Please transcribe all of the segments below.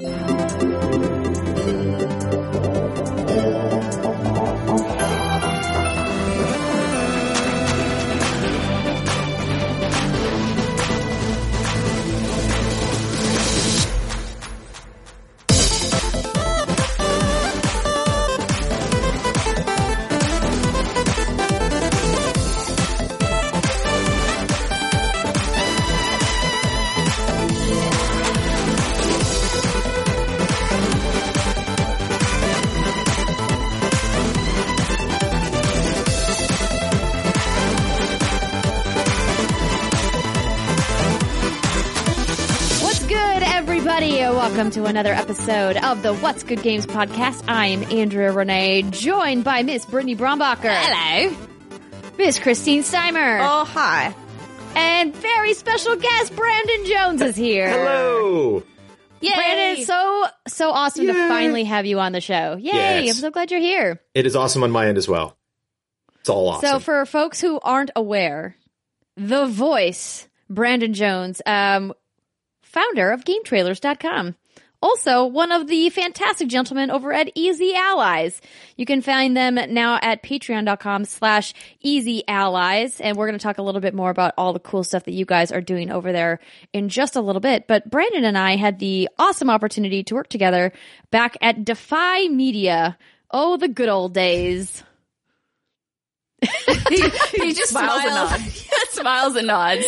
うん Welcome to another episode of the What's Good Games podcast. I'm Andrea Rene, joined by Miss Brittney Brombacher. Hello. Miss Kristine Steimer. Oh, hi. And very special guest, Brandon Jones is here. Hello. Yay. Brandon, it's so, so awesome to finally have you on the show. Yay. Yes. I'm so glad you're here. It is awesome on my end as well. It's all awesome. So for folks who aren't aware, the voice, Brandon Jones, um, founder of GameTrailers.com. Also, one of the fantastic gentlemen over at Easy Allies. You can find them now at patreon.com slash easy allies. And we're going to talk a little bit more about all the cool stuff that you guys are doing over there in just a little bit. But Brandon and I had the awesome opportunity to work together back at Defy Media. Oh, the good old days. he, he just Smiles smiles, and smiles and nods.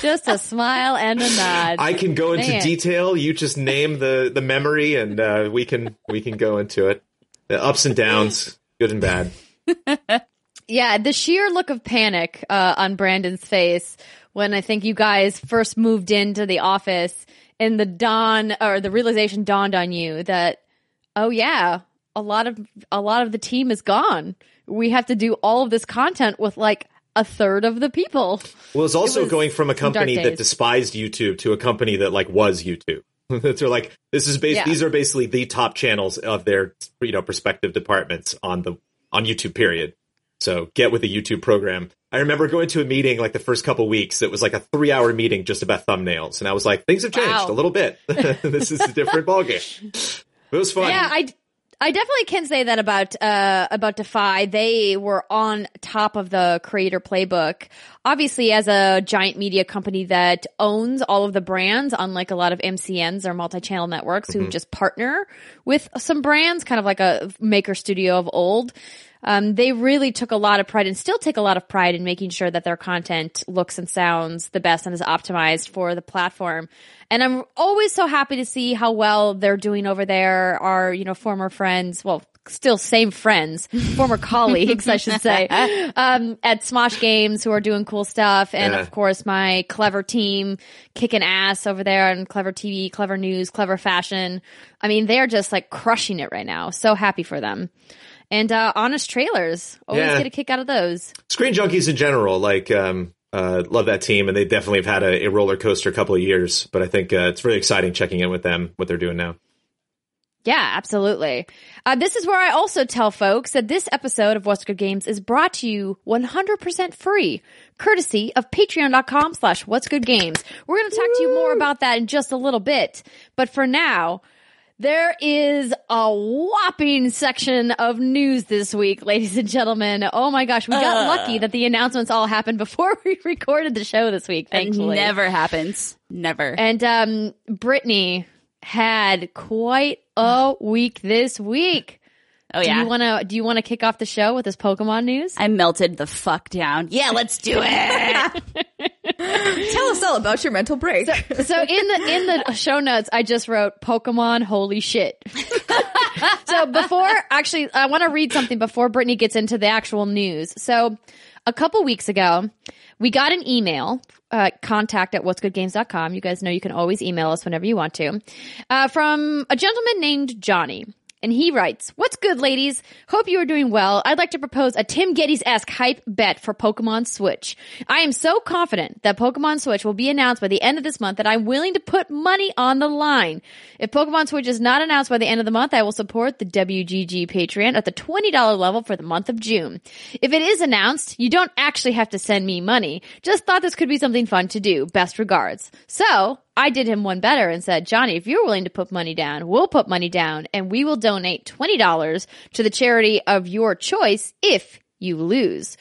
Just a smile and a nod. I can go into Man. detail. You just name the the memory, and uh, we can we can go into it. The ups and downs, good and bad. Yeah, the sheer look of panic uh, on Brandon's face when I think you guys first moved into the office, and the dawn or the realization dawned on you that, oh yeah, a lot of a lot of the team is gone. We have to do all of this content with like a third of the people. Well, it's also was going from a company that despised YouTube to a company that like was YouTube. They're like this is bas- Yeah. these are basically the top channels of their you know prospective departments on the on YouTube. Period. So get with the YouTube program. I remember going to a meeting like the first couple weeks. It was like a three hour meeting just about thumbnails, and I was like, things have changed Wow. a little bit. this is a different ballgame. It was fun. Yeah, I I definitely can say that about uh about Defy. They were on top of the creator playbook. Obviously, as a giant media company that owns all of the brands, unlike a lot of MCNs or multi-channel networks who just partner with some brands, kind of like a maker studio of old. Um, they really took a lot of pride and still take a lot of pride in making sure that their content looks and sounds the best and is optimized for the platform. And I'm always so happy to see how well they're doing over there. Our, you know, former friends, well, still same friends, former colleagues, I should say, um, at Smosh Games who are doing cool stuff. And Yeah. of course, my Clevver team kicking ass over there on Clevver TV, Clevver news, Clevver fashion. I mean, they're just like crushing it right now. So happy for them. And, uh, honest trailers. Always Yeah. get a kick out of those. Screen Junkies in general, like, um, uh, love that team, and they definitely have had a, a roller coaster couple of years. But I think uh, it's really exciting checking in with them, what they're doing now. Yeah, absolutely. Uh, this is where I also tell folks that this episode of What's Good Games is brought to you 100% free, courtesy of patreon.com slash What's Good Games. We're going to talk to you more about that in just a little bit. But for now, there is a whopping section of news this week, ladies and gentlemen. Oh my gosh, we got lucky that the announcements all happened before we recorded the show this week, thankfully. Never happens. Never. And um Brittney had quite a week this week. oh Do yeah. you want to do you want to kick off the show with this Pokemon news? I melted the fuck down. Yeah, let's do it. Tell us all about your mental break. so in the in the show notes I just wrote Pokemon holy shit. so before actually I want to read something before Brittney gets into the actual news. So a couple weeks ago, we got an email, uh, contact at what'sgoodgames.com. You guys know you can always email us whenever you want to, uh, from a gentleman named Johnny. And he writes, What's good, ladies? Hope you are doing well. I'd like to propose a Tim Gettys-esque hype bet for Pokemon Switch. I am so confident that Pokemon Switch will be announced by the end of this month that I'm willing to put money on the line. If Pokemon Switch is not announced by the end of the month, I will support the WGG Patreon at the $20 level for the month of June. If it is announced, you don't actually have to send me money. Just thought this could be something fun to do. Best regards. So, I did him one better and said, Johnny, if you're willing to put money down, we'll put money down and we will donate $20 to the charity of your choice if you lose.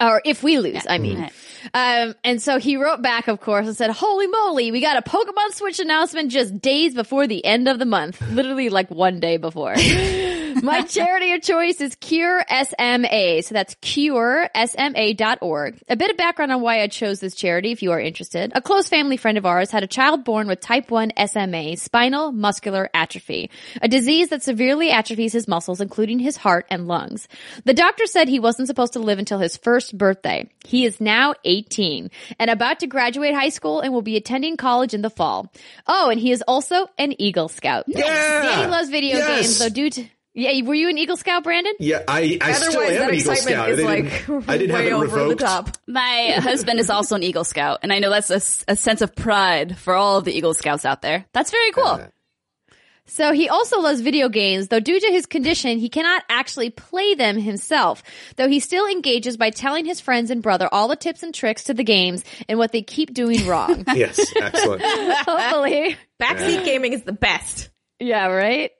Or if we lose, I mean. Um, and so he wrote back, of course, and said, Holy moly, we got a Pokemon Switch announcement just days before the end of the month. Literally like one day before. My charity of choice is Cure SMA. So that's curesma.org. A bit of background on why I chose this charity if you are interested. A close family friend of ours had a child born with type 1 SMA, spinal muscular atrophy, a disease that severely atrophies his muscles, including his heart and lungs. The doctor said he wasn't supposed to live until his first birthday. He is now 18 and about to graduate high school and will be attending college in the fall. Oh, and he is also an Eagle Scout. Yeah. Danny loves video Yes. games, though due to yeah, were you an Eagle Scout, Brandon? Yeah, I, I still Otherwise, am that an Eagle excitement Scout. is like didn't- I didn't have it over revoked. the top. My husband is also an Eagle Scout, and I know that's a sense of pride for all of the Eagle Scouts out there. That's very cool. So he also loves video games, though due to his condition, he cannot actually play them himself. Though he still engages by telling his friends and brother all the tips and tricks to the games and what they keep doing wrong. Yes, excellent. Hopefully. Backseat gaming is the best. Yeah, right?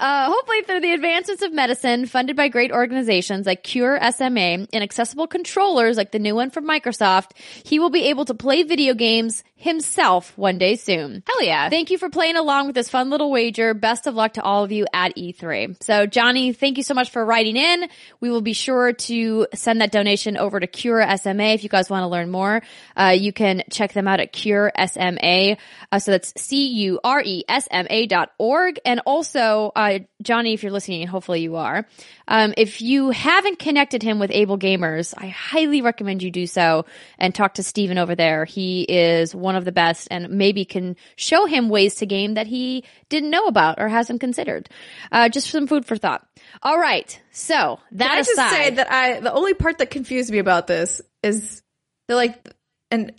Uh, hopefully through the advancements of medicine funded by great organizations like Cure SMA and accessible controllers like the new one from Microsoft, he will be able to play video games himself one day soon. Hell yeah. Thank you for playing along with this fun little wager. Best of luck to all of you at E3. So Johnny, thank you so much for writing in. We will be sure to send that donation over to Cure SMA. If you guys want to learn more, uh, you can check them out at Cure SMA. Uh, so that's C-U-R-E-S-M-A dot org. And also, uh, Johnny, if you're listening, and hopefully you are, um, if you haven't connected him with Able Gamers, I highly recommend you do so and talk to Steven over there. He is one of the best and maybe can show him ways to game that he didn't know about or hasn't considered. Uh, just some food for thought. All right. So that Can I just aside, say that I the only part that confused me about this is they're like, and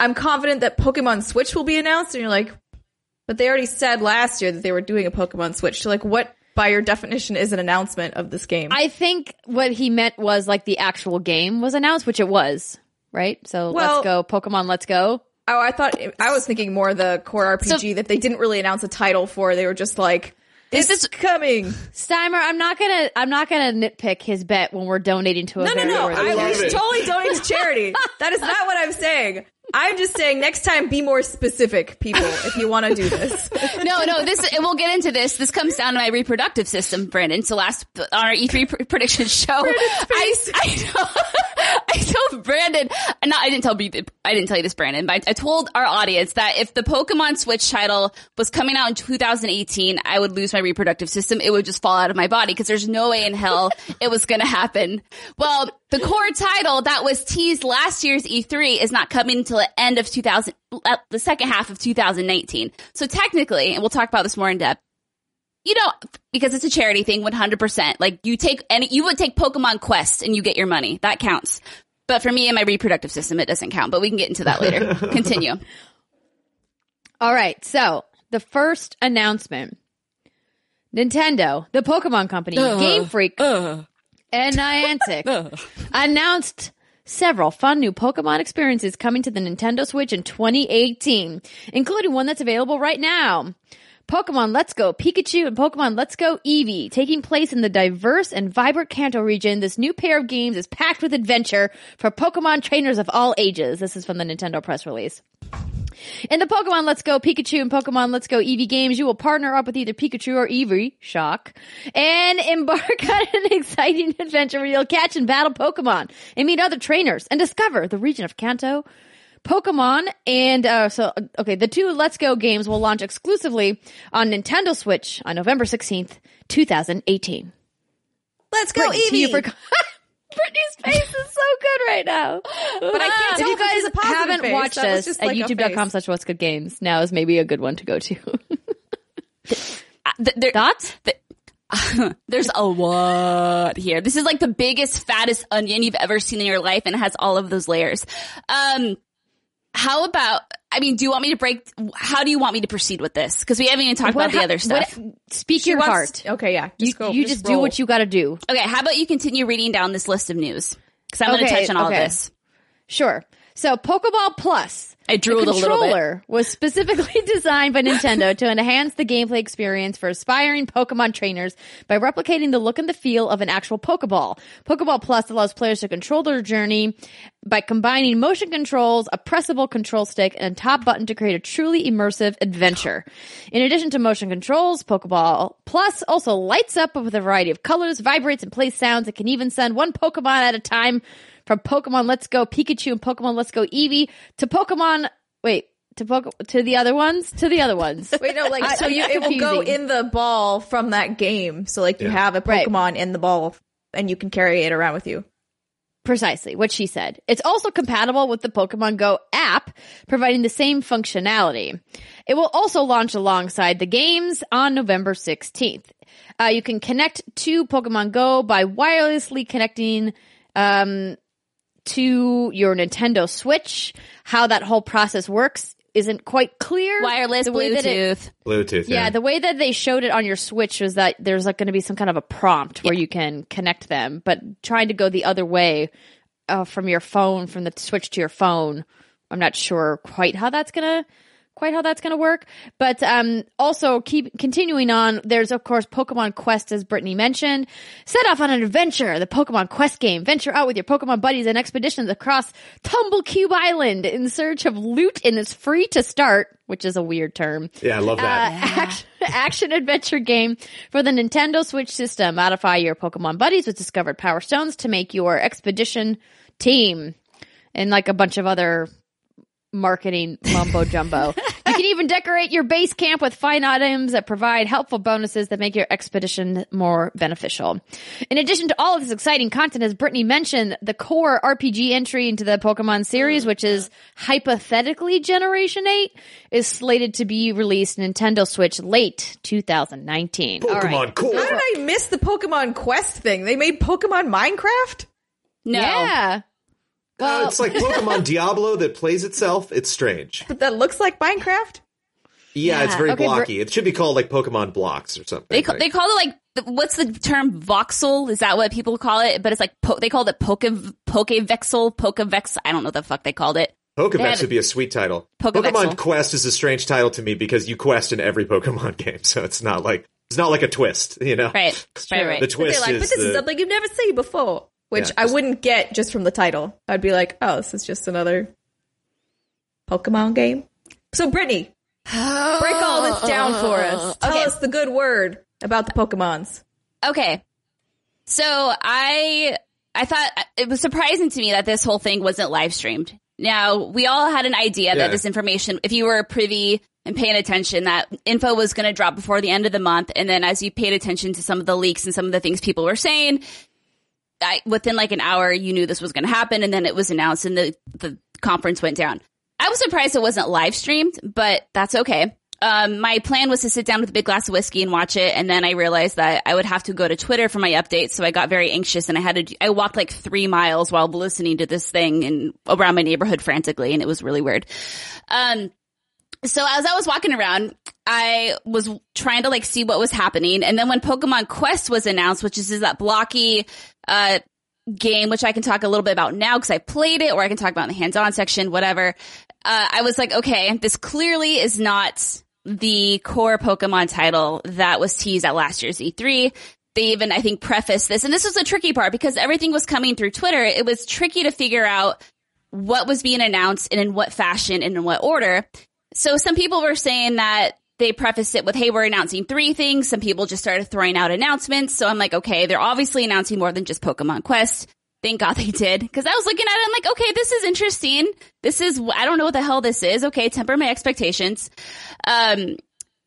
I'm confident that Pokemon Switch will be announced, and you're like, but they already said last year that they were doing a Pokemon Switch. So like, what by your definition is an announcement of this game? I think what he meant was like the actual game was announced, which it was, right? So Well- let's go Pokemon, let's go. oh, I thought I was thinking more the core RPG that they didn't really announce a title for. They were just like, this Is this- coming? Steimer, I'm not gonna, I'm not gonna nitpick his bet when we're donating to a No, no, no. I totally donate to charity. that is not what I'm saying. I'm just saying next time be more specific, people, if you want to do this. no, no, this, and we'll get into this. This comes down to my reproductive system, Brandon. So last, on our E3 pr- prediction show, I, I, know, I told Brandon, not, I didn't tell, I didn't tell you this, Brandon, but I, I told our audience that if the Pokemon Switch title was coming out in 2018, I would lose my reproductive system. It would just fall out of my body because there's no way in hell it was going to happen. Well, the core title that was teased last year's E3 is not coming until the end of 2000, uh, the second half of 2019. So technically, and we'll talk about this more in depth, you know, because it's a charity thing, 100%. Like you take any, you would take Pokemon Quest and you get your money. That counts. But for me and my reproductive system, it doesn't count, but we can get into that later. Continue. All right. So the first announcement, Nintendo, the Pokemon company, uh, Game Freak, uh. and Niantic uh. announced several fun new Pokemon experiences coming to the Nintendo Switch in 2018, including one that's available right now. Pokemon Let's Go Pikachu and Pokemon Let's Go Eevee. Taking place in the diverse and vibrant Kanto region, this new pair of games is packed with adventure for Pokemon trainers of all ages. This is from the Nintendo press release. In the Pokemon Let's Go Pikachu and Pokemon Let's Go Eevee games, you will partner up with either Pikachu or Eevee, shock, and embark on an exciting adventure where you'll catch and battle Pokemon and meet other trainers and discover the region of Kanto. Pokemon and uh, so okay, the two Let's Go games will launch exclusively on Nintendo Switch on November sixteenth, two thousand eighteen. Let's go, Brittney, you for- Brittney's face is so good right now. But I can't if tell you if it's guys haven't face. watched That us at like youtube.com slash what's good games, now is maybe a good one to go to. Th- there- Thoughts? th- there's a lot here. This is like the biggest, fattest onion you've ever seen in your life, and it has all of those layers. Um, how about? I mean, do you want me to break? How do you want me to proceed with this? Because we haven't even talked about the other stuff. what- speak She your wants- heart. Okay, yeah. You, Just go, you just, do what you got to do. okay, how about you continue reading down this list of news? Because I'm going to touch on all okay. of this. Sure. So Pokeball Plus. I drooled the a little bit. controller was specifically designed by Nintendo to enhance the gameplay experience for aspiring Pokemon trainers by replicating the look and the feel of an actual Pokeball. Pokeball Plus allows players to control their journey by combining motion controls, a pressable control stick, and a top button to create a truly immersive adventure. In addition to motion controls, Pokeball Plus also lights up with a variety of colors, vibrates and plays sounds. It can even send one Pokemon at a time from Pokemon Let's Go Pikachu and Pokemon Let's Go Eevee to Pokemon. Wait. To Poke to the other ones, to the other ones. Wait, no, like so you it will go in the ball from that game. So like you Yeah. have a Right. Pokemon in the ball and you can carry it around with you. Precisely what she said. It's also compatible with the Pokemon Go app, providing the same functionality. It will also launch alongside the games on November 16th. Uh, you can connect to Pokemon Go by wirelessly connecting um, to your Nintendo Switch. How that whole process works isn't quite clear. Wireless The way that it- Bluetooth. Bluetooth. yeah, the way that they showed it on your Switch was that there's like going to be some kind of a prompt where you can connect them, but trying to go the other way uh, from your phone, from the Switch to your phone, I'm not sure quite how that's gonna quite how that's gonna work. But um, also keep continuing on. There's of course Pokemon Quest, as Brittney mentioned. Set off on an adventure, the Pokemon Quest game. Venture out with your Pokemon buddies and expeditions across Tumblecube Island in search of loot in this free to start, which is a weird term yeah, I love uh, that. action, action adventure game for the Nintendo Switch system. Modify your Pokemon buddies with discovered Power Stones to make your expedition team, and like a bunch of other marketing mumbo jumbo. you can even decorate your base camp with fine items that provide helpful bonuses that make your expedition more beneficial. In addition to all of this exciting content, as Brittney mentioned, the core RPG entry into the Pokemon series, which is hypothetically Generation 8, is slated to be released Nintendo Switch late 2019. All right. Pokemon Core. How did I miss the Pokemon Quest thing? They made Pokemon Minecraft? No. Yeah. Uh, it's like Pokemon Diablo that plays itself. It's strange. But that looks like Minecraft? Yeah, it's very Okay, Br- blocky. it should be called like Pokemon Blocks or something. They ca- Like- they call it like what's the term voxel? Is that what people call it? But it's like po- they called it poke pokevexel, pokevex. I don't know what the fuck they called it. They Pokevex would be a sweet title. Pokevexel. Pokemon Quest is a strange title to me because you quest in every Pokemon game, so it's not like it's not like a twist, you know. Right, right, right. The twist they're like, is but this the, is something you've never seen before. Which Yeah, I just- wouldn't get just from the title. I'd be like, oh, this is just another Pokemon game. So Brittney, break all this down for us. Tell Okay. us the good word about the Pokemons. Okay. So I I thought it was surprising to me that this whole thing wasn't live streamed. Now, we all had an idea Yeah. that this information, if you were privy and paying attention, that info was going to drop before the end of the month. And then as you paid attention to some of the leaks and some of the things people were saying, I, within like an hour, you knew this was going to happen. And then it was announced and the, the conference went down. I was surprised it wasn't live streamed, but that's okay. Um, my plan was to sit down with a big glass of whiskey and watch it, and then I realized that I would have to go to Twitter for my updates, so I got very anxious, and I had to. I walked like three miles while listening to this thing and around my neighborhood frantically, and it was really weird. Um, so as I was walking around, I was trying to like see what was happening, and then when Pokemon Quest was announced, which is, is that blocky uh game, which I can talk a little bit about now because I played it, or I can talk about in the hands-on section, whatever. Uh, I was like, okay, this clearly is not the core Pokemon title that was teased at last year's E3. They even, I think, prefaced this, and this was the tricky part because everything was coming through Twitter. It was tricky to figure out what was being announced and in what fashion and in what order. So some people were saying that they prefaced it with, hey, we're announcing three things. Some people just started throwing out announcements. So I'm like, okay, they're obviously announcing more than just Pokemon Quest. Thank God they did. Cause I was looking at it, I'm like, okay, this is interesting. This is, I don't know what the hell this is. Okay, temper my expectations. Um,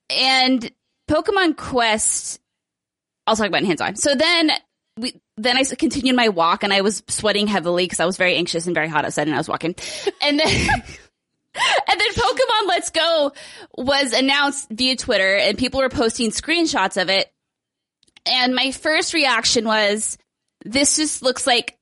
and Pokemon Quest, I'll talk about hands on. So then we, then I continued my walk and I was sweating heavily because I was very anxious and very hot outside and I was walking. And then, and then Pokemon Let's Go was announced via Twitter and people were posting screenshots of it. And my first reaction was, this just looks like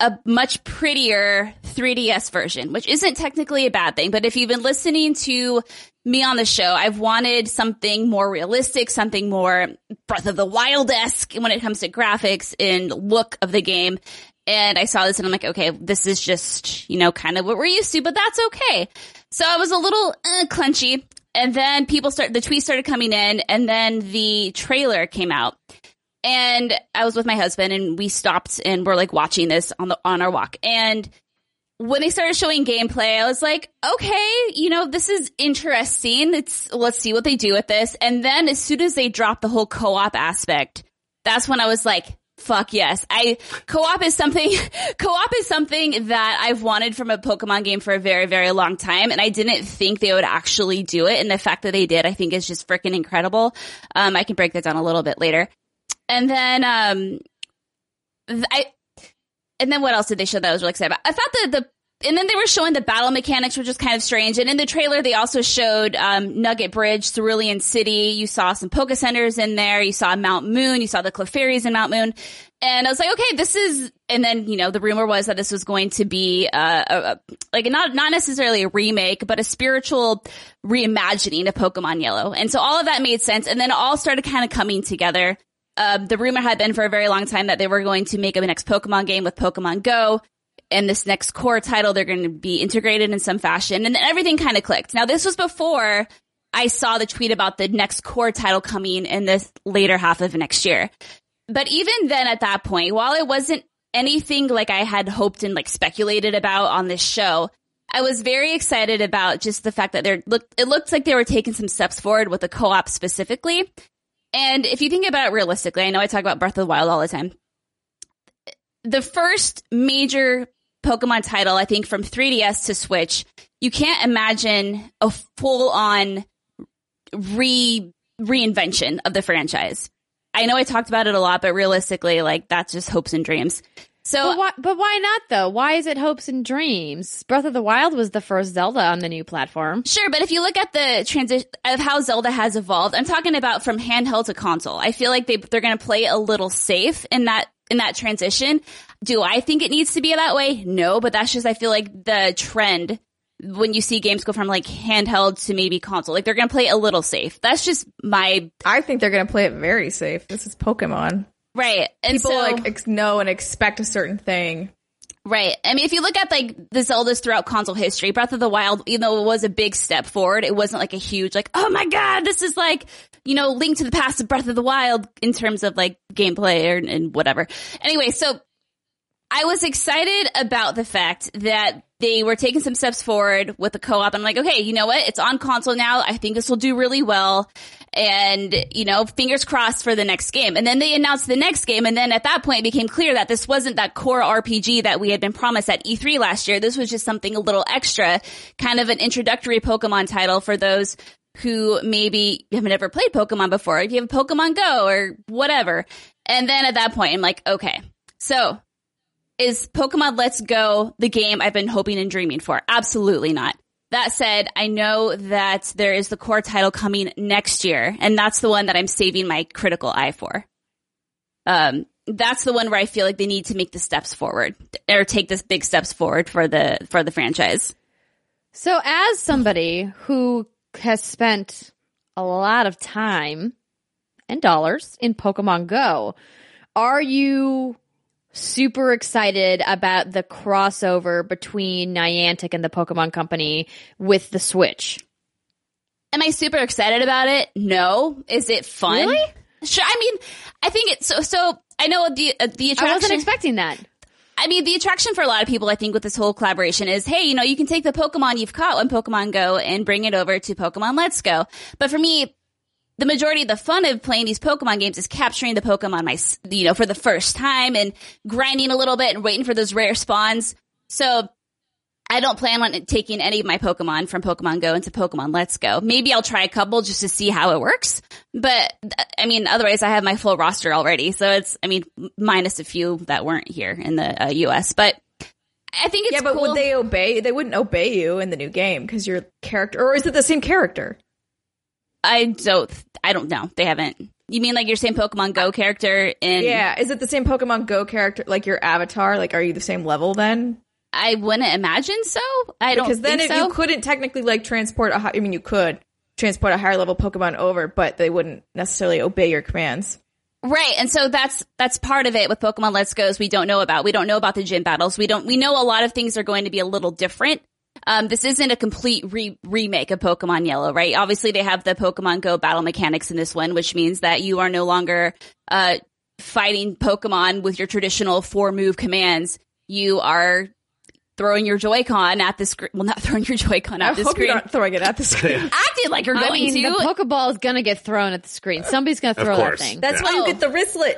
a much prettier 3DS version, which isn't technically a bad thing. But if you've been listening to me on the show, I've wanted something more realistic, something more Breath of the Wild esque when it comes to graphics and look of the game. and I saw this and I'm like, okay, this is just, you know, kind of what we're used to, but that's okay. So I was a little uh, clenchy. And then people start, the tweets started coming in and then the trailer came out. And I was with my husband and we stopped and we're like watching this on the, on our walk. And when they started showing gameplay, I was like, okay, you know, this is interesting. It's, let's see what they do with this. And then as soon as they dropped the whole co-op aspect, that's when I was like, fuck yes. I, co-op is something, co-op is something that I've wanted from a Pokemon game for a very, very long time. And I didn't think they would actually do it. And the fact that they did, I think is just freaking incredible. Um, I can break that down a little bit later. And then, um, I, and then what else did they show that I was really excited about? I thought that the and then they were showing the battle mechanics, which was kind of strange. And in the trailer, they also showed um, Nugget Bridge, Cerulean City. You saw some Poke Centers in there. You saw Mount Moon. You saw the Clefairies in Mount Moon. And I was like, okay, this is. And then you know, the rumor was that this was going to be uh, a, a, like not not necessarily a remake, but a spiritual reimagining of Pokemon Yellow. And so all of that made sense. And then it all started kind of coming together. Uh, the rumor had been for a very long time that they were going to make a next Pokemon game with Pokemon Go and this next core title, they're going to be integrated in some fashion. And then everything kind of clicked. Now, this was before I saw the tweet about the next core title coming in this later half of next year. But even then at that point, while it wasn't anything like I had hoped and like speculated about on this show, I was very excited about just the fact that there looked, it looked like they were taking some steps forward with the co-op specifically. And if you think about it realistically, I know I talk about Breath of the Wild all the time. The first major Pokemon title, I think from 3DS to Switch, you can't imagine a full on re reinvention of the franchise. I know I talked about it a lot, but realistically, like that's just hopes and dreams. So, but why, but why not though? Why is it hopes and dreams? Breath of the Wild was the first Zelda on the new platform. Sure, but if you look at the transition of how Zelda has evolved, I'm talking about from handheld to console. I feel like they they're going to play a little safe in that in that transition. Do I think it needs to be that way? No, but that's just, I feel like the trend when you see games go from like handheld to maybe console, like they're going to play a little safe. That's just my. I think they're going to play it very safe. This is Pokemon. Right. And People so, like ex- know and expect a certain thing. Right. I mean, if you look at like the Zeldas throughout console history, Breath of the Wild, even though it was a big step forward, it wasn't like a huge, like, oh my God, this is like, you know, Link to the Past of Breath of the Wild in terms of like gameplay or, and whatever. Anyway, so I was excited about the fact that they were taking some steps forward with the co-op. I'm like, okay, you know what? It's on console now. I think this will do really well. And, you know, fingers crossed for the next game. And then they announced the next game. And then at that point it became clear that this wasn't that core RPG that we had been promised at E3 last year. This was just something a little extra, kind of an introductory Pokemon title for those who maybe have never played Pokemon before. If you have Pokemon Go or whatever. And then at that point, I'm like, okay, so is Pokemon Let's Go the game I've been hoping and dreaming for? Absolutely not. That said, I know that there is the core title coming next year, and that's the one that I'm saving my critical eye for. Um, that's the one where I feel like they need to make the steps forward or take this big steps forward for the for the franchise. So, as somebody who has spent a lot of time and dollars in Pokemon Go, are you super excited about the crossover between Niantic and the Pokemon Company with the Switch. Am I super excited about it? No. Is it fun? Really? Sure. I mean, I think it's so. So I know the uh, the attraction. I wasn't expecting that. I mean, the attraction for a lot of people, I think, with this whole collaboration is, hey, you know, you can take the Pokemon you've caught on Pokemon Go and bring it over to Pokemon Let's Go. But for me, the majority of the fun of playing these Pokemon games is capturing the Pokemon my, you know, for the first time and grinding a little bit and waiting for those rare spawns. So I don't plan on taking any of my Pokemon from Pokemon Go into Pokemon Let's Go. Maybe I'll try a couple just to see how it works. But I mean, otherwise I have my full roster already. So it's, I mean, minus a few that weren't here in the uh, US, but I think it's yeah, but cool. would they obey? They wouldn't obey you in the new game because your character, or is it the same character? I don't. I don't know. They haven't. You mean like your same Pokemon Go character in? Yeah, is it the same Pokemon Go character, like your avatar? Like, are you the same level then? I wouldn't imagine so. I don't Because then if so. you couldn't technically like transport a, hi- I mean, you could transport a higher level Pokemon over, but they wouldn't necessarily obey your commands. Right. And so that's, that's part of it with Pokemon Let's Go is we don't know about. We don't know about the gym battles. We don't, we know a lot of things are going to be a little different. Um, this isn't a complete re- remake of Pokemon Yellow, right? Obviously they have the Pokemon Go battle mechanics in this one, which means that you are no longer, uh, fighting Pokemon with your traditional four move commands. You are throwing your Joy-Con at the screen. Well, not throwing your Joy-Con at I the hope screen. you're not throwing it at the screen. Acting like you're going I going mean, to. the Pokeball is gonna get thrown at the screen. Somebody's gonna throw that thing. That's why Oh. you get the wristlet,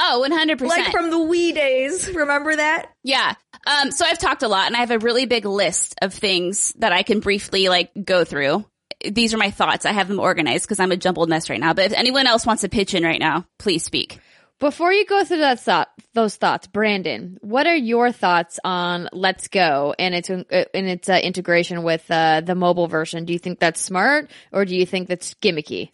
oh, 100%. like from the Wii days. Remember that? Yeah. Um, so I've talked a lot and I have a really big list of things that I can briefly like go through. These are my thoughts. I have them organized because I'm a jumbled mess right now. But if anyone else wants to pitch in right now, please speak. Before you go through that thought, those thoughts, Brandon, what are your thoughts on Let's Go and its uh, and its uh, integration with uh, the mobile version? Do you think that's smart or do you think that's gimmicky?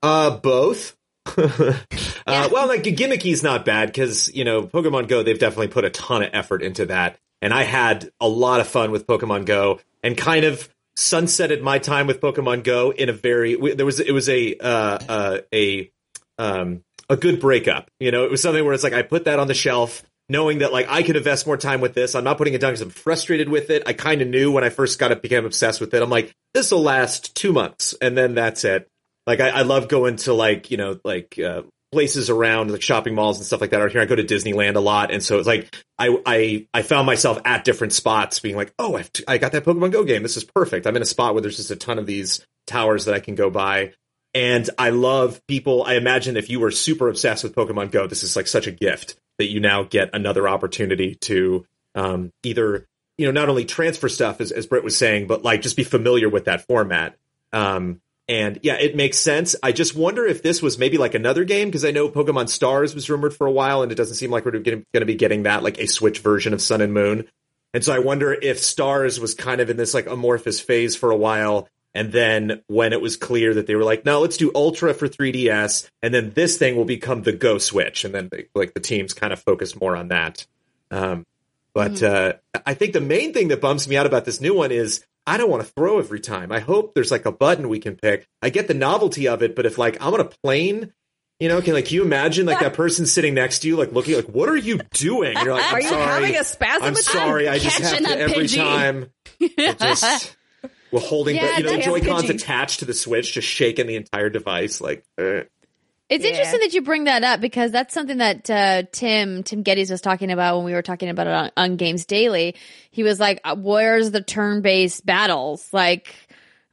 Uh, both. uh, well, like gimmicky's not bad because you know Pokemon Go. They've definitely put a ton of effort into that, and I had a lot of fun with Pokemon Go, and kind of sunsetted my time with Pokemon Go in a very. There was it was a uh, uh, a um a good breakup. You know, it was something where it's like I put that on the shelf. Knowing that, like, I could invest more time with this. I'm not putting it down because I'm frustrated with it. I kind of knew when I first got it, became obsessed with it. I'm like, this will last two months, and then that's it. Like I, I love going to like you know like uh, places around like shopping malls and stuff like that. Out here, I go to Disneyland a lot, and so it's like I I I found myself at different spots, being like, oh, I've got that Pokemon Go game. This is perfect. I'm in a spot where there's just a ton of these towers that I can go by, and I love people. I imagine if you were super obsessed with Pokemon Go, this is like such a gift that you now get another opportunity to um, either you know not only transfer stuff as as Britt was saying, but like just be familiar with that format. Um, and yeah, it makes sense. I just wonder if this was maybe like another game because I know Pokemon Stars was rumored for a while, and it doesn't seem like we're going to be getting that like a Switch version of Sun and Moon. And so I wonder if Stars was kind of in this like amorphous phase for a while, and then when it was clear that they were like, no, let's do Ultra for 3DS, and then this thing will become the Go Switch, and then like the teams kind of focused more on that. Um, but uh, I think the main thing that bums me out about this new one is I don't want to throw every time. I hope there's like a button we can pick. I get the novelty of it, but if like I'm on a plane, you know, can like you imagine like that person sitting next to you, like looking like, what are you doing? And you're like, I'm Are you sorry. having a spasm? I'm sorry. I just have to every Pidgey. time. Just we're holding Yeah, the you know the Joy-Cons attached to the Switch, just shaking the entire device. Like, uh, It's Yeah. interesting that you bring that up because that's something that uh, Tim Tim Gettys was talking about when we were talking about it on, on Games Daily. He was like, uh, "Where's the turn based battles? Like,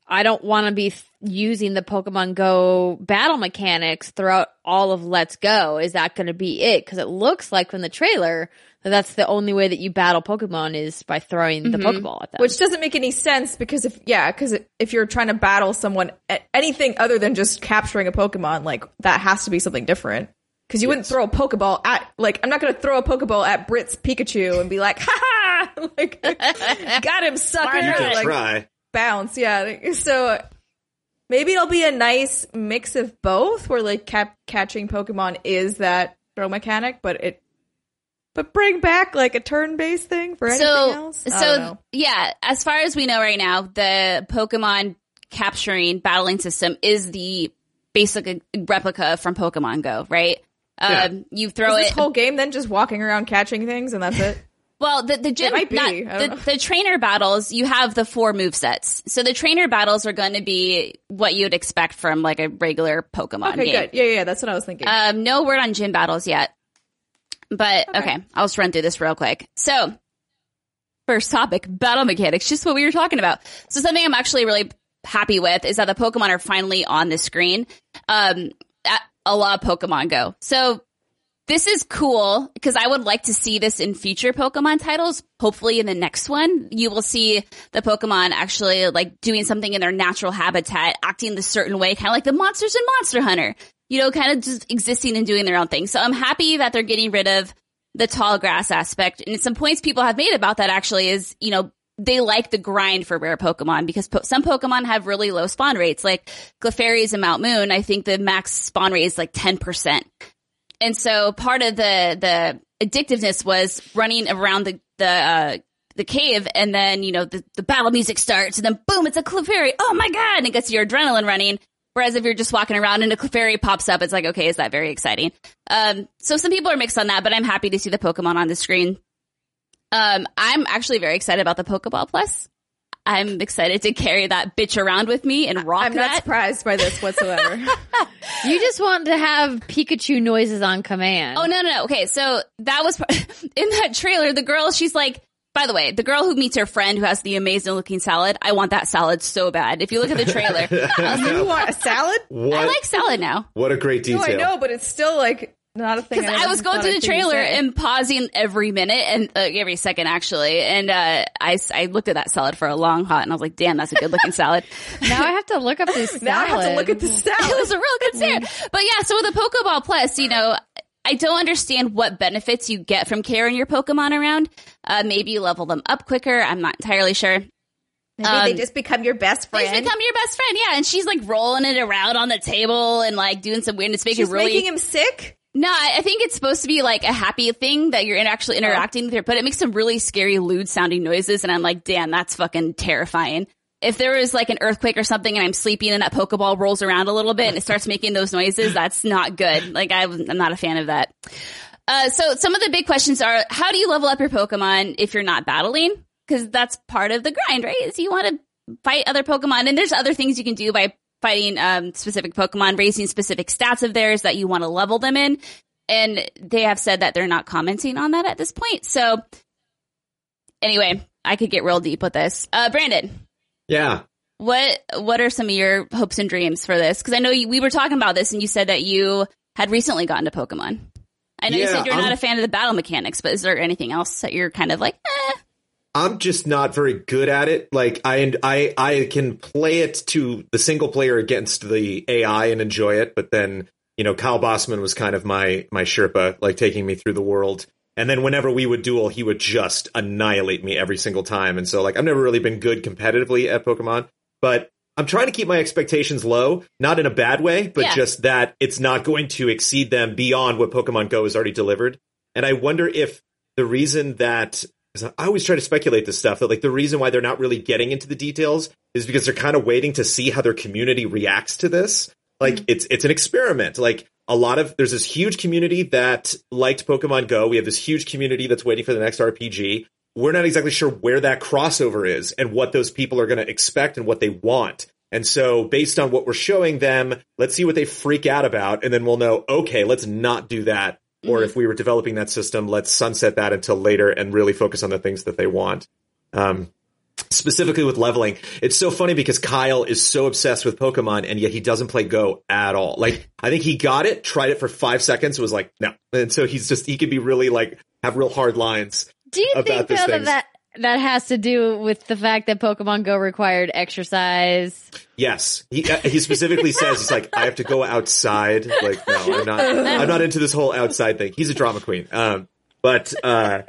I don't want to be th- using the Pokemon Go battle mechanics throughout all of Let's Go. Is that going to be it? Because it looks like from the trailer that's the only way that you battle Pokemon is by throwing the mm-hmm. Pokeball at them. Which doesn't make any sense because if yeah, because if you're trying to battle someone at anything other than just capturing a Pokemon, like that has to be something different. Because you wouldn't throw a Pokeball at like I'm not going to throw a Pokeball at Britt's Pikachu and be like, ha ha, like got him sucker, you can like try. bounce, yeah. So maybe it'll be a nice mix of both, where like cap- catching Pokemon is that throw mechanic, but it. But bring back like a turn-based thing for anything so, else. I don't know. so yeah, as far as we know right now, the Pokemon capturing battling system is the basic replica from Pokemon Go, right? Yeah. Um, you throw Is it. this whole game then just walking around catching things and that's it? Well, the the gym, might be. not- the, the trainer battles, you have the four move sets. So the trainer battles are going to be what you'd expect from like a regular Pokemon Okay, game. good. Yeah, yeah, that's what I was thinking. Um, no word on gym battles yet. But okay. I'll just run through this real quick. So, first topic, battle mechanics, just what we were talking about. So something I'm actually really happy with is that the Pokemon are finally on the screen. Um, a lot of Pokemon Go. So this is cool because I would like to see this in future Pokemon titles. Hopefully in the next one, you will see the Pokemon actually like doing something in their natural habitat, acting the certain way, kind of like the monsters in Monster Hunter, you know, kind of just existing and doing their own thing. So I'm happy that they're getting rid of the tall grass aspect. And some points people have made about that actually is, you know, they like the grind for rare Pokemon because po- some Pokemon have really low spawn rates, like Clefairies and Mount Moon. I think the max spawn rate is like 10%. And so part of the, the addictiveness was running around the, the, uh, the cave and then, you know, the, the battle music starts and then boom, it's a Clefairy. Oh my God. And it gets your adrenaline running. Whereas if you're just walking around and a fairy pops up, it's like, okay, is that very exciting? Um, so some people are mixed on that, but I'm happy to see the Pokemon on the screen. Um, I'm actually very excited about the Pokeball Plus. I'm excited to carry that bitch around with me and rock I'm not that. surprised by this whatsoever. You just want to have Pikachu noises on command. Oh no, no, no. Okay, so that was in that trailer. The girl, she's like. By the way, the girl who meets her friend who has the amazing looking salad, I want that salad so bad. If you look at the trailer, you want a salad? What? I like salad now. what a great detail. No, I know, but it's still like not a thing. Because I was going through the trailer and pausing every minute and uh, every second actually, and uh, I I looked at that salad for a long hot, and I was like, "Damn, that's a good looking salad." now I have to look up this now I have to look at the salad. it was a real good salad. But yeah, so with the Pokeball Plus, you know, I don't understand what benefits you get from carrying your Pokemon around. Uh, maybe you level them up quicker. I'm not entirely sure. Maybe Um, they just become your best They friend. become your best friend, yeah. And she's like rolling it around on the table and like doing some weird. It's making She's really making him sick. No, I I think it's supposed to be like a happy thing that you're in- actually interacting with her, but it makes some really scary, lewd sounding noises. And I'm like, damn, that's fucking terrifying. If there was like an earthquake or something and I'm sleeping and that Pokeball rolls around a little bit and it starts making those noises, that's not good. Like I'm not a fan of that. Uh, so some of the big questions are, how do you level up your Pokemon if you're not battling? Cause that's part of the grind, right? Is you want to fight other Pokemon and there's other things you can do by fighting, um, specific Pokemon, raising specific stats of theirs that you want to level them in. And they have said that they're not commenting on that at this point. So anyway, I could get real deep with this. Uh, Brandon, Yeah. what, what are some of your hopes and dreams for this? Cause I know you, we were talking about this and you said that you had recently gotten to Pokemon. I know you said you're I'm- not a fan of the battle mechanics, but is there anything else that you're kind of like, eh? I'm just not very good at it. Like I I I can play it to the single player against the AI and enjoy it, but then you know Kyle Bosman was kind of my my Sherpa, like taking me through the world. And then whenever we would duel, he would just annihilate me every single time. And so like I've never really been good competitively at Pokemon, but I'm trying to keep my expectations low, not in a bad way, but Yeah. just that it's not going to exceed them beyond what Pokemon Go has already delivered. And I wonder if the reason that I always try to speculate this stuff that like the reason why they're not really getting into the details is because they're kind of waiting to see how their community reacts to this. Like mm. it's it's an experiment. Like a lot of there's this huge community that liked Pokemon Go. We have this huge community that's waiting for the next RPG. We're not exactly sure where that crossover is and what those people are going to expect and what they want. And so based on what we're showing them, let's see what they freak out about and then we'll know, okay, let's not do that or if we were developing that system, let's sunset that until later and really focus on the things that they want. Um, specifically with leveling, it's so funny because Kyle is so obsessed with Pokemon and yet he doesn't play Go at all. Like, I think he got it, tried it for five seconds, was like, no. And so he's just, he could be really like, have real hard lines. Do you think though that, that that has to do with the fact that Pokemon Go required exercise? Yes, he uh, he specifically says it's like I have to go outside. Like no, I'm not. I'm not into this whole outside thing. He's a drama queen. Um, but uh,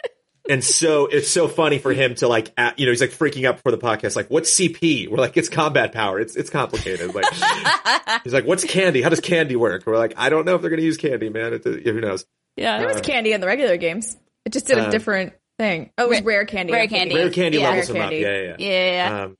and so it's so funny for him to like, at, you know, he's like freaking out for the podcast. Like, what's CP? We're like, it's combat power. It's it's complicated. Like, he's like, what's candy? How does candy work? We're like, I don't know if they're gonna use candy, man. It, who knows? Yeah. There was candy in the regular games. It just did a Uh, different thing. Oh, it was rare candy. rare candy. Rare candy Yeah. levels Rare him up. candy. Yeah, yeah. yeah. Yeah. yeah. Um,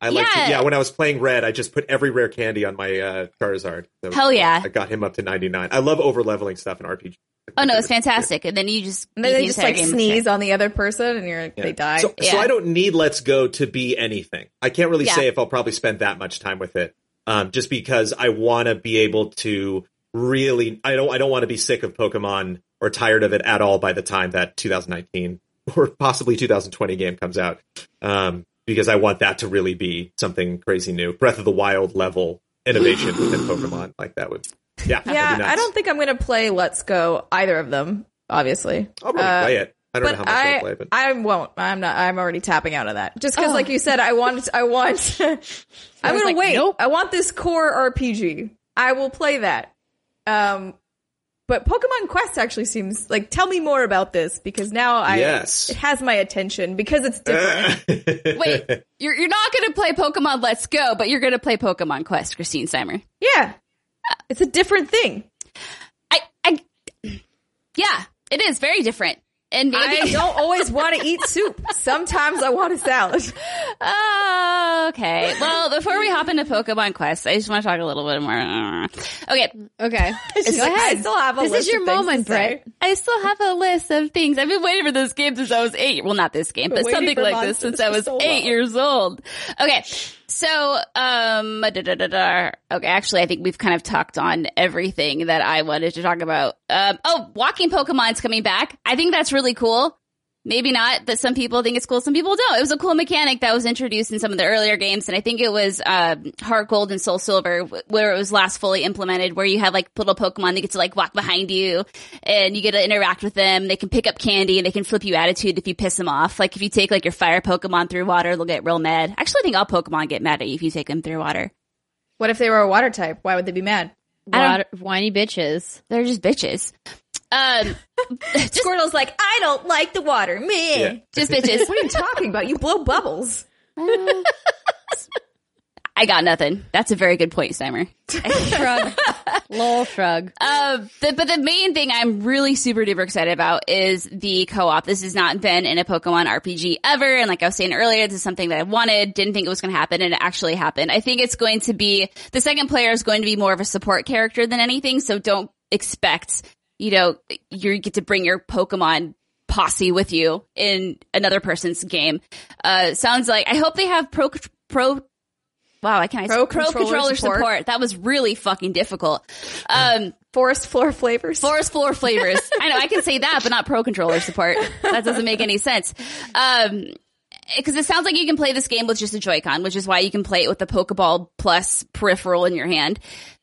I like Yeah. to, yeah. When I was playing Red, I just put every rare candy on my uh, Charizard. So Hell yeah. I got him up to 99. I love over leveling stuff in RPG. oh no, it's fantastic. And then you just And then beat they the just like sneeze on the other person, and you're Yeah. they die. So, so I don't need Let's Go to be anything. I can't really Yeah. say if I'll probably spend that much time with it. Um, just because I want to be able to really, I don't, I don't want to be sick of Pokemon or tired of it at all by the time that 2019 or possibly 2020 game comes out. Um, because I want that to really be something crazy new. Breath of the Wild level innovation within Pokemon. Like that would, yeah. that'd yeah, be nuts. I don't think I'm gonna play Let's Go either of them. Obviously, I'll probably Uh, play it. I don't know how much I'll I play, but I won't. I'm not. I'm already tapping out of that. Just because, Oh. like you said, I want. I want. I'm was gonna like, wait. nope. I want this core RPG. I will play that. Um, but Pokemon Quest actually seems like. Tell me more about this because now I Yes. it has my attention because it's different. Wait, you're you're not going to play Pokemon Let's Go, but you're going to play Pokemon Quest, Kristine Steimer. yeah, it's a different thing. I, I, yeah, it is very different. And maybe I don't always want to eat soup. Sometimes I want a salad. Oh, okay. Well, before we hop into Pokemon Quest, I just want to talk a little bit more. Okay, Okay. Go I ahead. still have a This list is your moment. Britt. I still have a list of things. I've been waiting for this game since I was eight. Well, not this game, but waiting something like this since I was so eight long. years old. Okay. So, um, da, da, da, okay, actually, I think we've kind of talked on everything that I wanted to talk about. Um, oh, walking Pokemon's coming back. I think that's really cool. Maybe not that some people think it's cool, some people don't. It was a cool mechanic that was introduced in some of the earlier games, and I think it was uh, Heart Gold and Soul Silver where it was last fully implemented, where you have like little Pokemon that get to like walk behind you, and you get to interact with them. They can pick up candy, and they can flip you attitude if you piss them off. Like if you take like your fire Pokemon through water, they'll get real mad. Actually, I think all Pokemon get mad at you if you take them through water. What if they were a water type? Why would they be mad? I don't- Water, whiny bitches. They're just bitches. Um, just, Squirtle's like, I don't like the water. Me. Yeah. just bitches. What are you talking about? You blow bubbles. I got nothing. That's a very good point, Steimer. Shrug. Lol shrug. Uh, the, but the main thing I'm really super duper excited about is the co-op. This has not been in a Pokemon RPG ever. And like I was saying earlier, this is something that I wanted, didn't think it was going to happen, and it actually happened. I think it's going to be, the second player is going to be more of a support character than anything. So don't expect, you know, you get to bring your Pokemon posse with you in another person's game. Uh, sounds like, I hope they have pro, pro, Wow, I can't. Pro pro controller controller support. support. That was really fucking difficult. Um, Forest floor flavors. Forest floor flavors. I know I can say that, but not pro controller support. That doesn't make any sense. Um, because it sounds like you can play this game with just a Joy-Con, which is why you can play it with the Pokeball plus peripheral in your hand.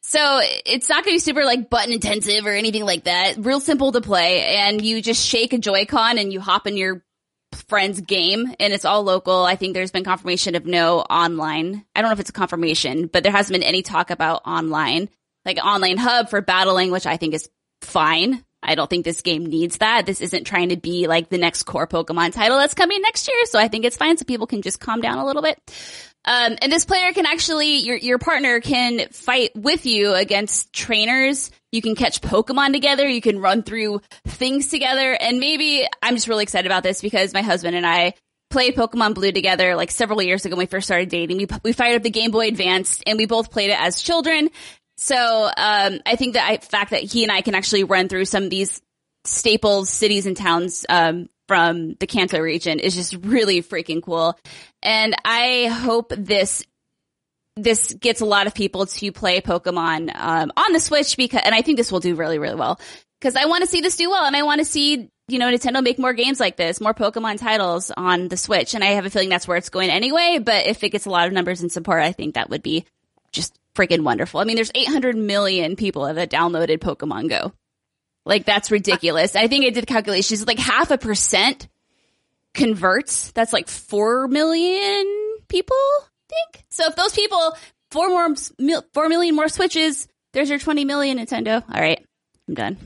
So it's not going to be super like button intensive or anything like that. Real simple to play, and you just shake a Joy-Con and you hop in your friend's game, and it's all local. I think there's been confirmation of no online. I don't know if it's a confirmation, but there hasn't been any talk about online, like online hub for battling, which I think is fine. I don't think this game needs that. This isn't trying to be like the next core Pokemon title that's coming next year. So I think it's fine. So people can just calm down a little bit. Um, and this player can actually, your, your partner can fight with you against trainers. You can catch Pokemon together. You can run through things together. And maybe I'm just really excited about this because my husband and I played Pokemon Blue together like several years ago when we first started dating. We, we fired up the Game Boy Advance and we both played it as children. So, um, I think that I, fact that he and I can actually run through some of these staples, cities and towns, um, from the Kanto region is just really freaking cool. And I hope this, this gets a lot of people to play Pokemon, um, on the Switch because, and I think this will do really, really well because I want to see this do well and I want to see, you know, Nintendo make more games like this, more Pokemon titles on the Switch. And I have a feeling that's where it's going anyway. But if it gets a lot of numbers and support, I think that would be just freaking wonderful. I mean, there's 800 million people that downloaded Pokemon Go. Like that's ridiculous. I think I did calculations. Like half a percent converts. That's like four million people. I think so. If those people four more four million more switches, there's your 20 million Nintendo. All right, I'm done.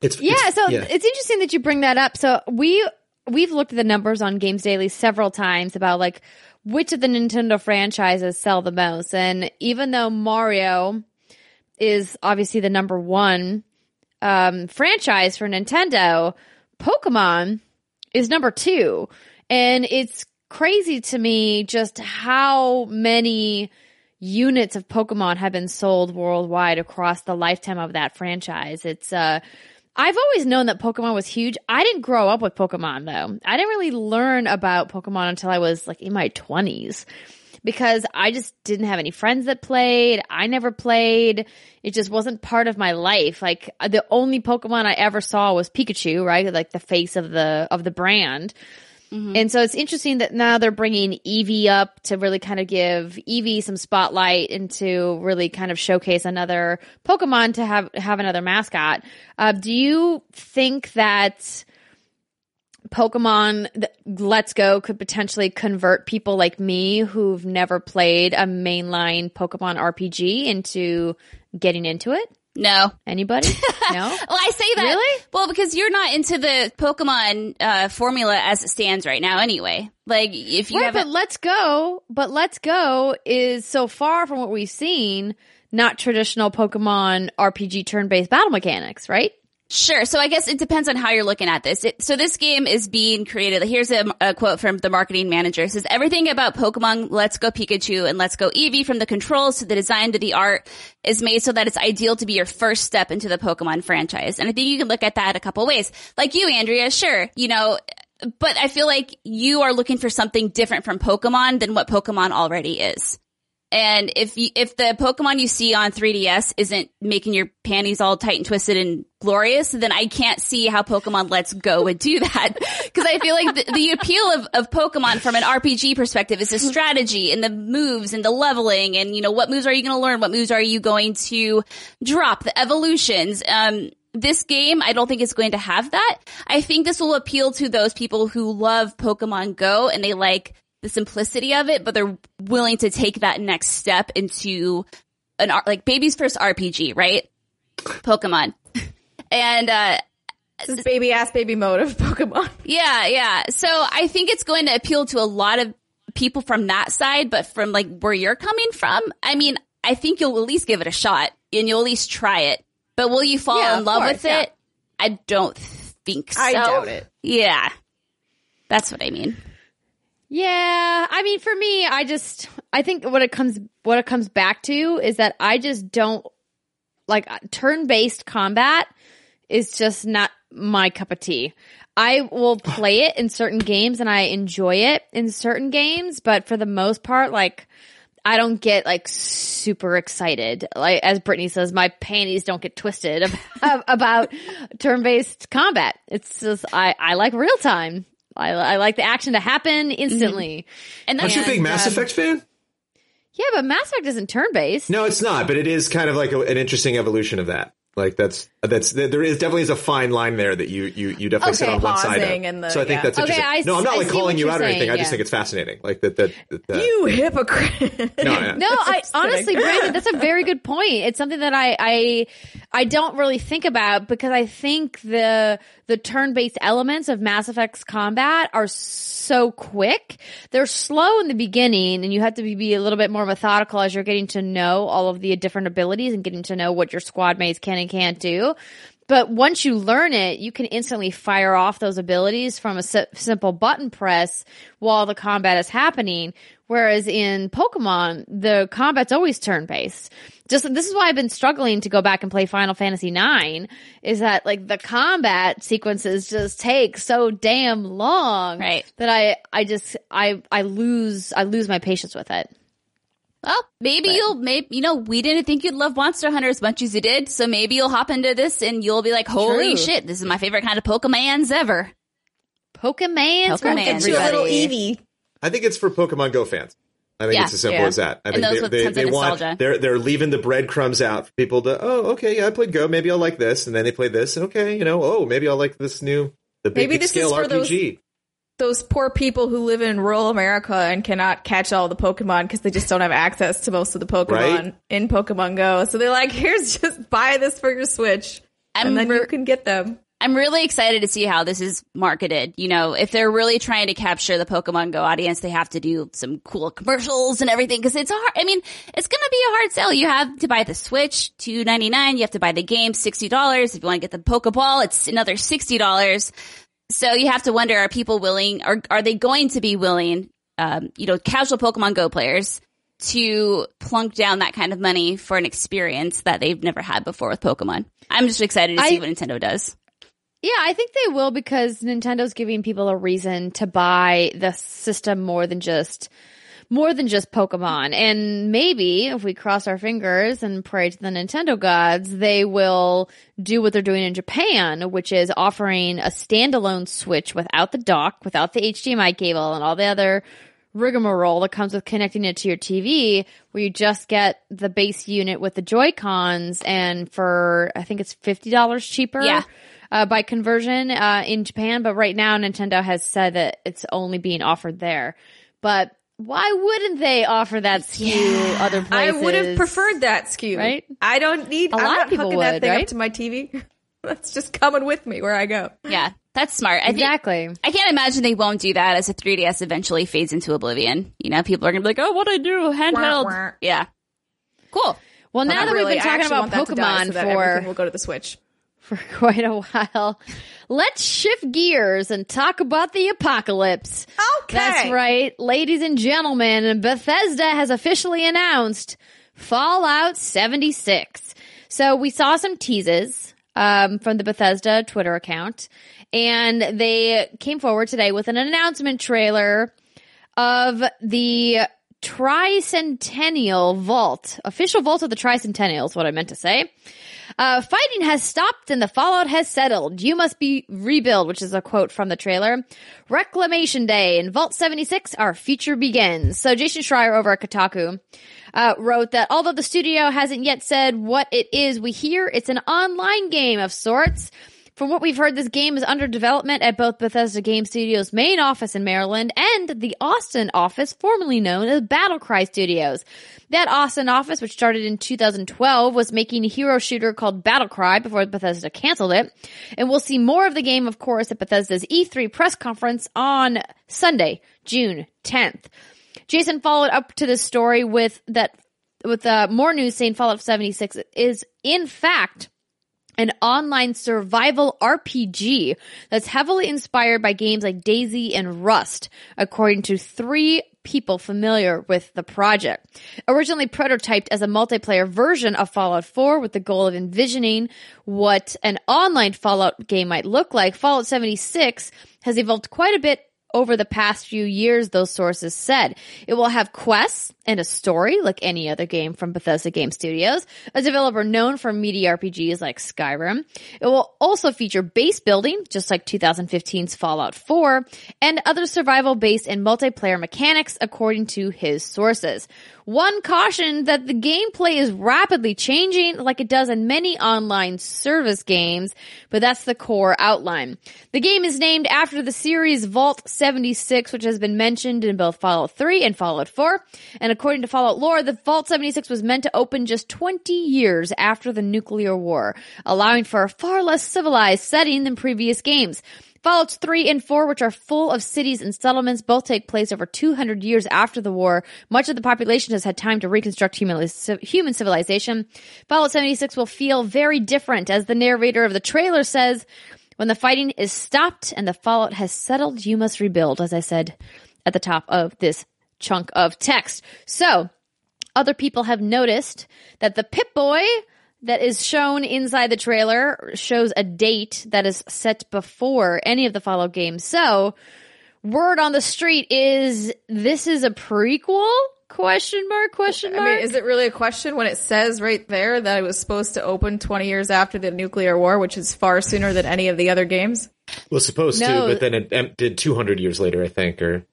It's Yeah, it's- so it's interesting that you bring that up. So we we've looked at the numbers on Games Daily several times about like which of the Nintendo franchises sell the most. And even though Mario is obviously the number one um, franchise for Nintendo, Pokemon is number two. And it's crazy to me just how many units of Pokemon have been sold worldwide across the lifetime of that franchise. It's uh I've always known that Pokemon was huge. I didn't grow up with Pokemon though. I didn't really learn about Pokemon until I was like in my 20s because I just didn't have any friends that played. I never played. It just wasn't part of my life. Like the only Pokemon I ever saw was Pikachu, right? Like the face of the of the brand. And so it's interesting that now they're bringing Eevee up to really kind of give Eevee some spotlight and to really kind of showcase another Pokemon to have have another mascot. Uh, do you think that Pokemon Let's Go could potentially convert people like me who've never played a mainline Pokemon RPG into getting into it? No. Anybody? No. Well, I say that. Really? Well, because you're not into the Pokemon uh, formula as it stands right now, anyway. Like, if you Right, haven't, but Let's Go, but Let's Go is so far from what we've seen, not traditional Pokemon RPG turn-based battle mechanics, right? Sure. So I guess it depends on how you're looking at this. It, so this game is being created. Here's a, a, quote from the marketing manager. It says everything about Pokemon Let's Go Pikachu and Let's Go Eevee from the controls to the design to the art is made so that it's ideal to be your first step into the Pokemon franchise. And I think you can look at that a couple ways. Like you, Andrea, sure, you know, but I feel like you are looking for something different from Pokemon than what Pokemon already is. And if you, if the Pokemon you see on 3DS isn't making your panties all tight and twisted and glorious, then I can't see how Pokemon Let's Go would do that. Cause I feel like the, the appeal of, of Pokemon from an RPG perspective is the strategy and the moves and the leveling and, you know, what moves are you going to learn? What moves are you going to drop? The evolutions. Um, this game, I don't think is going to have that. I think this will appeal to those people who love Pokemon Go and they like the simplicity of it, but they're willing to take that next step into an like baby's first RPG, right? Pokemon. and uh this baby ass baby mode of Pokemon. Yeah, yeah. So I think it's going to appeal to a lot of people from that side, but from like where you're coming from, I mean, I think you'll at least give it a shot and you'll at least try it. But will you fall Yeah, in love course, with yeah. it? I don't think so. I doubt it. Yeah. That's what I mean. Yeah, I mean, for me, I just I think what it comes what it comes back to is that I just don't like turn based combat is just not my cup of tea. I will play it in certain games and I enjoy it in certain games, but for the most part, like I don't get like super excited. Like as Brittney says, my panties don't get twisted ab- about turn based combat. It's just I I like real time. I, I like the action to happen instantly. And Aren't that's you a big Mass um, Effect fan? Yeah, but Mass Effect isn't turn based. No, it's not, but it is kind of like a, an interesting evolution of that. Like that's that's there is definitely is a fine line there that you you you definitely sit on one side of. and the- so I think yeah. that's Okay, interesting. I no, I'm not s- I like calling you you're out or anything. saying, I just think it's fascinating. Like that that, that, that You hypocrite. no, yeah. No, I honestly, Brandon, that's a very good point. It's something that I, I, I don't really think about because I think the, the turn-based elements of Mass Effect's combat are so quick. They're slow in the beginning and you have to be, be a little bit more methodical as you're getting to know all of the different abilities and getting to know what your squad mates can and can't do. But once you learn it, you can instantly fire off those abilities from a si- simple button press while the combat is happening. Whereas in Pokemon, the combat's always turn based. Just this is why I've been struggling to go back and play Final Fantasy IX. Is that like the combat sequences just take so damn long, Right. That I I just I I lose I lose my patience with it. Well, maybe you'll maybe you know we didn't think you'd love Monster Hunter as much as you did, so maybe you'll hop into this and you'll be like, "Holy True. shit, this is my favorite kind of Pokemon's ever." Pokemon's, for Pokemans. Get you a little everybody. Eevee. I think it's for Pokemon Go fans. I think Yeah. it's as simple Yeah. as that. I And think those they, with they, tons they of want nostalgia. they're they're leaving the breadcrumbs out for people to oh okay yeah I played Go maybe I'll like this and then they play this okay you know oh maybe I'll like this new the big, Maybe big this is scale for RPG. those- Those poor people who live in rural America and cannot catch all the Pokemon because they just don't have access to most of the Pokemon Right. in Pokemon Go. So they're like, here's just buy this for your Switch. I'm and then re- you can get them. I'm really excited to see how this is marketed. You know, if they're really trying to capture the Pokemon Go audience, they have to do some cool commercials and everything because it's a hard, I mean, it's going to be a hard sell. You have to buy the Switch, two ninety nine. You have to buy the game, $60. If you want to get the Pokeball, it's another $60. So you have to wonder, are people willing, or are they going to be willing, um, you know, casual Pokemon Go players to plunk down that kind of money for an experience that they've never had before with Pokemon? I'm just excited to I- see what Nintendo does. Yeah, I think they will because Nintendo's giving people a reason to buy the system more than just more than just Pokemon. And maybe if we cross our fingers and pray to the Nintendo gods, they will do what they're doing in Japan, which is offering a standalone Switch without the dock, without the HDMI cable and all the other rigmarole that comes with connecting it to your TV, where you just get the base unit with the Joy Cons, and for I think it's fifty dollars cheaper. Yeah. Uh, by conversion uh, in Japan, but right now Nintendo has said that it's only being offered there. But why wouldn't they offer that SKU other places? I would have preferred that SKU. Right? I don't need. A I'm lot not of people hooking that would, thing right? up to my TV. That's just coming with me where I go. Yeah, that's smart. I think exactly. I can't imagine they won't do that as the 3DS eventually fades into oblivion. You know, people are gonna be like, "Oh, what do I do? Handheld." Wah, wah. Yeah, cool. Well, now that really. we've been talking about want that die Pokemon so for will go to the Switch. For quite a while. Let's shift gears and talk about the apocalypse. Okay. That's right, ladies and gentlemen. Bethesda has officially announced Fallout 76. So we saw some teases um, from the Bethesda Twitter account, and they came forward today with an announcement trailer of the Tricentennial Vault, official vault of the Tricentennial is what I meant to say. Uh, fighting has stopped and the fallout has settled. You must be rebuild, which is a quote from the trailer. Reclamation Day in Vault 76, our future begins. So Jason Schreier over at Kotaku uh, wrote that although the studio hasn't yet said what it is we hear, it's an online game of sorts. From what we've heard, this game is under development at both Bethesda Game Studios' main office in Maryland and the Austin office, formerly known as Battlecry Studios. That Austin office, which started in 2012, was making a hero shooter called Battlecry before Bethesda canceled it. And we'll see more of the game, of course, at Bethesda's E3 press conference on Sunday, June 10th. Jason followed up to this story with that with uh, more news saying Fallout 76 is in fact an online survival RPG that's heavily inspired by games like DayZ and Rust, according to three people familiar with the project. Originally prototyped as a multiplayer version of Fallout 4 with the goal of envisioning what an online Fallout game might look like, Fallout 76 has evolved quite a bit over the past few years, those sources said. It will have quests and a story like any other game from Bethesda Game Studios, a developer known for media RPGs like Skyrim. It will also feature base building, just like 2015's Fallout 4, and other survival based and multiplayer mechanics according to his sources. One caution that the gameplay is rapidly changing like it does in many online service games, but that's the core outline. The game is named after the series Vault 76, which has been mentioned in both Fallout 3 and Fallout 4. And according to Fallout lore, the Vault 76 was meant to open just 20 years after the nuclear war, allowing for a far less civilized setting than previous games. Fallouts 3 and 4, which are full of cities and settlements, both take place over 200 years after the war. Much of the population has had time to reconstruct human, human civilization. Fallout 76 will feel very different, as the narrator of the trailer says, when the fighting is stopped and the fallout has settled, you must rebuild, as I said at the top of this chunk of text. So, other people have noticed that the Pip-Boy that is shown inside the trailer shows a date that is set before any of the Fallout games. So, word on the street is this is a prequel? Question mark, question mark. I mean, is it really a question when it says right there that it was supposed to open 20 years after the nuclear war, which is far sooner than any of the other games? Was supposed No. to, but then it did 200 years later, I think, or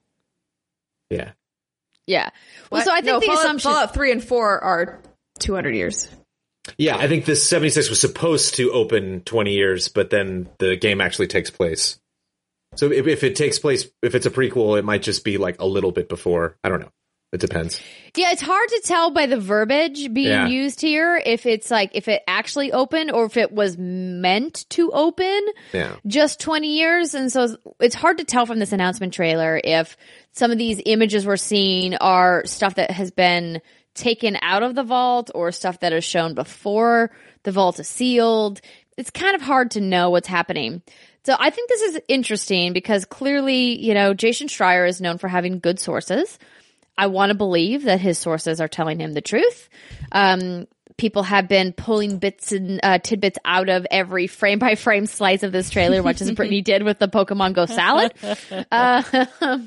yeah. yeah. Well, so I think no, the Fallout, assumption. Fallout 3 and 4 are 200 years. Yeah, I think this 76 was supposed to open 20 years, but then the game actually takes place. So if, if it takes place, if it's a prequel, it might just be like a little bit before. I don't know. It depends. Yeah, it's hard to tell by the verbiage being Yeah. used here if it's like if it actually opened or if it was meant to open Yeah. just 20 years. And so it's- it's hard to tell from this announcement trailer if some of these images we're seeing are stuff that has been taken out of the vault or stuff that is shown before the vault is sealed. It's kind of hard to know what's happening. So I think this is interesting because clearly, you know, Jason Schreier is known for having good sources. I want to believe that his sources are telling him the truth. Um, people have been pulling bits and uh, tidbits out of every frame by frame slice of this trailer, much as Brittney did with the Pokemon Go salad. Uh,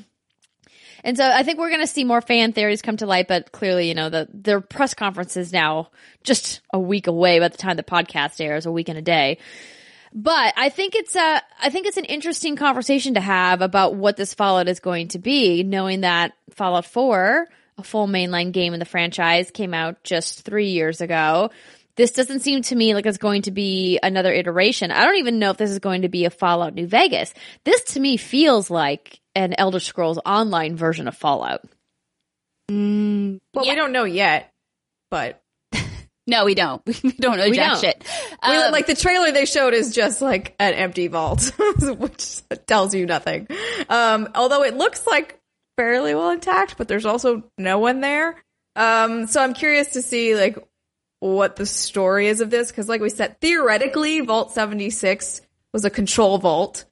and so I think we're going to see more fan theories come to light, but clearly, you know, the their press conference is now just a week away by the time the podcast airs, a week and a day. But I think it's a, I think it's an interesting conversation to have about what this Fallout is going to be, knowing that Fallout 4, a full mainline game in the franchise, came out just three years ago. This doesn't seem to me like it's going to be another iteration. I don't even know if this is going to be a Fallout New Vegas. This to me feels like an Elder Scrolls Online version of Fallout. Well, we don't know yet, but No, we don't. We don't know We jack don't. shit. we- Um, like the trailer they showed is just like an empty vault, which tells you nothing. Um, although it looks like fairly well intact, but there's also no one there. Um, so I'm curious to see like what the story is of this because, like we said, theoretically, Vault 76 was a control vault.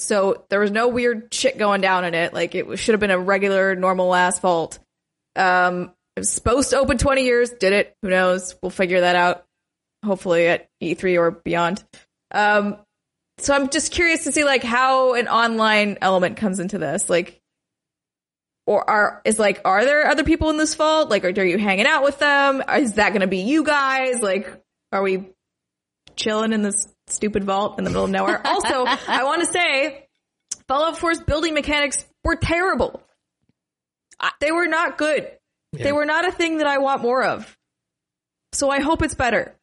So there was no weird shit going down in it. Like it should have been a regular, normal asphalt. Um, it was supposed to open 20 years. Did it? Who knows? We'll figure that out. Hopefully at E3 or beyond. Um, so I'm just curious to see like how an online element comes into this. Like, or are is like are there other people in this vault? Like, are, are you hanging out with them? Is that going to be you guys? Like, are we chilling in this stupid vault in the middle of nowhere? also, I want to say, Fallout 4's building mechanics were terrible. They were not good. They were not a thing that I want more of. So I hope it's better.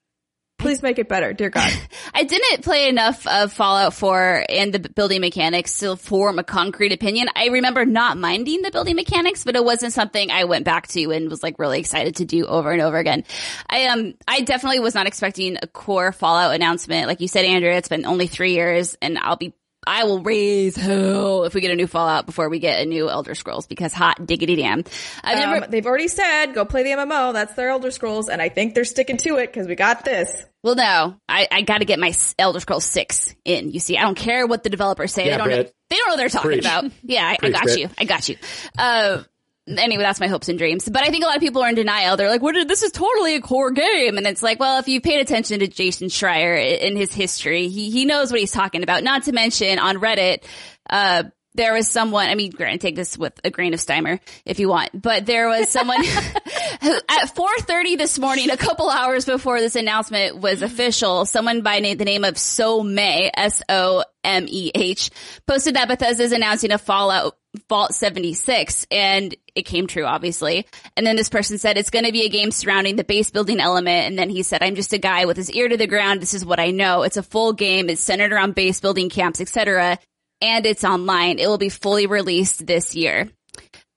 Please make it better, dear God. I didn't play enough of Fallout 4 and the building mechanics to form a concrete opinion. I remember not minding the building mechanics, but it wasn't something I went back to and was like really excited to do over and over again. I um I definitely was not expecting a core Fallout announcement. Like you said, Andrea, it's been only three years and I'll be I will raise hell if we get a new Fallout before we get a new Elder Scrolls because hot diggity damn. I've Um, never, they've already said go play the MMO. That's their Elder Scrolls, and I think they're sticking to it because we got this. well, no, I, I got to get my Elder Scrolls 6 in. You see, I don't care what the developers say. Yeah, they don't know, they don't know what they're talking Preach. about. Yeah, I, I got Britt. you. I got you. Uh, anyway, that's my hopes and dreams. But I think a lot of people are in denial. They're like, "What? did- This is totally a core game." And it's like, well, if you paid attention to Jason Schreier in his history, he he knows what he's talking about. Not to mention on Reddit, uh. There was someone, I mean, granted, take this with a grain of Steimer if you want, but there was someone at 4.30 this morning, a couple hours before this announcement was official, someone by na- the name of So May, S-O-M-E-H, posted that Bethesda is announcing a Fallout Vault 76 and it came true, obviously. And then this person said it's going to be a game surrounding the base building element. And then he said, I'm just a guy with his ear to the ground. This is what I know. It's a full game. It's centered around base building camps, etc. And it's online. It will be fully released this year.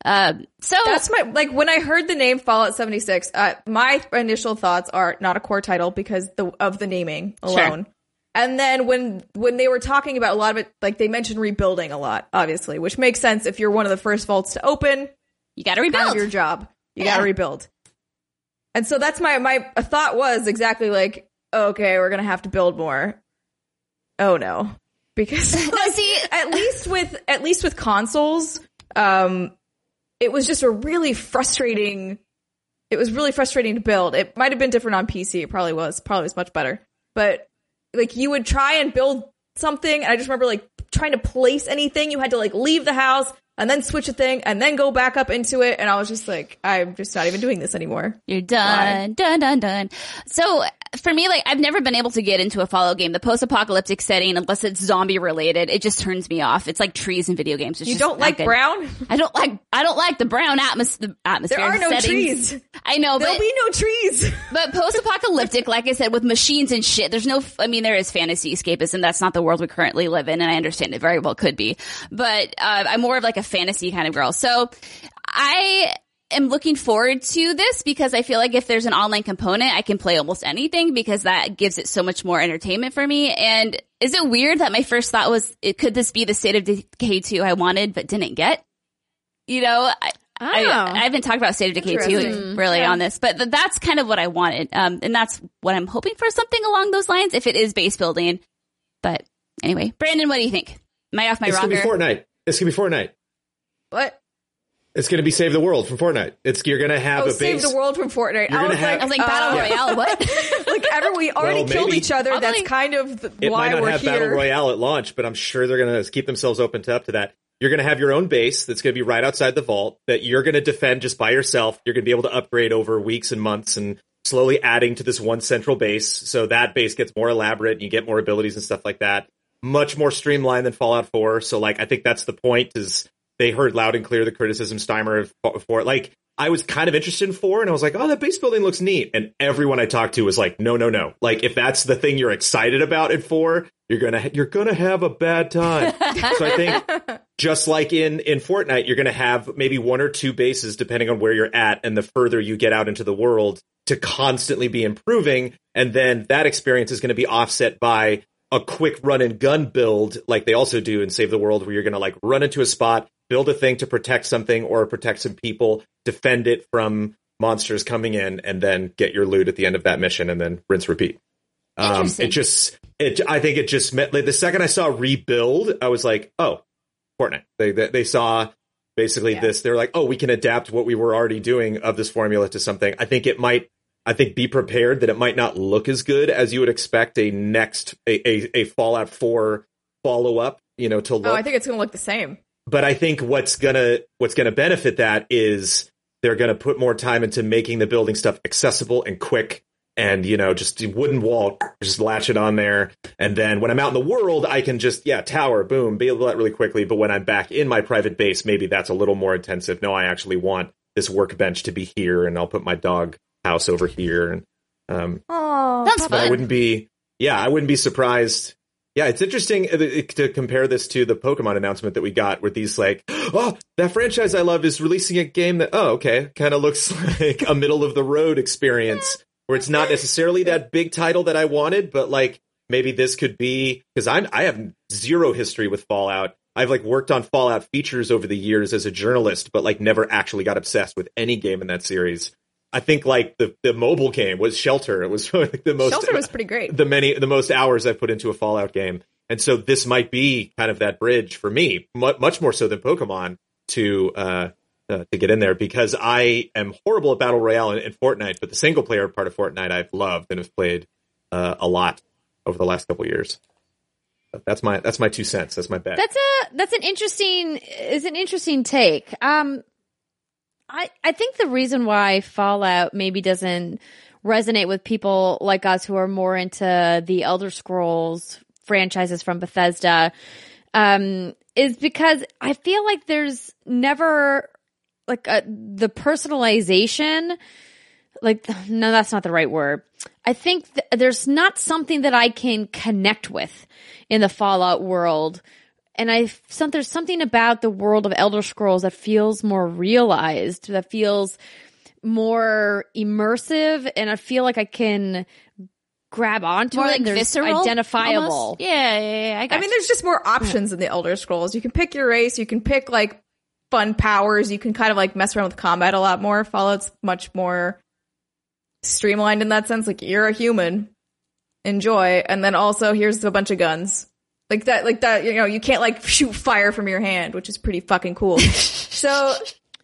Um, so That's my like when I heard the name Fallout 76. Uh, my initial thoughts are not a core title because the of the naming alone. And then when when they were talking about a lot of it, like they mentioned rebuilding a lot, obviously, which makes sense if you're one of the first vaults to open. you got to kind rebuild. of your job. You Yeah. got to rebuild. And so that's my my thought was exactly like, okay, we're gonna have to build more. Oh no, because like, see- at least with at least with consoles, um, it was just a really frustrating. It was really frustrating to build. It might have been different on PC. It probably was. Probably was much better. But like you would try and build something, and I just remember like trying to place anything. You had to like leave the house and then switch a thing and then go back up into it. And I was just like, I'm just not even doing this anymore. You're done, done, done, done. So for me, like I've never been able to get into a Fallout game. The post-apocalyptic setting, unless it's zombie related, it just turns me off. It's like trees in video games. It's You don't like good. brown? I don't like. I don't like the brown atmos- atmosphere. There are no settings. trees. I know, There'll but be no trees. but post-apocalyptic, like I said, with machines and shit, there's no, I mean, there is fantasy escapism. That's not the world we currently live in, and I understand it very well could be. But, uh, I'm more of like a fantasy kind of girl. So, I am looking forward to this because I feel like if there's an online component, I can play almost anything because that gives it so much more entertainment for me. And is it weird that my first thought was, it, could this be the State of Decay 2 I wanted but didn't get? You know, I, I, Oh. I haven't talked about State of Decay 2 really Yeah. on this, but th- that's kind of what I wanted. Um, and that's what I'm hoping for something along those lines if it is base building. But anyway, Brandon, what do you think? Am I off my It's gonna be rocker? Fortnite. It's gonna be Fortnite. what? It's gonna be Save the World from Fortnite. It's you're gonna have Oh, a save base. the world from Fortnite. You're I gonna was have- like, I was like, uh, Battle Royale, what? like ever we already Well, killed maybe. each other. I'll That's like- kind of th- it why might not we're have here. battle royale at launch, but I'm sure they're going to keep themselves open to up to that. You're going to have your own base that's going to be right outside the vault that you're going to defend just by yourself. You're going to be able to upgrade over weeks and months and slowly adding to this one central base. So that base gets more elaborate and you get more abilities and stuff like that. Much more streamlined than Fallout 4. So like, I think that's the point is they heard loud and clear the criticism Steimer of for like, I was kind of interested in four and I was like, oh, that base building looks neat. And everyone I talked to was like, no, no, no. Like if that's the thing you're excited about in four, you're gonna you're gonna have a bad time. so I think just like in in Fortnite, you're gonna have maybe one or two bases depending on where you're at, and the further you get out into the world to constantly be improving, and then that experience is gonna be offset by a quick run and gun build like they also do in Save the World, where you're gonna like run into a spot, build a thing to protect something or protect some people, defend it from monsters coming in and then get your loot at the end of that mission and then rinse repeat. Um, it just, it, I think it just meant like the second I saw rebuild, I was like, oh, Fortnite. They, they, they saw basically Yeah. this. They're like, oh, we can adapt what we were already doing of this formula to something. I think it might, I think be prepared that it might not look as good as you would expect a next, a, a, a Fallout 4 follow up, you know, to look Oh, I think it's going to look the same. But I think what's gonna what's gonna benefit that is they're gonna put more time into making the building stuff accessible and quick and you know just wooden wall just latch it on there. And then when I'm out in the world I can just yeah tower boom build that really quickly. But when I'm back in my private base maybe that's a little more intensive. No I actually want this workbench to be here and I'll put my dog house over here. And um Oh, Sounds but I wouldn't be, yeah, I wouldn't be surprised. Yeah, it's interesting uh, to compare this to the Pokemon announcement that we got with these like, oh, that franchise I love is releasing a game that, oh, okay, kind of looks like a middle of the road experience where it's not necessarily that big title that I wanted, but like maybe this could be because I'm I have zero history with Fallout. I've like worked on Fallout features over the years as a journalist, but like never actually got obsessed with any game in that series. I think like the the mobile game was Shelter. It was like the most Shelter was pretty great. the many the most hours I've put into a Fallout game, and so this might be kind of that bridge for me, mu- much more so than Pokemon to uh, uh, to get in there because I am horrible at battle royale and, and Fortnite, but the single player part of Fortnite I've loved and have played uh, a lot over the last couple years. That's my that's my two cents. That's my bet. That's a that's an interesting is an interesting take. Um, I I think the reason why Fallout maybe doesn't resonate with people like us who are more into the Elder Scrolls franchises from Bethesda, um, is because I feel like there's never like a, the personalization like no that's not the right word. I think th- there's not something that i can connect with in the fallout world and i some, there's something about the world of elder scrolls that feels more realized that feels more immersive and i feel like i can grab onto More it like and there's visceral, identifiable almost? Yeah, yeah, yeah. I, I mean, there's just more options in the Elder Scrolls. You can pick your race. You can pick like fun powers. You can kind of like mess around with combat a lot more. Fallout's much more streamlined in that sense. Like you're a human, enjoy, and then also here's a bunch of guns. Like that, like that. You know, you can't like shoot fire from your hand, which is pretty fucking cool. so,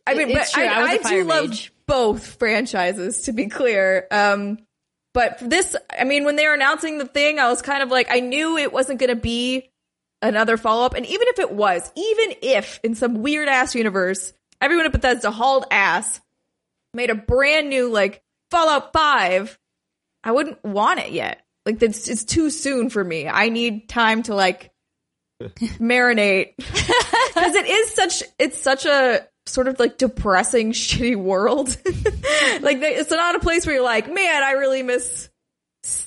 I mean, It's but true. I I, I, do love both franchises, to be clear. Um, but for this, I mean, when they were announcing the thing, I was kind of like, I knew it wasn't going to be another follow up. And even if it was, even if in some weird ass universe, everyone at Bethesda hauled ass, made a brand new like Fallout 5, I wouldn't want it yet. Like it's, it's too soon for me. I need time to like marinate because it is such it's such a sort of like depressing shitty world like they- it's not a place where you're like man i really miss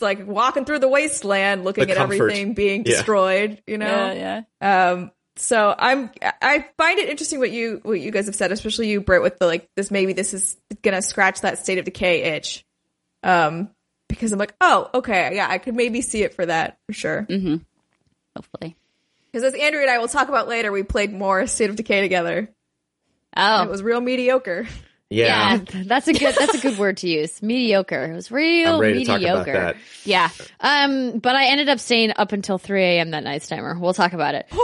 like walking through the wasteland looking The at comfort. everything being Yeah. destroyed you know yeah, yeah. um so i'm i find it interesting what you what you guys have said especially you Britt, with the like this maybe this is gonna scratch that state of decay itch um because i'm like oh okay yeah i could maybe see it for that for sure Mm-hmm. Hopefully. because as Andrea and I will talk about later, we played more State of Decay together. Oh, It was real mediocre. yeah, Yeah, that's a good that's a good word to use. Mediocre. It was real I'm ready to talk mediocre. about that. yeah. Um, but I ended up staying up until 3 a.m. that night, Steimer. We'll talk about it.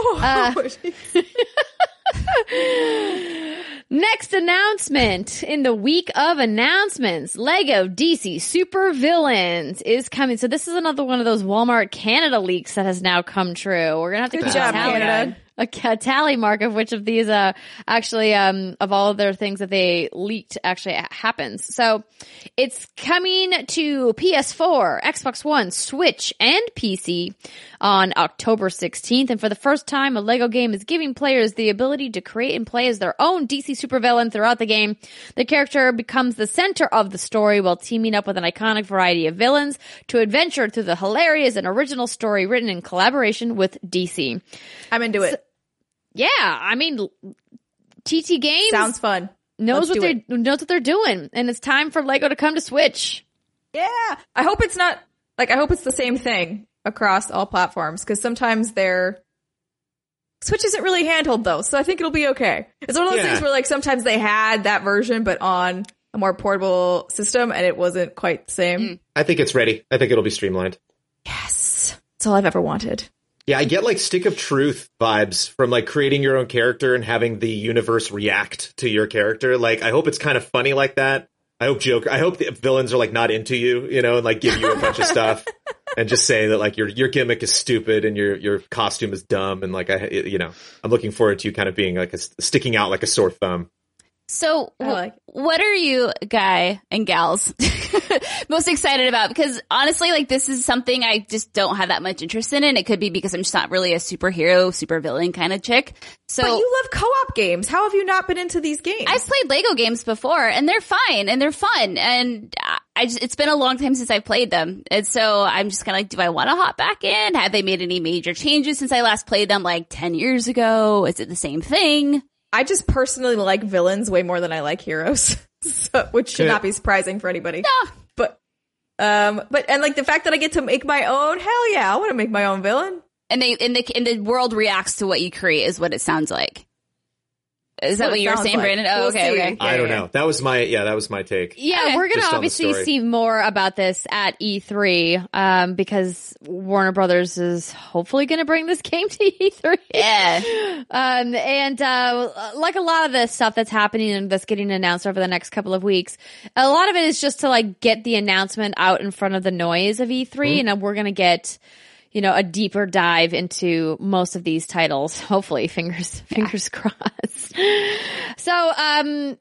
Next announcement in the week of announcements, Lego DC Super Villains is coming. So this is another one of those Walmart Canada leaks that has now come true. We're gonna have to Good keep job, Canada. A, ca- tally mark of which of these, uh, actually, um, of all of their things that they leaked actually happens. So it's coming to PS4, Xbox One, Switch, and PC on October 16th. And for the first time, a LEGO game is giving players the ability to create and play as their own DC supervillain throughout the game. The character becomes the center of the story while teaming up with an iconic variety of villains to adventure through the hilarious and original story written in collaboration with DC. I'm into it. Yeah, I mean, TT Games Sounds fun. knows Let's what they it. knows what they're doing, and it's time for Lego to come to Switch. Yeah. I hope it's not like I hope it's the same thing across all platforms because sometimes they're Switch isn't really handheld though, so I think it'll be okay. It's one of those Yeah. things where like sometimes they had that version, but on a more portable system, and it wasn't quite the same. Mm. I think it's ready. I think it'll be streamlined. Yes, it's all I've ever wanted. Yeah, I get like stick of truth vibes from like creating your own character and having the universe react to your character. Like, I hope it's kind of funny like that. I hope Joker. I hope the villains are like not into you, you know, and like give you a bunch of stuff and just say that like your your gimmick is stupid and your your costume is dumb and like I you know I'm looking forward to you kind of being like a, sticking out like a sore thumb. So, like what are you, guy and gals, most excited about? Because honestly, like this is something I just don't have that much interest in, and it could be because I'm just not really a superhero, supervillain kind of chick. So But you love co-op games. How have you not been into these games? I've played Lego games before, and they're fine and they're fun, and I just, it's been a long time since I've played them, and so I'm just kind of like, do I want to hop back in? Have they made any major changes since I last played them, like ten years ago? Is it the same thing? I just personally like villains way more than I like heroes, so, which should Yeah. not be surprising for anybody. No. But, um, but and like the fact that I get to make my own, hell yeah, I want to make my own villain. And they and the and the world reacts to what you create is what it sounds like. Is that what what you were saying, like. Brandon? Oh, We'll okay, see. okay. I don't yeah. know. That was my yeah. That was my take. Yeah, Okay. we're gonna on the obviously see more about this at E3 um, because Warner Brothers is hopefully going to bring this game to E3. Yeah. Um, and uh, like a lot of the stuff that's happening and that's getting announced over the next couple of weeks, a lot of it is just to like get the announcement out in front of the noise of E3, and uh, we're gonna get. You know, a deeper dive into most of these titles. Hopefully, fingers fingers crossed. So, um,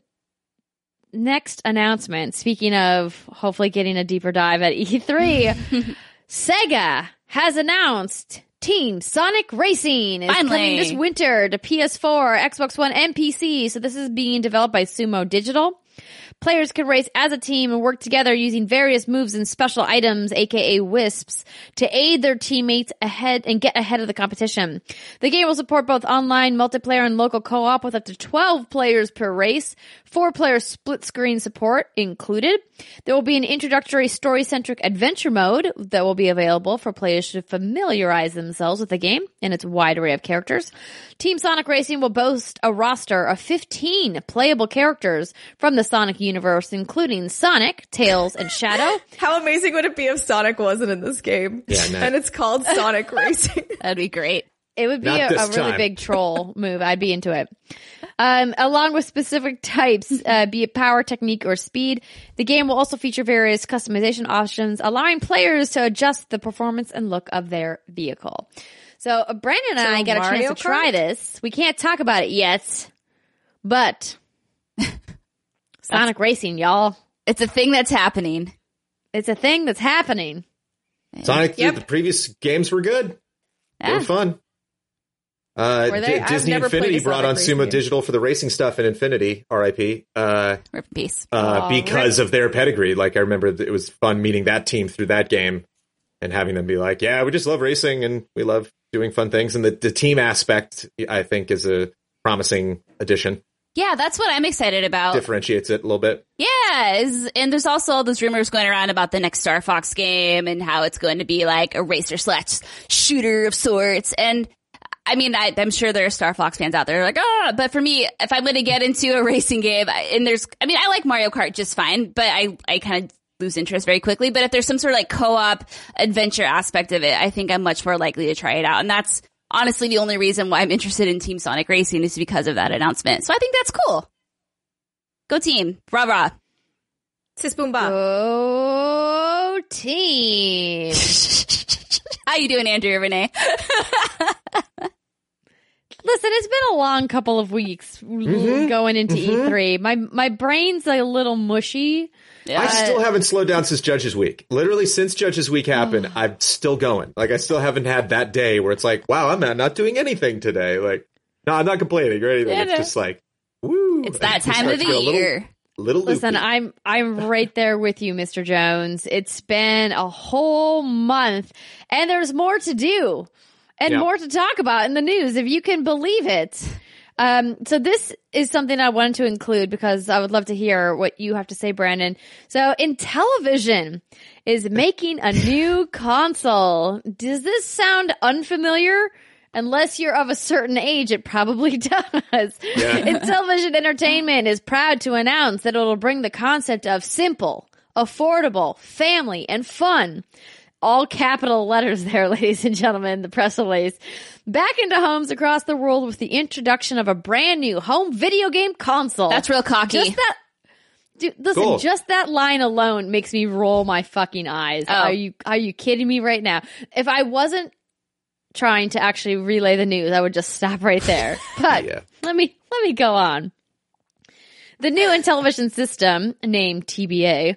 next announcement. Speaking of hopefully getting a deeper dive at E3, Sega has announced Team Sonic Racing is Finally. coming this winter to PS4, Xbox One, and PC. So this is being developed by Sumo Digital. Players can race as a team and work together using various moves and special items, aka wisps, to aid their teammates ahead and get ahead of the competition. The game will support both online multiplayer and local co-op with up to 12 players per race, four player split screen support included. There will be an introductory story centric adventure mode that will be available for players to familiarize themselves with the game and its wide array of characters. Team Sonic Racing will boast a roster of 15 playable characters from the Sonic universe, including Sonic, Tails, and Shadow. How amazing would it be if Sonic wasn't in this game? Yeah, no. and it's called Sonic Racing. That'd be great. It would be Not a, a really big troll move. I'd be into it. Um, along with specific types, uh, be it power, technique, or speed, the game will also feature various customization options, allowing players to adjust the performance and look of their vehicle. So uh, Brandon and So I got a Mario chance to try this. We can't talk about it yet, but Sonic Racing, y'all, It's a thing that's happening. it's a thing that's happening. Sonic. Yep. The previous games were good. They were fun. Uh, Were they? D- I've Disney never Infinity brought on Sumo game. Digital for the racing stuff in Infinity, RIP, uh, Rip in peace. uh, Aw, because of their pedigree. Like I remember it was fun meeting that team through that game and having them be like, yeah, we just love racing and we love doing fun things. And the, the team aspect, I think, is a promising addition. Yeah, that's what I'm excited about. Differentiates it a little bit. Yeah, and there's also all those rumors going around about the next Star Fox game and how it's going to be like a racer slash shooter of sorts. And I mean, I, I'm sure there are Star Fox fans out there like, oh, but for me, if I'm going to get into a racing game, and there's, I mean, I like Mario Kart just fine, but I, I kind of lose interest very quickly. But if there's some sort of like co-op adventure aspect of it, I think I'm much more likely to try it out. And that's honestly the only reason why I'm interested in Team Sonic Racing is because of that announcement. So I think that's cool. Go team. Rah rah. Sis Boomba. Go team. How you doing, Andrea Rene? Listen, it's been a long couple of weeks Mm-hmm. going into E3. My my brain's a little mushy. I still haven't slowed down since Judges Week. Literally since Judges Week happened, I'm still going. Like I still haven't had that day where it's like, wow, I'm not, not doing anything today. Like, no, I'm not complaining or anything. Yeah, it's no. just like, woo. It's that time of the to feel a little- year. Little, Listen, loopy. I'm I'm right there with you, Mr. Jones. It's been a whole month, and there's more to do and more to talk about in the news, if you can believe it. Um, so this is something I wanted to include because I would love to hear what you have to say, Brandon. So Intellivision is making a new console. Does this sound unfamiliar? Unless you're of a certain age, it probably does. Yeah. Intellivision Entertainment is proud to announce that it'll bring the concept of simple, affordable, family, and fun. All capital letters there, ladies and gentlemen, the press release. Back into homes across the world with the introduction of a brand new home video game console. That's real cocky. Just that. Dude, listen, Cool. just that line alone makes me roll my fucking eyes. Oh. Are you are you kidding me right now? If I wasn't trying to actually relay the news, I would just stop right there. But Yeah. let me let me go on. The new Intellivision system, named TBA,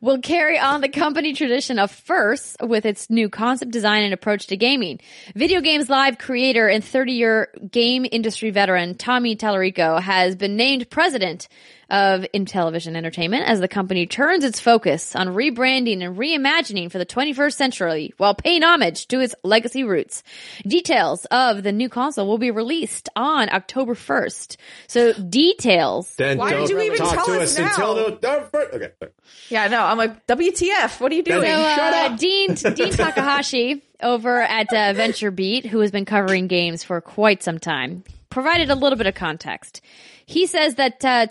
will carry on the company tradition of firsts with its new concept design and approach to gaming. Video Games Live creator and 30-year game industry veteran Tommy Tallarico has been named president of Intellivision Entertainment as the company turns its focus on rebranding and reimagining for the 21st century while paying homage to its legacy roots. Details of the new console will be released on October 1st. So details Then Why did don't you even talk tell to us us, now? until the don't fir- okay. sorry. Yeah, no, I'm like, WTF? What are you doing? Then- So, Shut uh, up. Dean Dean Takahashi over at uh, VentureBeat, who has been covering games for quite some time, provided a little bit of context. He says that uh,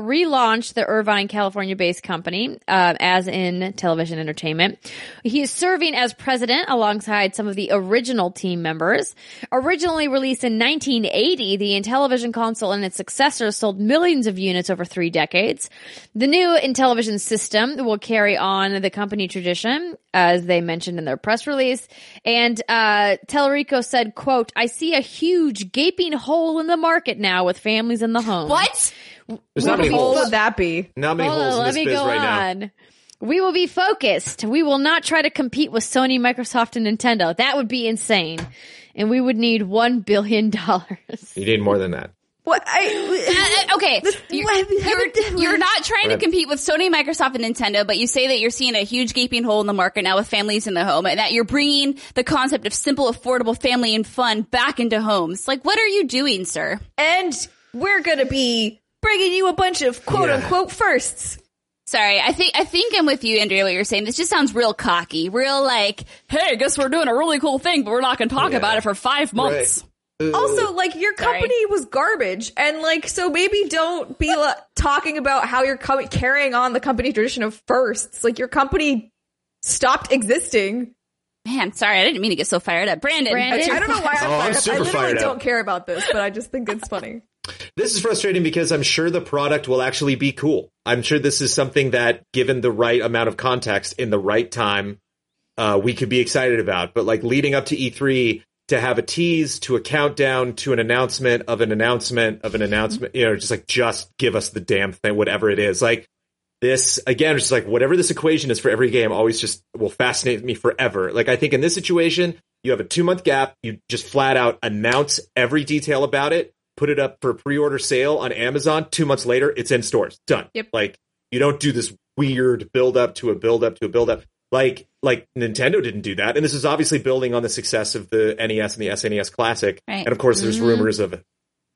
relaunched the Irvine, California-based company, uh, as Intellivision Entertainment. He is serving as president alongside some of the original team members. Originally released in 1980, the Intellivision console and its successors sold millions of units over three decades. The new Intellivision system will carry on the company tradition, as they mentioned in their press release. And uh, said, "quote I see a huge gaping hole in the market now with families in the home." what? There's not What many hole holes. would that be? Not many Hold holes on, in let this me biz go right now. We will be focused. We will not try to compete with Sony, Microsoft, and Nintendo. That would be insane. And we would need one billion dollars. You need more than that. What? I, Uh, okay, you're, you're, you're not trying to compete with Sony, Microsoft, and Nintendo, but you say that you're seeing a huge gaping hole in the market now with families in the home, and that you're bringing the concept of simple, affordable family and fun back into homes. Like, what are you doing, sir? and we're gonna be bringing you a bunch of quote Yeah. unquote firsts. Sorry, I think I think I'm with you, Andrea. What you're saying, this just sounds real cocky, real like, hey, guess we're doing a really cool thing, but we're not going to talk Yeah. about it for five months. Right. Also, like your Sorry. company was garbage, and like so maybe don't be like, talking about how you're co- carrying on the company tradition of firsts. Like your company stopped existing. Man, sorry, I didn't mean to get so fired up, Brandon. Brandon? what's I don't know why I'm Oh, I'm fired up. super I literally fired don't care about this, but I just think it's funny. This is frustrating because I'm sure the product will actually be cool. I'm sure this is something that, given the right amount of context in the right time, uh, we could be excited about. But like leading up to E3, to have a tease, to a countdown, to an announcement of an announcement of an announcement, you know, just like just give us the damn thing, whatever it is. Like this again, it's just like whatever this equation is for every game, always just will fascinate me forever. Like I think in this situation, you have a two month gap, you just flat out announce every detail about it, put it up for pre order sale on Amazon. Two months later, it's in stores. Done. Yep. Like you don't do this weird build up to a build up to a build up. Like like Nintendo didn't do that, and this is obviously building on the success of the NES and the SNES Classic. Right. And of course, there's mm-hmm. rumors of a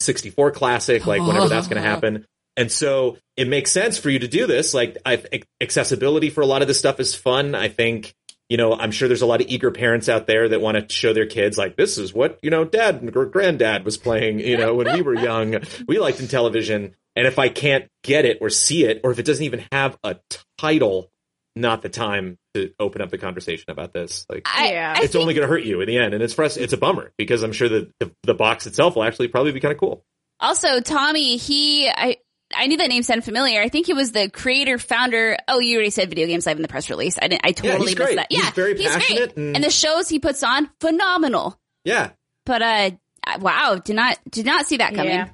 64 Classic, like whenever that's going to oh. happen. And so it makes sense for you to do this. Like I, accessibility for a lot of this stuff is fun. I think you know I'm sure there's a lot of eager parents out there that want to show their kids like this is what you know dad or granddad was playing. You know when we were young, we liked Intellivision. And if I can't get it or see it, or if it doesn't even have a title, not the time to open up the conversation about this. Like I, Yeah. It's think- only going to hurt you in the end, and it's frust- It's a bummer because I'm sure that the, the box itself will actually probably be kind of cool. Also, Tommy, he, I, I knew that name sounded familiar. I think he was the creator, founder. Oh, you already said Video Games Live in the press release. I didn't. I totally he's missed great. that. He's yeah, very he's passionate great, and- and the shows he puts on, phenomenal. Yeah, But uh, wow, did not did not see that coming. Yeah.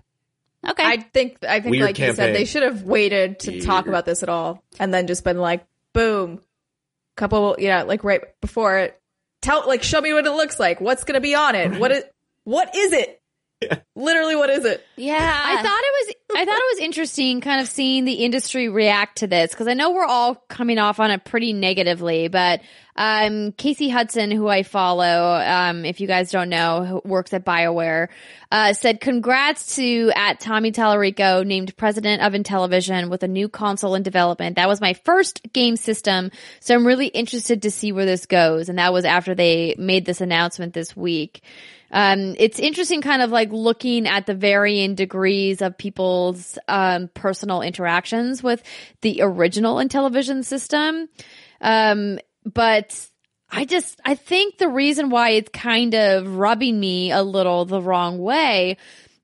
Okay, I think I think Weird like you said, they should have waited to talk about this at all, and then just been like, boom, couple, yeah, like right before it. Tell, like, show me what it looks like. What's gonna be on it? What is, what is it? Literally, what is it? yeah. I thought it was I thought it was interesting kind of seeing the industry react to this because I know we're all coming off on it pretty negatively, but Um, Casey Hudson, who I follow, um, if you guys don't know, who works at BioWare, uh, said congrats to at Tommy Tallarico, named president of Intellivision with a new console in development. That was my first game system. So I'm really interested to see where this goes. And that was after they made this announcement this week. Um, it's interesting kind of like looking at the varying degrees of people's, um, personal interactions with the original Intellivision system. Um, but I just, I think the reason why it's kind of rubbing me a little the wrong way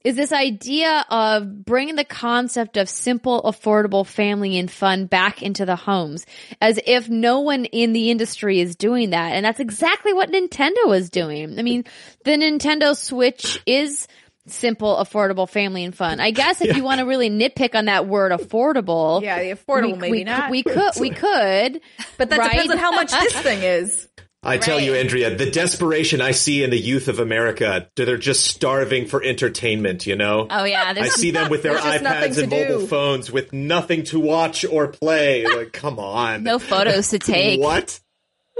is this idea of bringing the concept of simple, affordable family and fun back into the homes as if no one in the industry is doing that. And that's exactly what Nintendo is doing. I mean, the Nintendo Switch is simple, affordable family and fun. I guess if you want to really nitpick on that word affordable. Yeah, the affordable we, maybe we, not. We could, we could, but that right? depends on how much this thing is. I tell you, Andrea, the desperation I see in the youth of America, they're just starving for entertainment, you know? Oh yeah, I there's see them with their There's just nothing iPads and mobile do. phones with nothing to watch or play. Like, come on. no photos to take. What?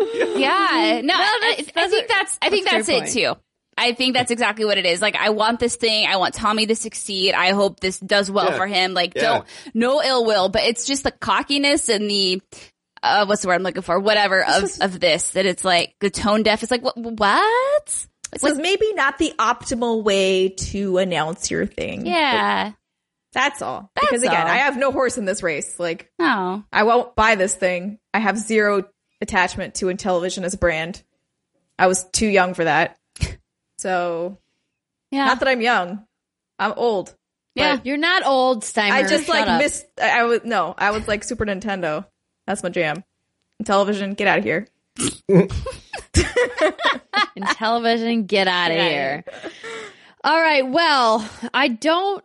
Yeah, no, I, I that's think a- that's I think that's that's it good too. I think that's exactly what it is. Like, I want this thing. I want Tommy to succeed. I hope this does well Yeah. for him. Like, Yeah. don't, no ill will, but it's just the cockiness and the, uh, what's the word I'm looking for? Whatever of, of this, that it's like the tone deaf. It's like, what, what? This is maybe not the optimal way to announce your thing. Yeah. That's all. because again, all. I have no horse in this race. Like, No. I won't buy this thing. I have zero attachment to Intellivision as a brand. I was too young for that. So, Yeah. not that I'm young. I'm old. yeah. You're not old, Steimer. I just Shut like up. missed. I, I was no. I was like Super Nintendo. That's my jam. Television, get out of here. in television. Get out of here. All right. Well, I don't.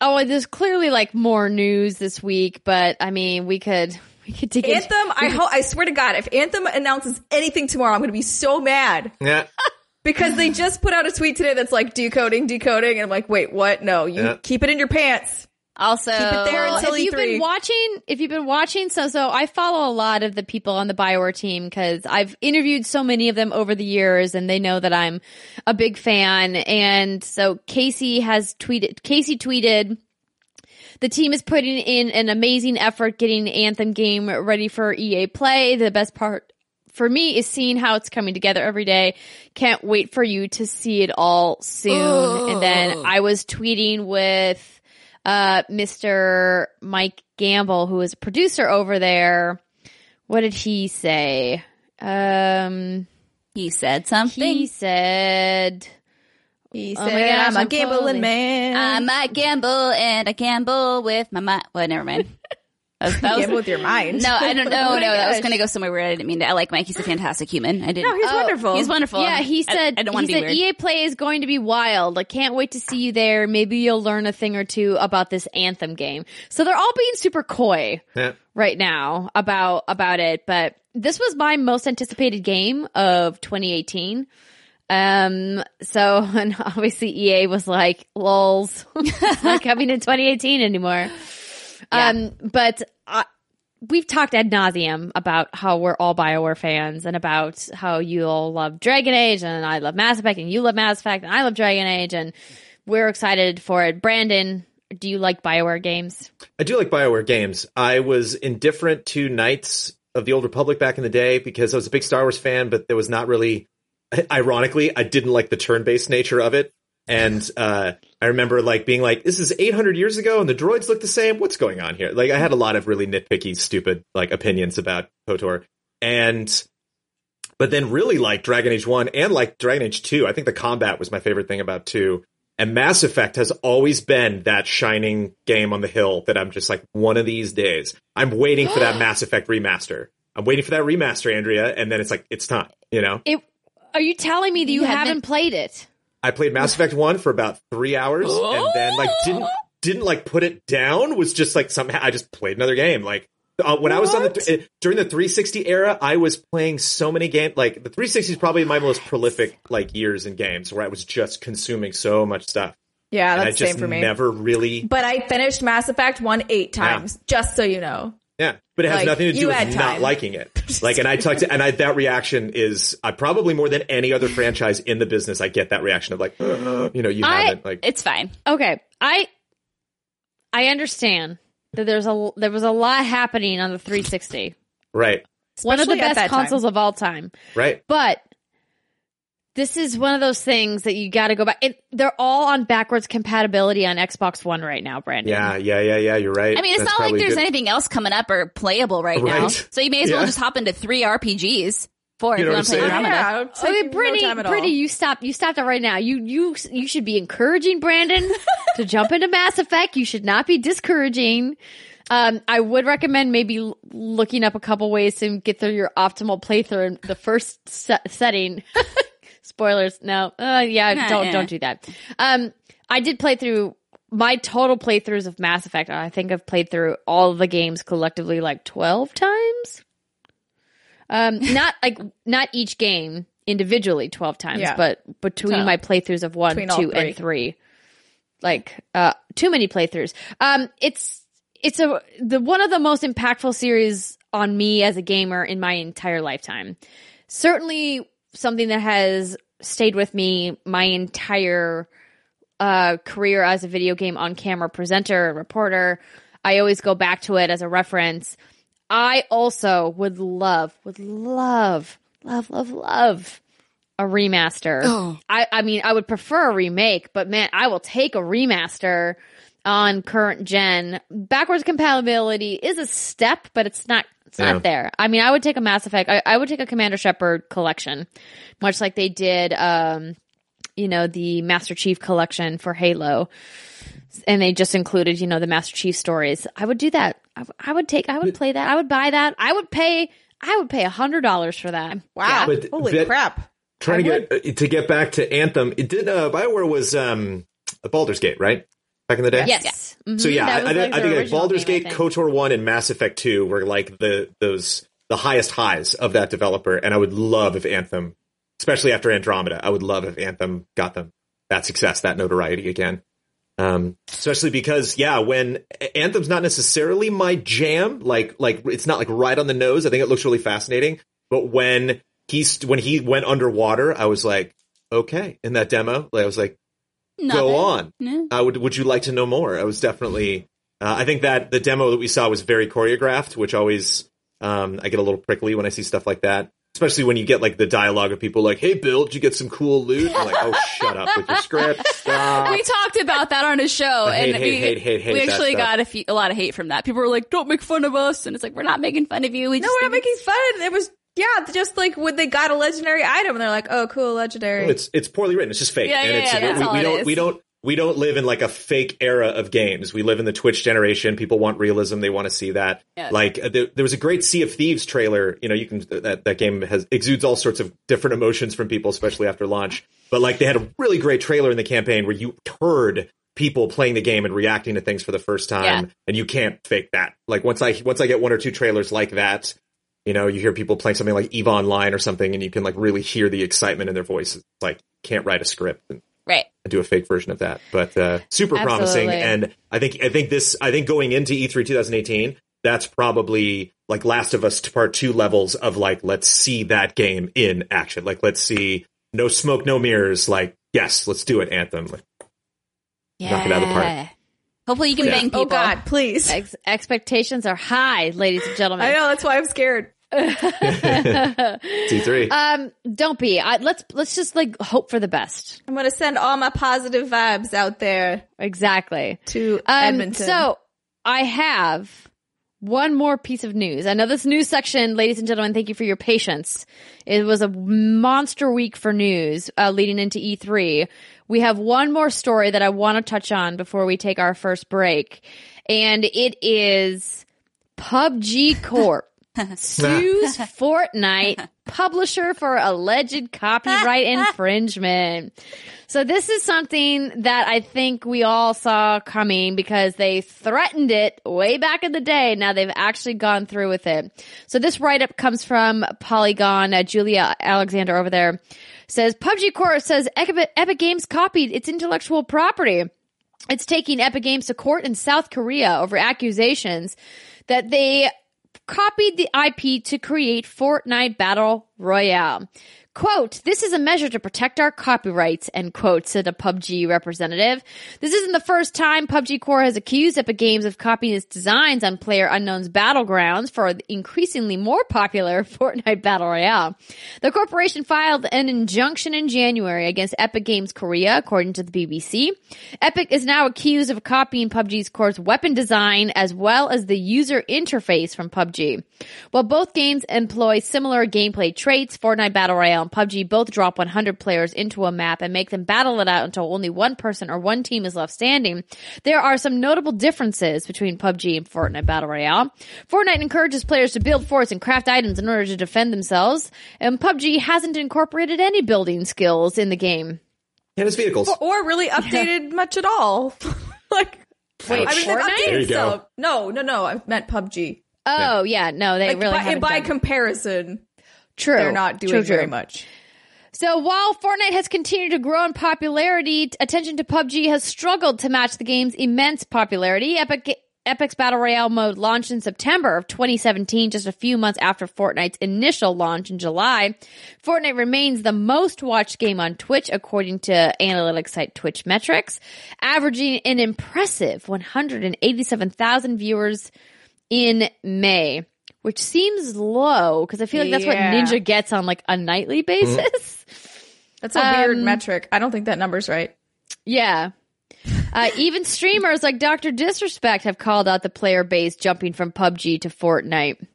Oh, there's clearly like more news this week, but I mean, we could we could dig into. Anthem. I ho- I swear to God, if Anthem announces anything tomorrow, I'm going to be so mad Yeah. because they just put out a tweet today that's like decoding, decoding, and I'm like, wait, what? No, you Yeah. keep it in your pants. Also, Keep it there until if you've E3. been watching, if you've been watching, so so I follow a lot of the people on the Bioware team because I've interviewed so many of them over the years, and they know that I'm a big fan. And so Casey has tweeted. Casey tweeted. The team is putting in an amazing effort getting Anthem game ready for EA Play. The best part for me is seeing how it's coming together every day. Can't wait for you to see it all soon. And then I was tweeting with uh, Mr. Mike Gamble, who is a producer over there. What did he say? Um, he said something. he said, He Oh said, gosh, "I'm a I'm gambling falling. man. I might gamble and I gamble with my mind. Well, never mind. That was, that was- with your mind." No, I don't know. Oh my no, that was going to go somewhere weird. I didn't mean to. I like Mike. He's a fantastic human. I didn't. No, he's Oh, wonderful. He's wonderful. yeah, he said, I, don't want to be weird. EA Play is going to be wild. I can't wait to see you there. Maybe you'll learn a thing or two about this Anthem game. So they're all being super coy. Yeah. right now about about it, but this was my most anticipated game of 2018. Um, so and obviously EA was like, "Lols, it's not coming in 2018 anymore." Um, but uh, we've talked ad nauseum about how we're all Bioware fans and about how you all love Dragon Age and I love Mass Effect and you love Mass Effect and I love Dragon Age and we're excited for it. Brandon, do you like Bioware games? I do like BioWare games. I was indifferent to Knights of the Old Republic back in the day because I was a big Star Wars fan, but there was not really, ironically, I didn't like the turn-based nature of it. And, uh, I remember like being like, this is 800 years ago and the droids look the same. What's going on here? Like I had a lot of really nitpicky, stupid, like opinions about KOTOR. And, but then really like Dragon Age 1 and like Dragon Age 2. I think the combat was my favorite thing about 2. And Mass Effect has always been that shining game on the hill that I'm just like, one of these days, I'm waiting for that Mass Effect remaster. I'm waiting for that remaster, Andrea, and then it's like, it's time, you know? It. Are you telling me that you, You haven't, haven't- played it? I played Mass Effect 1 for about three hours and then like didn't, didn't like put it down, was just like somehow I just played another game. Like, uh, when I was on the, th- during the 360 era, I was playing so many games, like the 360 is probably my most prolific like years in games where I was just consuming so much stuff. yeah, and I that's the just same for me. never really But I finished Mass Effect one eight times, just so you know. Yeah, but it has Like, nothing to do with not time. liking it. Like, and I talked to, and I, that reaction is uh, probably more than any other franchise in the business. I get that reaction of like, "Uh, you know, you I- haven't like, It's fine. Okay, I I understand that there's a there was a lot happening on the 360. right, One of the best that time. consoles of all time. right. But this is one of those things that you got to go back. It, they're all on backwards compatibility on Xbox One right now, Brandon. Yeah, yeah, yeah, yeah. You're right. I mean, it's That's not like there's good. anything else coming up or playable right, now. So you may as well Yeah. just hop into three RPGs. Four You if you want to play I'm saying? Andromeda. Yeah, it'll take Okay, no Brittney, time. Brittney, you stop. You stopped it right now. You you you should be encouraging Brandon to jump into Mass Effect. You should not be discouraging. Um, I would recommend maybe l- looking up a couple ways to get through your optimal playthrough in the first se- setting. Spoilers, no. Uh, yeah, Nah, don't eh. don't do that. Um, I did play through my total playthroughs of Mass Effect. I think I've played through all of the games collectively like twelve times. Um, not like not each game individually twelve times, Yeah. but between Total. my playthroughs of one, two, and three, like uh, too many playthroughs. Um, it's it's a the one of the most impactful series on me as a gamer in my entire lifetime. Certainly something that has stayed with me my entire uh, career as a video game on camera presenter and reporter. I always go back to it as a reference. I also would love, would love, love, love, love a remaster. Oh. I, I mean, I would prefer a remake, but man, I will take a remaster on current gen. Backwards compatibility is a step, but it's not. It's Yeah. not there. I mean, I would take a Mass Effect. I, I would take a Commander Shepard collection, much like they did. Um, you know, the Master Chief collection for Halo. And they just included, you know, the Master Chief stories. I would do that. I, w- I would take, I would play that. I would buy that. I would pay, I would pay a hundred dollars for that. Wow. But Holy that- crap. Trying to I get uh, to get back to Anthem. It did. Uh, Bioware was um, a Baldur's Gate, right? Back in the day. Yes. Mhm. So yeah, I, think- like I think like Baldur's game, Gate. KOTOR one, and Mass Effect two were like the those the highest highs of that developer, and I would love if Anthem, especially after Andromeda, I would love if Anthem got them that success, that notoriety again. Um, especially because yeah, when Anthem's not necessarily my jam, like like it's not like right on the nose. I think it looks really fascinating, but when he's when he went underwater, I was like, okay, in that demo, like, I was like, Nothing. go on. No. Uh, would would you like to know more? I was definitely. Uh, I think that the demo that we saw was very choreographed, which always um, I get a little prickly when I see stuff like that. Especially when you get like the dialogue of people like, "Hey, Bill, did you get some cool loot?" I'm like, "Oh, shut up with your script." Stop. We talked about that on his show, I hate, and hate, we, hate, hate, hate we that actually got a, few, a lot of hate from that. People were like, "Don't make fun of us," and it's like we're not making fun of you. We No, just we're not making fun. It was yeah, just like when they got a legendary item and they're like, oh, cool, legendary. It's it's poorly written. It's just fake. Yeah, and yeah, it's, yeah, that's we, all we it don't is. we don't we don't live in like a fake era of games. We live in the Twitch generation. People want realism. They want to see that. Yeah. Like uh, there, there was a great Sea of Thieves trailer. You know, you can that that game has exudes all sorts of different emotions from people, especially after launch. But like they had a really great trailer in the campaign where you heard people playing the game and reacting to things for the first time, Yeah. and you can't fake that. Like once I once I get one or two trailers like that. You know, you hear people playing something like Eve Online or something, and you can like really hear the excitement in their voices. It's like can't write a script and right. do a fake version of that, but uh, super promising. And I think I think this I think going into E E3 2018, that's probably like Last of Us Part Two levels of like let's see that game in action. Like let's see no smoke, no mirrors. Like yes, let's do it. Anthem. Like, Knock it out of the park. Hopefully, you can Yeah. bang people. oh God, please. Ex- expectations are high, ladies and gentlemen. I know that's why I'm scared. E3. Um, don't be. I, let's let's just like hope for the best. I'm gonna send all my positive vibes out there Exactly. to Um, Edmonton. So I have one more piece of news. I know this news section, ladies and gentlemen, thank you for your patience. It was a monster week for news uh, leading into E3. We have one more story that I want to touch on before we take our first break, and it is PUBG Corp. sues Fortnite publisher for alleged copyright infringement. So this is something that I think we all saw coming because they threatened it way back in the day. Now they've actually gone through with it. So this write-up comes from Polygon. Uh, Julia Alexander over there says PUBG Corp says Epic Games copied its intellectual property. It's taking Epic Games to court in South Korea over accusations that they copied the IP to create Fortnite Battle Royale. Quote, this is a measure to protect our copyrights, end quote, said a PUBG representative. This isn't the first time PUBG Corp has accused Epic Games of copying its designs on PlayerUnknown's Battlegrounds for the increasingly more popular Fortnite Battle Royale. The corporation filed an injunction in January against Epic Games Korea, according to the BBC. Epic is now accused of copying PUBG's Core's weapon design as well as the user interface from PUBG. While both games employ similar gameplay traits, Fortnite Battle Royale and PUBG both drop 100 players into a map and make them battle it out until only one person or one team is left standing. There are some notable differences between PUBG and Fortnite Battle Royale. Fortnite encourages players to build forts and craft items in order to defend themselves, and PUBG hasn't incorporated any building skills in the game. And his vehicles. or really updated much at all. like, Wait, I mean, they've Fortnite? updated There you go. some. No, no, no. I meant PUBG. Oh yeah, no, they Like, really by, haven't by done- comparison, True, they're not doing True, true. very much. So while Fortnite has continued to grow in popularity, attention to PUBG has struggled to match the game's immense popularity. Epic Epic's Battle Royale mode launched in September of 2017, just a few months after Fortnite's initial launch in July. Fortnite remains the most watched game on Twitch, according to analytics site Twitch Metrics, averaging an impressive 187,000 viewers in May, which seems low because I feel like that's what Ninja gets on like a nightly basis. That's a weird Um, metric. I don't think that number's right. Yeah. Uh, even streamers like Dr. Disrespect have called out the player base jumping from PUBG to Fortnite.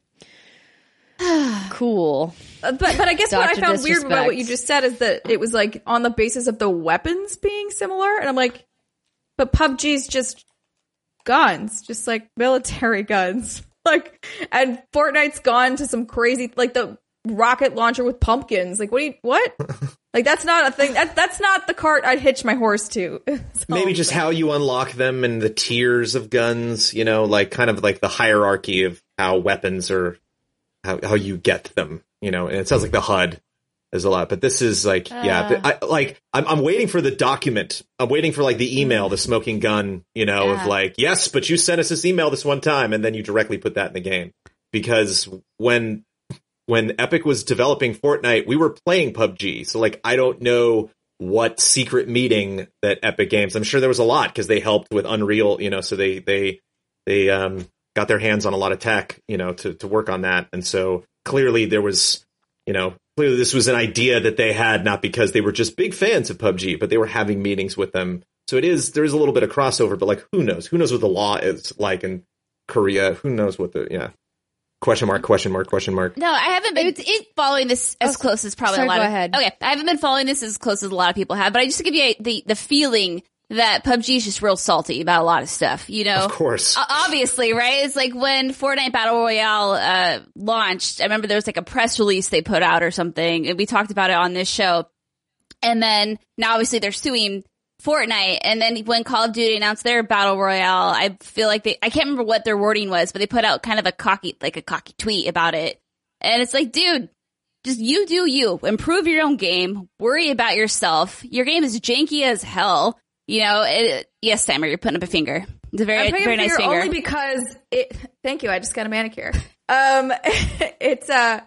cool. Uh, But but I guess what I found weird about what you just said is that it was like on the basis of the weapons being similar, and I'm like, but PUBG's just guns, just like military guns, like, and Fortnite's gone to some crazy like the rocket launcher with pumpkins. Like, what do you what? like that's not a thing. That that's not the cart I'd hitch my horse to. So- Maybe just how you unlock them and the tiers of guns, you know, like kind of like the hierarchy of how weapons are, how, how you get them, you know, and it sounds like the HUD is a lot, but this is like, yeah, th- I, like I'm, I'm waiting for the document. I'm waiting for like the email, the smoking gun, you know, Yeah. of like, yes, but you sent us this email this one time and then you directly put that in the game because when, when Epic was developing Fortnite, we were playing PUBG. So like, I don't know what secret meeting that Epic Games. I'm sure there was a lot because they helped with Unreal, you know, so they they they um got their hands on a lot of tech, you know, to to work on that. And so clearly there was, you know, clearly this was an idea that they had not because they were just big fans of PUBG, but they were having meetings with them. So it is there is a little bit of crossover, but like who knows? Who knows what the law is like in Korea? Who knows what the yeah. Question mark, question mark, question mark. No, I haven't been following this as Oh, close as probably sorry, a lot go of. ahead. Okay, I haven't been following this as close as a lot of people have, but I just to give you a, the the feeling that PUBG is just real salty about a lot of stuff. You know, Of course. Obviously, right? It's like when Fortnite Battle Royale uh, launched. I remember there was like a press release they put out or something, and we talked about it on this show. And then now, obviously, they're suing Fortnite. And then when Call of Duty announced their Battle Royale, I feel like they—I can't remember what their wording was, but they put out kind of a cocky, like a cocky tweet about it. And it's like, dude, just you do you. Improve your own game. Worry about yourself. Your game is janky as hell. You know, it, yes, Steimer, you're putting up a finger. It's a very, very a nice finger finger. only because it. Thank you. I just got a manicure. Um, it's uh,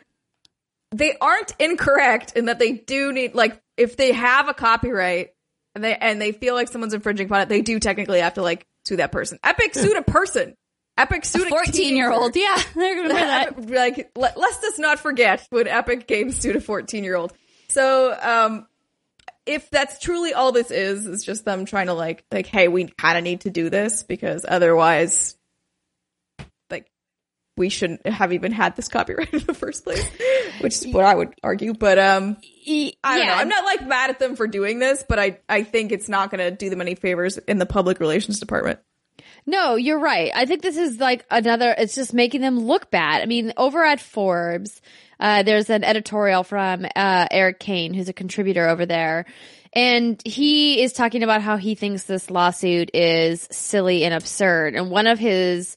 they aren't incorrect in that they do need like if they have a copyright and they and they feel like someone's infringing upon it, they do technically have to like sue that person. Epic sued a person. Epic sued a 14 year old. Yeah, I remember that. Epic- like let, let's just not forget when Epic Games sued a 14 year old. So um if that's truly all this is, is just them trying to like like, hey, we kind of need to do this because otherwise, like, we shouldn't have even had this copyright in the first place, which is what I would argue. But um, I don't yeah. know. I'm not like mad at them for doing this, but I I think it's not going to do them any favors in the public relations department. No, you're right. I think this is like another, it's just making them look bad. I mean, over at Forbes, uh, there's an editorial from, uh, Erik Kain, who's a contributor over there. And he is talking about how he thinks this lawsuit is silly and absurd. And one of his,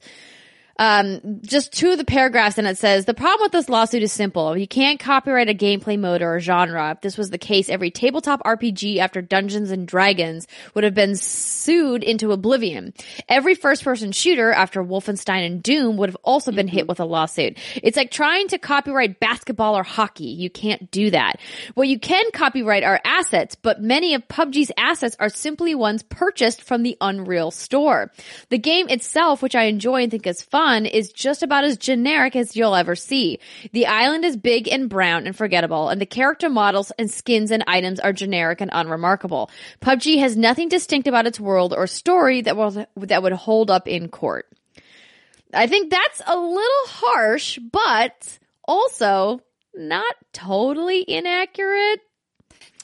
Um, just two of the paragraphs and it says, the problem with this lawsuit is simple. You can't copyright a gameplay mode or a genre. If this was the case, every tabletop RPG after Dungeons and Dragons would have been sued into oblivion. Every first person shooter after Wolfenstein and Doom would have also been hit with a lawsuit. It's like trying to copyright basketball or hockey. You can't do that. What you can copyright are assets, but many of PUBG's assets are simply ones purchased from the Unreal store. The game itself, which I enjoy and think is fun, is just about as generic as you'll ever see. The island is big and brown and forgettable, and the character models and skins and items are generic and unremarkable. PUBG has nothing distinct about its world or story that will that would hold up in court. I think that's a little harsh, but also not totally inaccurate.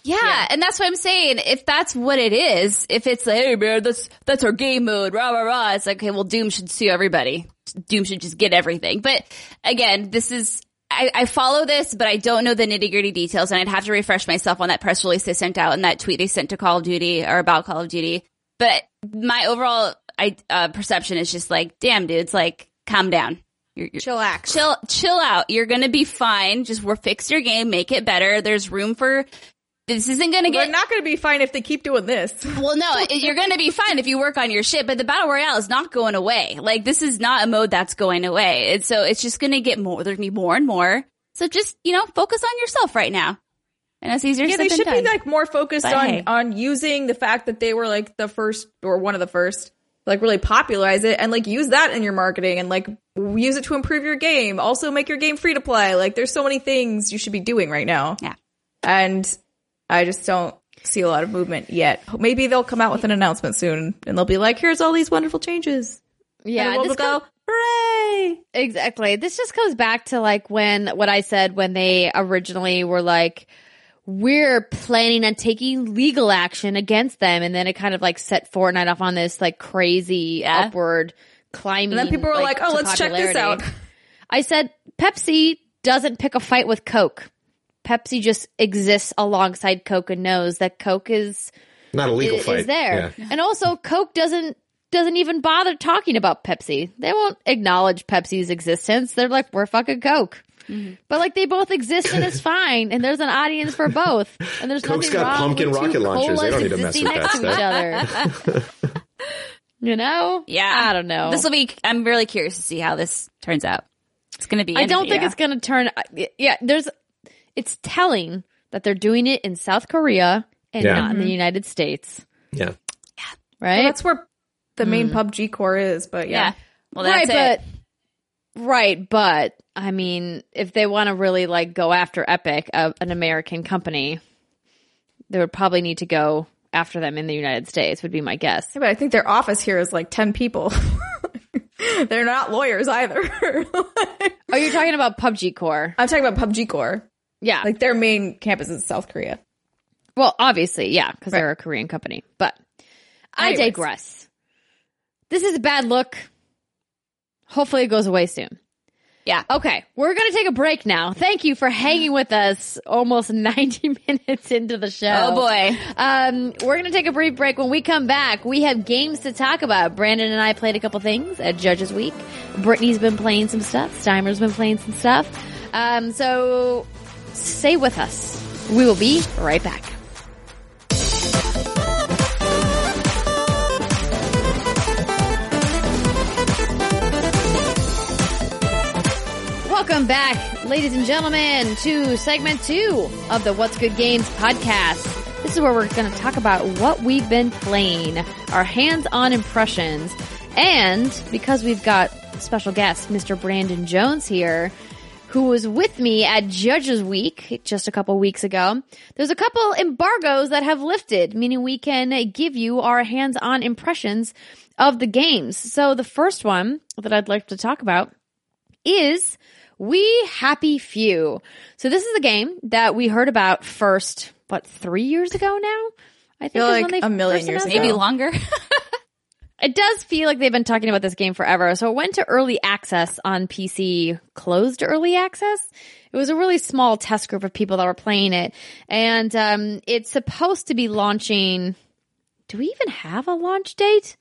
Yeah, and that's what I'm saying. If that's what it is, if it's like, hey man, that's that's our game mode, rah rah rah. It's like, okay, well, Doom should sue everybody. Doom should just get everything. But again, this is I, I follow this, but I don't know the nitty gritty details, and I'd have to refresh myself on that press release they sent out and that tweet they sent to Call of Duty or about Call of Duty. But my overall I, uh, perception is just like, damn, dudes, like, calm down. You're, you're, Chillax. chill, chill out. You're gonna be fine. Just we're fix your game, make it better. There's room for. This isn't gonna They're not going to be fine if they keep doing this. Well, no, you're going to be fine if you work on your shit, but the battle royale is not going away. Like this is not a mode that's going away. And so it's just going to get more. There's going to be more and more. So just, you know, focus on yourself right now. And it's easier Yeah, they should done. be like more focused But on hey. on using the fact that they were like the first or one of the first, like really popularize it and like use that in your marketing and like use it to improve your game. Also make your game free to play. Like there's so many things you should be doing right now. Yeah. And I just don't see a lot of movement yet. Maybe they'll come out with an announcement soon and they'll be like, here's all these wonderful changes. Yeah, and we'll go, hooray! Exactly. This just goes back to like when what I said when they originally were like, we're planning on taking legal action against them, and then it kind of like set Fortnite off on this like crazy Yeah. upward climbing. And then people were like, oh, let's check this out. I said Pepsi doesn't pick a fight with Coke. Pepsi just exists alongside Coke and knows that Coke is Not a legal is, fight. is there. Yeah. And also Coke doesn't doesn't even bother talking about Pepsi. They won't acknowledge Pepsi's existence. They're like, we're fucking Coke. Mm-hmm. But like they both exist and it's fine, and there's an audience for both, and there's Coke's nothing got wrong pumpkin with rocket launchers. They colas don't need to mess with next that to each other. you know? yeah. I don't know. This will be, I'm really curious to see how this turns out. It's going to be, I don't think yeah. it's going to turn. Yeah, there's. It's telling that they're doing it in South Korea and Yeah. not in the United States, Yeah. Yeah. Right? Well, that's where the main PUBG Corp is, but yeah. Yeah. Well, that's right, it. but right, but I mean, if they want to really like go after Epic, uh, an American company, they would probably need to go after them in the United States. Would be my guess. Yeah, but I think their office here is like 10 people. They're not lawyers either. Oh, you're talking about PUBG Corp? I'm talking about PUBG Corp. Yeah. Like their main campus is South Korea. well, obviously, yeah, because they're a Korean company. But I Anyways. digress. This is a bad look. Hopefully, it goes away soon. Yeah. Okay, we're going to take a break now. Thank you for hanging with us almost 90 minutes into the show. Oh boy. Um, we're going to take a brief break. When we come back, we have games to talk about. Brandon and I played a couple things at Judges Week. Brittney's been playing some stuff. Steimer's been playing some stuff. Um, so stay with us. We will be right back. Welcome back, ladies and gentlemen, to segment two of the What's Good Games podcast. This is where we're going to talk about what we've been playing, our hands-on impressions, and because we've got special guest, Mr. Brandon Jones here, who was with me at Judges Week just a couple weeks ago. There's a couple embargoes that have lifted, meaning we can give you our hands-on impressions of the games. So the first one that I'd like to talk about is We Happy Few. So this is a game that we heard about first, what, three years ago now? I think feel like when they a million years ago. Maybe longer. It does feel like they've been talking about this game forever. So it went to early access on PC, closed early access. It was a really small test group of people that were playing it. And um, it's supposed to be launching. Do we even have a launch date?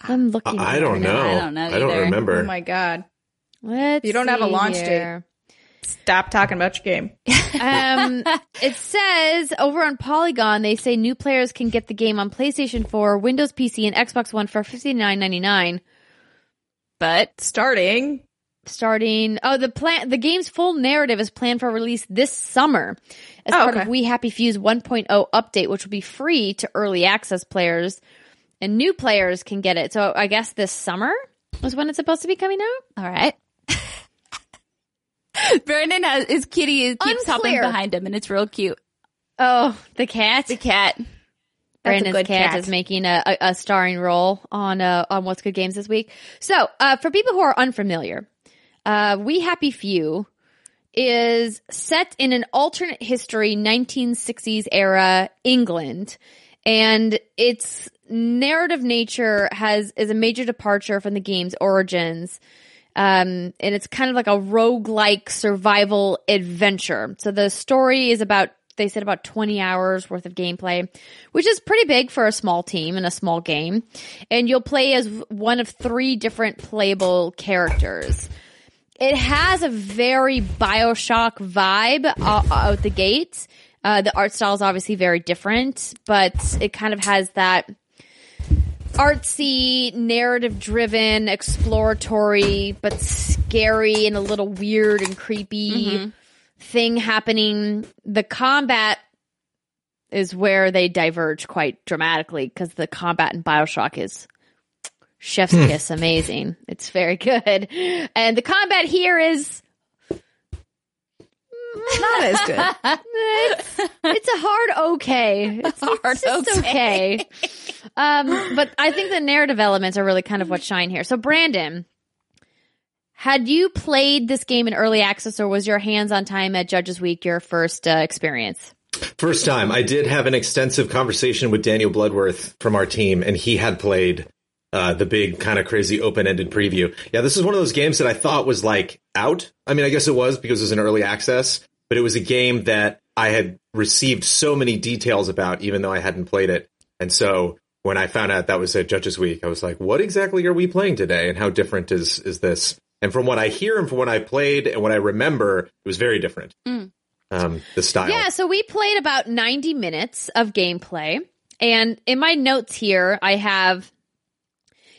I'm looking. I it don't know. I don't know I don't remember. Oh my god. Let's You don't have a launch here. Stop talking about your game. um, it says over on Polygon, they say new players can get the game on PlayStation 4, Windows PC, and Xbox One for fifty nine ninety nine. But Starting. Starting, oh, the plan, the game's full narrative is planned for release this summer as Oh, part of okay. We Happy Few's 1.0 update, which will be free to early access players, and new players can get it. So I guess this summer is when it's supposed to be coming out. all right. Brandon has his kitty keeps hopping behind him, and it's real cute. Oh, the cat. The cat. Brandon's cat, cat. is making a, a, a starring role on uh, on What's Good Games this week. So, uh, for people who are unfamiliar, uh, We Happy Few is set in an alternate history 1960s era England, and its narrative nature has is a major departure from the game's origins. Um, and it's kind of like a roguelike survival adventure. So the story is about, they said about 20 hours worth of gameplay, which is pretty big for a small team and a small game. And you'll play as one of three different playable characters. It has a very Bioshock vibe uh, out the gate. Uh, the art style is obviously very different, but it kind of has that artsy, narrative driven, exploratory, but scary and a little weird and creepy mm-hmm. thing happening. The combat is where they diverge quite dramatically because the combat in Bioshock is chef's hmm. kiss amazing. It's very good. And the combat here is Not as good. it's, it's a hard okay. It's, Hard it's just okay. Um, but I think the narrative elements are really kind of what shine here. So Brandon, had you played this game in early access or was your hands on time at Judges Week your first uh, experience? First time, I did have an extensive conversation with Daniel Bloodworth from our team, and he had played uh, the big kind of crazy open-ended preview. Yeah, this is one of those games that I thought was like out. I mean, I guess it was because it was an early access, but it was a game that I had received so many details about, even though I hadn't played it. And so when I found out that was at Judges Week, I was like, "What exactly are we playing today? And how different is is this?" And from what I hear and from what I played and what I remember, it was very different. Um, the style. Yeah, so we played about 90 minutes of gameplay. And in my notes here, I have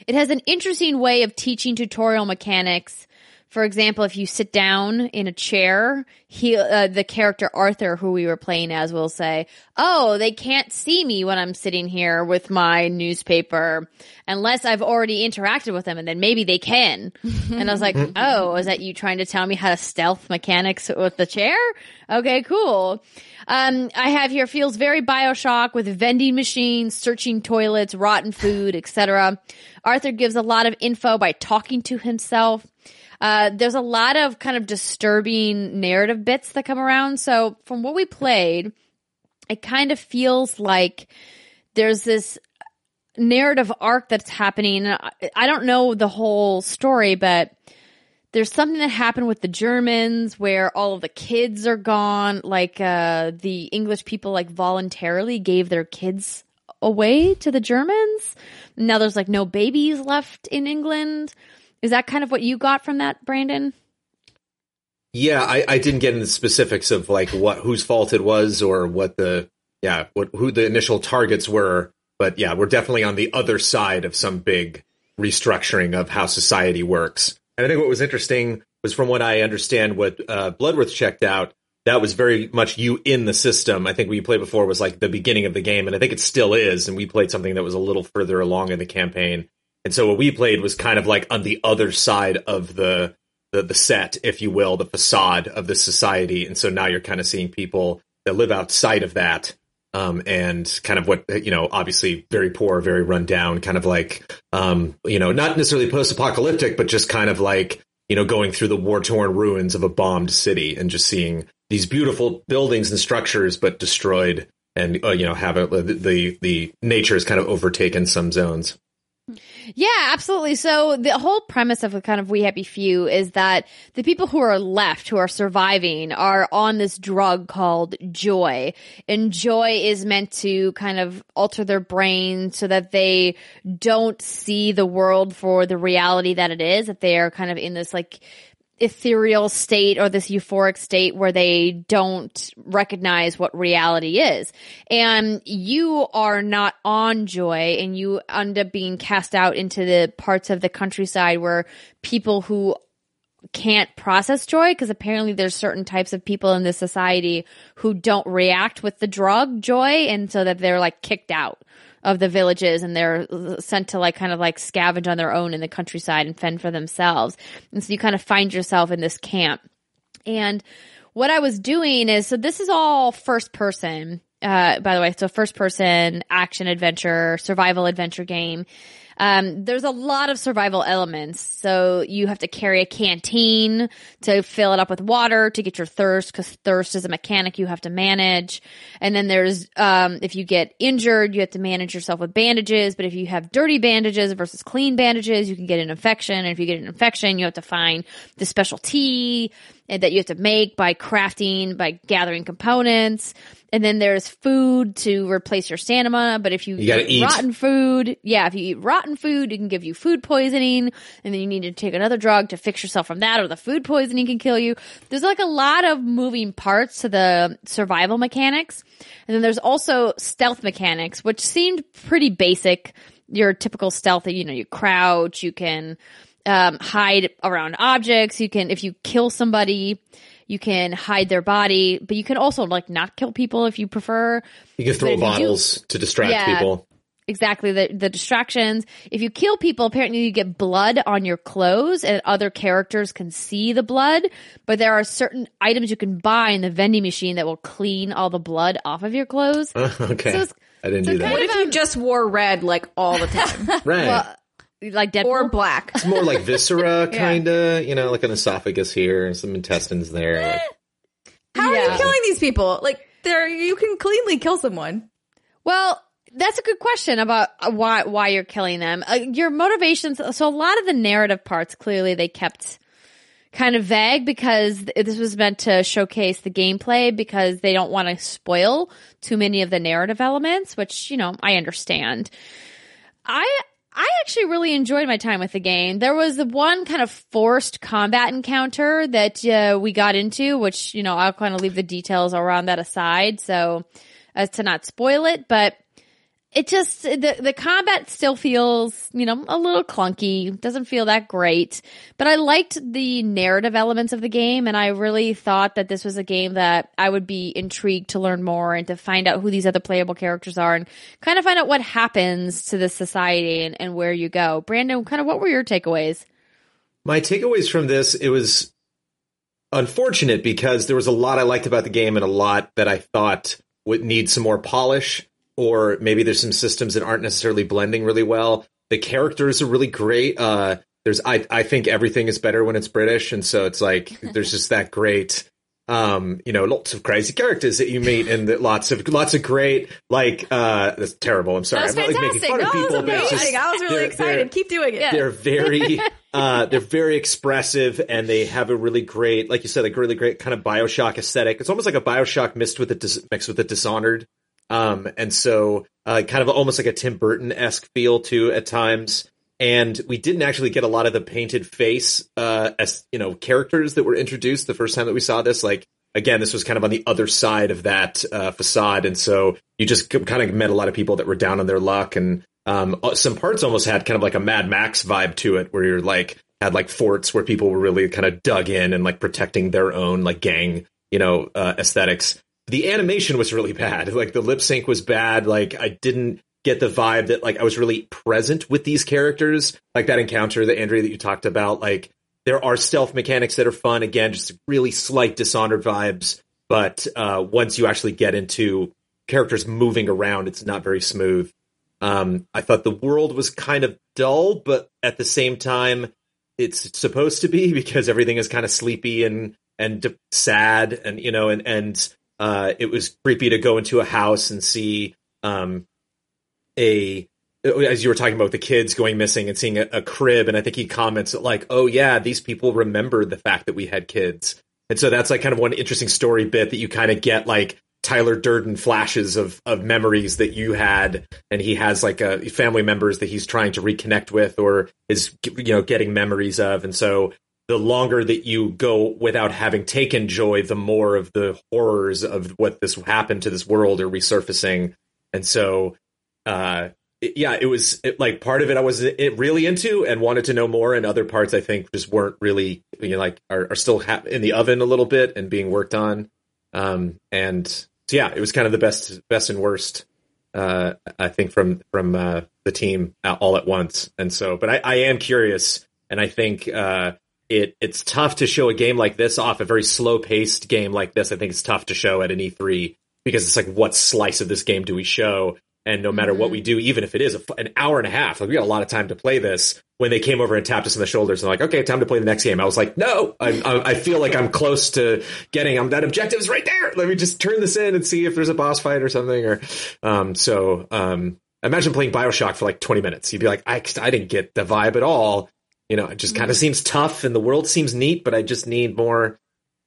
it has an interesting way of teaching tutorial mechanics. For example, if you sit down in a chair, he, uh, the character Arthur, who we were playing as, will say, "Oh, they can't see me when I'm sitting here with my newspaper, unless I've already interacted with them, and then maybe they can." and I was like, "Oh, is that you trying to tell me how to stealth mechanics with the chair? Okay, cool." Um, I have here feels very Bioshock with vending machines, searching toilets, rotten food, etc. Arthur gives a lot of info by talking to himself. Uh, there's a lot of kind of disturbing narrative bits that come around. So from what we played, it kind of feels like there's this narrative arc that's happening. I- don't know the whole story, but there's something that happened with the Germans where all of the kids are gone. Like, uh, the English people like voluntarily gave their kids away to the Germans. Now there's like no babies left in England. Is that kind of what you got from that, Brandon? Yeah, I, I didn't get into the specifics of like what whose fault it was or what the yeah what who the initial targets were, but yeah, we're definitely on the other side of some big restructuring of how society works. And I think what was interesting was from what I understand, what uh, Bloodworth checked out, that was very much you in the system. I think what you played before was like the beginning of the game, and I think it still is. And we played something that was a little further along in the campaign. And so what we played was kind of like on the other side of the the, the set, if you will, the facade of the society. And so now you're kind of seeing people that live outside of that. Um, and kind of what, you know, obviously very poor, very run down, kind of like, um, you know, not necessarily post apocalyptic, but just kind of like, you know, going through the war torn ruins of a bombed city and just seeing these beautiful buildings and structures, but destroyed and, uh, you know, have a, the, the, nature has kind of overtaken some zones. Yeah, absolutely. So the whole premise of the kind of We Happy Few is that the people who are left, who are surviving, are on this drug called joy. And joy is meant to kind of alter their brain so that they don't see the world for the reality that it is, that they are kind of in this like ethereal state or this euphoric state where they don't recognize what reality is. And you are not on joy and you end up being cast out into the parts of the countryside where people who can't process joy because apparently there's certain types of people in this society who don't react with the drug joy and so that they're like kicked out of the villages and they're sent to like kind of like scavenge on their own in the countryside and fend for themselves. And so you kind of find yourself in this camp. And what I was doing is, so this is all first person, uh, by the way, so first person action adventure, survival adventure game. Um, there's a lot of survival elements. So you have to carry a canteen to fill it up with water to get your thirst because thirst is a mechanic you have to manage. And then there's, um, if you get injured, you have to manage yourself with bandages. But if you have dirty bandages versus clean bandages, you can get an infection. And if you get an infection, you have to find the special tea that you have to make by crafting, by gathering components. And then there's food to replace your stamina. But if you, You gotta eat. rotten food, yeah, if you eat rotten food, it can give you food poisoning. And then you need to take another drug to fix yourself from that or the food poisoning can kill you. There's like a lot of moving parts to the survival mechanics. And then there's also stealth mechanics, which seemed pretty basic. Your typical stealth, you know, you crouch, you can, um, hide around objects. You can, if you kill somebody, you can hide their body, but you can also like not kill people if you prefer. You can throw But if you do- bottles to distract Yeah. people. Exactly the the distractions. If you kill people, apparently you get blood on your clothes, and other characters can see the blood. But there are certain items you can buy in the vending machine that will clean all the blood off of your clothes. okay. So it's- I didn't so do that. What if you just wore red like all the time right. Well, like Deadpool. or black? it's more like viscera, kind of, you know, like an esophagus here and some intestines there. Like, How are you killing these people? Like there, you can cleanly kill someone. Well, that's a good question about uh, why why you're killing them. Uh, your motivations. So a lot of the narrative parts clearly they kept kind of vague because this was meant to showcase the gameplay because they don't want to spoil too many of the narrative elements, which you know I understand. I I actually really enjoyed my time with the game. There was the one kind of forced combat encounter that uh, we got into, which you know I'll kind of leave the details around that aside, so as to not spoil it. But it just the the combat still feels you know a little clunky doesn't feel that great but i liked the narrative elements of the game and i really thought that this was a game that i would be intrigued to learn more and to find out who these other playable characters are and kind of find out what happens to this society and, and where you go. Brandon kind of what were your takeaways? My takeaways from this, it was unfortunate because there was a lot I liked about the game and a lot that I thought would need some more polish, or maybe there's some systems that aren't necessarily blending really well. The characters are really great. Uh, there's, I, I think everything is better when it's British, and so it's like there's just that great, um, you know, lots of crazy characters that you meet, and that lots of lots of great, like, uh, that's terrible. I'm sorry, I'm not like making fun of No, was people, but just I was really they're- excited. they're- Keep doing it. they're very uh they're very expressive and they have a really great like you said like really great kind of bioshock aesthetic it's almost like a bioshock mixed with a dis- mixed with a dishonored um and so uh kind of almost like a tim burton-esque feel too at times. And we didn't actually get a lot of the painted face uh as you know characters that were introduced the first time that we saw this. Like again this was kind of on the other side of that uh facade. And so you just kind of met a lot of people that were down on their luck. And um, uh, some parts almost had kind of like a Mad Max vibe to it, where you're like had like forts where people were really kind of dug in and like protecting their own like gang, you know, uh, aesthetics. The animation was really bad. Like the lip sync was bad. Like I didn't get the vibe that like I was really present with these characters. Like that encounter that Andrea that you talked about. Like there are stealth mechanics that are fun. Again, just really slight Dishonored vibes. But uh, once you actually get into characters moving around, it's not very smooth. Um, I thought the world was kind of dull, but at the same time, it's supposed to be because everything is kind of sleepy and and sad, and you know, and and uh, it was creepy to go into a house and see um, a as you were talking about the kids going missing and seeing a, a crib, and I think he comments like, "Oh yeah, these people remember the fact that we had kids." And so that's like kind of one interesting story bit that you kind of get like Tyler Durden flashes of of memories that you had, and he has like a family members that he's trying to reconnect with or is you know getting memories of, and so the longer that you go without having taken joy, the more of the horrors of what this happened to this world are resurfacing, and so. Uh, it- yeah, it was it, like part of it I was really into and wanted to know more, and other parts I think just weren't really you know like are, are still ha- in the oven a little bit and being worked on. Um, and so yeah, it was kind of the best, best and worst. Uh, I think from from uh, the team all at once. And so, but I, I am curious, and I think uh, it it's tough to show a game like this off a very slow paced game like this. I think it's tough to show at an E3 because it's like what slice of this game do we show? And no matter what we do, even if it is a, an hour and a half, like we got a lot of time to play this. When they came over and tapped us on the shoulders and like, okay, time to play the next game, I was like, no, I, I, I feel like I'm close to getting. I'm that objective's right there. Let me just turn this in and see if there's a boss fight or something. Or um, so um, imagine playing Bioshock for like 20 minutes. You'd be like, I, I didn't get the vibe at all. You know, it just kind of seems tough, and the world seems neat, but I just need more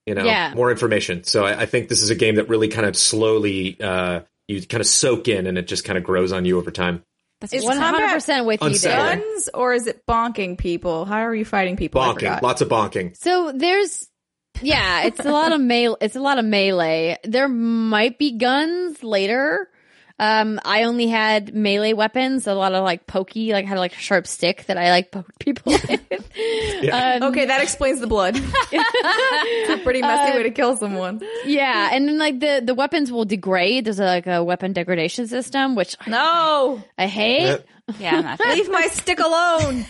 you know, Yeah. more information. So I, I think this is a game that really kind of slowly uh, you kind of soak in, and it just kind of grows on you over time. That's Is 100% with you Unsettling. there. guns or is it bonking people? How are you fighting people? Bonking, lots of bonking. So there's, yeah, it's a lot of melee. It's a lot of melee. There might be guns later. Um, I only had melee weapons, a lot of like pokey, like had like a sharp stick that I like poked people with. Um, Okay, that explains the blood. it's a pretty messy way to kill someone. yeah, and then like the the weapons will degrade. There's a, like a weapon degradation system, which No, I hate. yeah, I'm not leave my stick alone.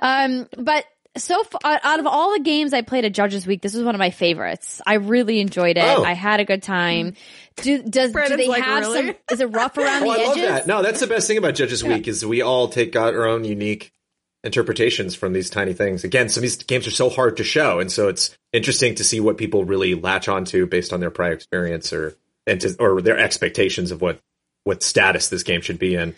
Um, but so far, uh, out of all the games I played at Judges Week, this was one of my favorites. I really enjoyed it. Oh. I had a good time. Do does do they like, have really? some? Is it rough around Oh, the I love edges? that. No, that's the best thing about Judges Week is we all take out our own unique interpretations from these tiny things. Again, some of these games are so hard to show, and so it's interesting to see what people really latch onto based on their prior experience or and to, or their expectations of what what status this game should be in.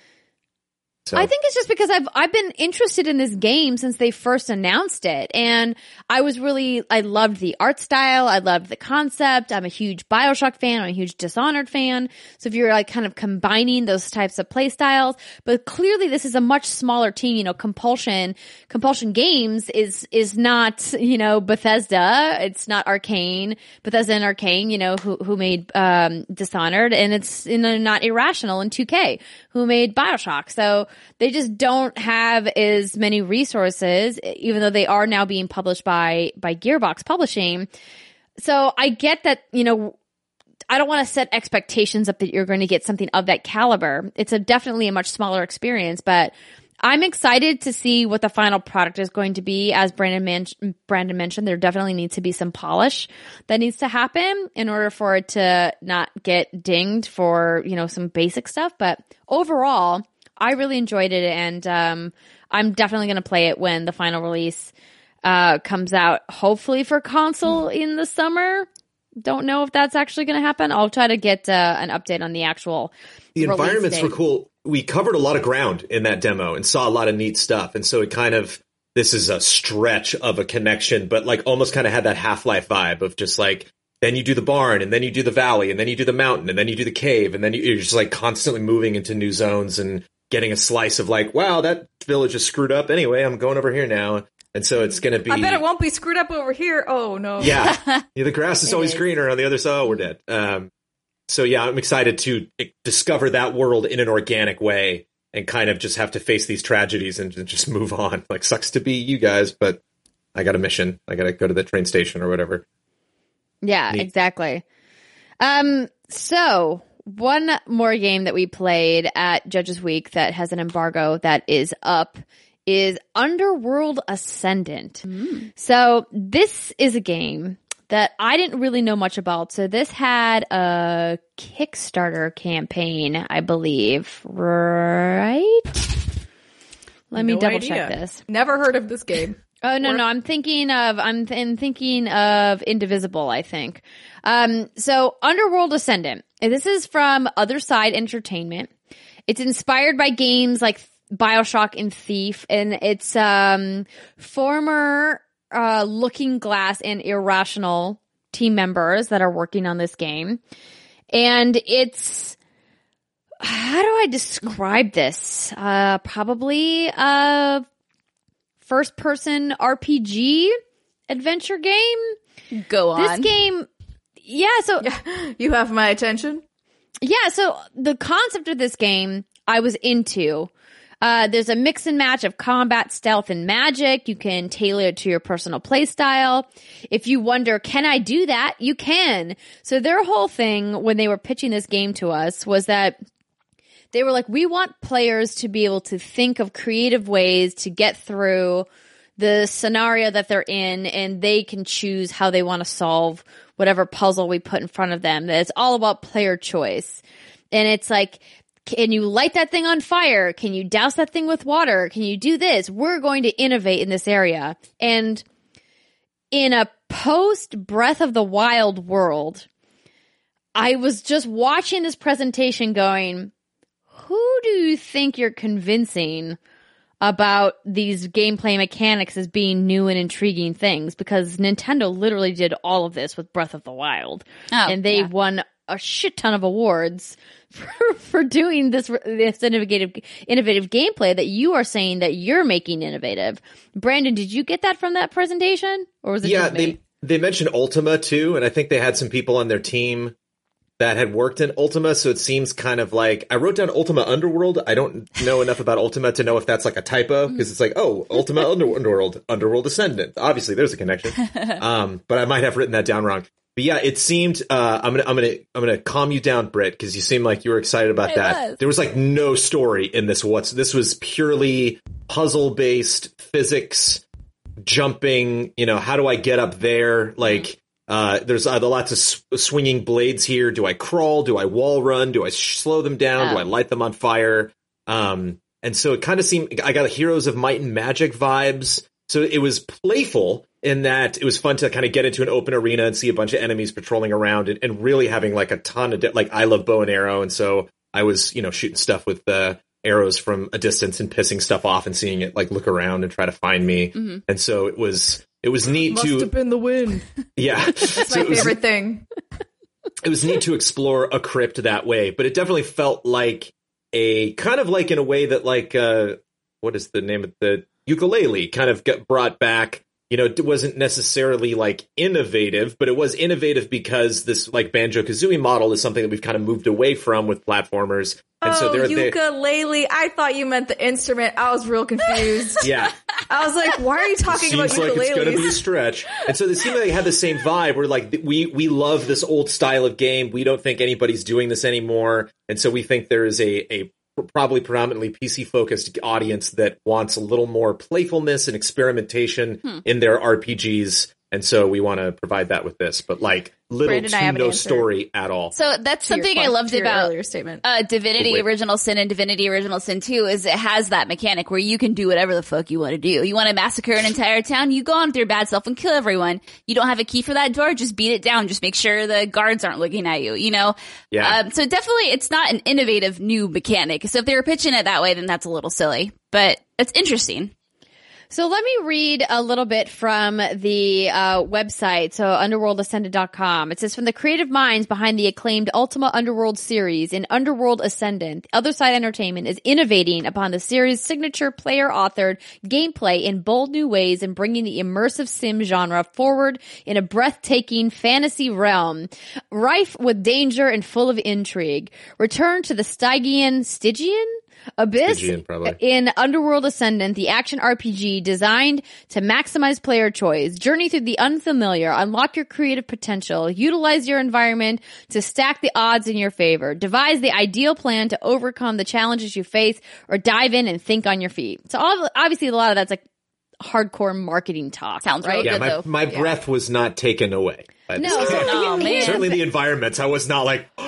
So I think it's just because I've I've been interested in this game since they first announced it, and I was really I loved the art style, I loved the concept. I'm a huge Bioshock fan, I'm a huge Dishonored fan. So if you're like kind of combining those types of play styles, but clearly this is a much smaller team. You know, Compulsion Compulsion Games is is not you know Bethesda, it's not Arcane, Bethesda and Arcane, you know who who made um, Dishonored, and it's you know not Irrational and 2K who made Bioshock. So they just don't have as many resources, even though they are now being published by by Gearbox Publishing. So I get that, you know, I don't want to set expectations up that you're going to get something of that caliber. It's a definitely a much smaller experience, but I'm excited to see what the final product is going to be. As Brandon man- Brandon mentioned, there definitely needs to be some polish that needs to happen in order for it to not get dinged for, you know, some basic stuff. But overall, I really enjoyed it and, um, I'm definitely going to play it when the final release, uh, comes out, hopefully for console in the summer. Don't know if that's actually going to happen. I'll try to get, uh, an update on the actual the environments date. were cool. We covered a lot of ground in that demo and saw a lot of neat stuff. And so it kind of this is a stretch of a connection, but like almost kind of had that Half Life vibe of just like then you do the barn and then you do the valley and then you do the mountain and then you do the cave and then you're just like constantly moving into new zones and getting a slice of like wow that village is screwed up anyway. I'm going over here now. And so it's going to be I bet it won't be screwed up over here. Oh no. yeah. yeah, the grass is always is. greener on the other side. Oh, we're dead. Um, so yeah, I'm excited to discover that world in an organic way and kind of just have to face these tragedies and to just move on. Like sucks to be you guys, but I got a mission. I got to go to the train station or whatever. Yeah, Neat. exactly. Um, so one more game that we played at Judges Week that has an embargo that is up is Underworld Ascendant. So this is a game that I didn't really know much about. So this had a Kickstarter campaign, I believe, right? Let me No double idea. check this. Never heard of this game. Oh no, Or- no, I'm thinking of I'm, th- I'm thinking of Indivisible. I think. Um, so Underworld Ascendant. This is from Other Side Entertainment. It's inspired by games like Bioshock and Thief, and it's um, former uh, Looking Glass and Irrational team members that are working on this game. And it's how do I describe this? Uh, probably a first person RPG adventure game. Go on. This game, yeah, so You have my attention. yeah, so the concept of this game I was into. Uh, there's a mix and match of combat, stealth, and magic. You can tailor it to your personal play style. If you wonder, can I do that? You can. So their whole thing when they were pitching this game to us was that they were like, we want players to be able to think of creative ways to get through the scenario that they're in and they can choose how they want to solve whatever puzzle we put in front of them. That it's all about player choice. And it's like, can you light that thing on fire? Can you douse that thing with water? Can you do this? We're going to innovate in this area. And in a post Breath of the Wild world, I was just watching this presentation going, who do you think you're convincing about these gameplay mechanics as being new and intriguing things? Because Nintendo literally did all of this with Breath of the Wild. Oh, and they yeah. won a shit ton of awards for, for doing this, this innovative, innovative gameplay that you are saying that you're making innovative. Brandon, did you get that from that presentation? Or was it yeah, just me? they they mentioned Ultima too, and I think they had some people on their team that had worked in Ultima, so it seems kind of like I wrote down Ultima Underworld. I don't know enough about Ultima to know if that's like a typo because it's like, oh, Ultima Under- Underworld, Underworld Ascendant. Obviously, there's a connection, um, but I might have written that down wrong. But yeah, it seemed. Uh, I'm gonna, I'm gonna, I'm gonna calm you down, Britt, because you seem like you were excited about I that. was. There was like no story in this. What's this was purely puzzle based physics jumping, you know, how do I get up there? Like, uh, there's uh, lots of sw- swinging blades here. Do I crawl? Do I wall run? Do I sh- slow them down? Do Oh. I light them on fire? Um, and so it kind of seemed, I got Heroes of Might and Magic vibes. So it was playful in that it was fun to kind of get into an open arena and see a bunch of enemies patrolling around and, and really having like a ton of, di- like, I love bow and arrow. And so I was, you know, shooting stuff with the arrows from a distance and pissing stuff off and seeing it like look around and try to find me. Mm-hmm. And so it was, it was neat to Must to, have been the wind. yeah. That's So my it was- favorite thing. it was neat to explore a crypt that way, but it definitely felt like a kind of like in a way that like uh what is the name of the Yooka-Laylee kind of got brought back. You know, it wasn't necessarily like innovative, but it was innovative because this like Banjo Kazooie model is something that we've kind of moved away from with platformers. And so oh, they're, they Yooka-Laylee. I thought you meant the instrument. I was real confused. yeah, I was like, why are you talking about seems like it's going to be a stretch. And so they seem like they had the same vibe. We're like we we love this old style of game. We don't think anybody's doing this anymore, and so we think there is a a probably predominantly PC focused audience that wants a little more playfulness and experimentation Hmm. in their RPGs. And so we want to provide that with this, but like little Brandon, I to have an no answer. story at all. So that's To your something I que- loved to your about earlier statement. uh, Divinity wait. Original Sin and Divinity Original Sin 2 is it has that mechanic where you can do whatever the fuck you want to do. You want to massacre an entire town, you go on with your bad self and kill everyone. You don't have a key for that door, just beat it down. Just make sure the guards aren't looking at you, you know? Yeah. Um, so definitely it's not an innovative new mechanic. So if they were pitching it that way, then that's a little silly, but it's interesting. So let me read a little bit from the uh, website, so underworldascendant.com. It says from the creative minds behind the acclaimed Ultima Underworld series in Underworld Ascendant, Other Side Entertainment is innovating upon the series' signature player-authored gameplay in bold new ways and bringing the immersive sim genre forward in a breathtaking fantasy realm, rife with danger and full of intrigue. Return to the Stygian, Stygian? Abyss Stygian, in Underworld Ascendant, the action RPG designed to maximize player choice. Journey through the unfamiliar, unlock your creative potential, utilize your environment to stack the odds in your favor, devise the ideal plan to overcome the challenges you face, or dive in and think on your feet. So obviously a lot of that's like hardcore marketing talk. Sounds right? yeah, good my, though. my breath was not taken away. by this No, so game. Oh, man. certainly the environments. I was not like,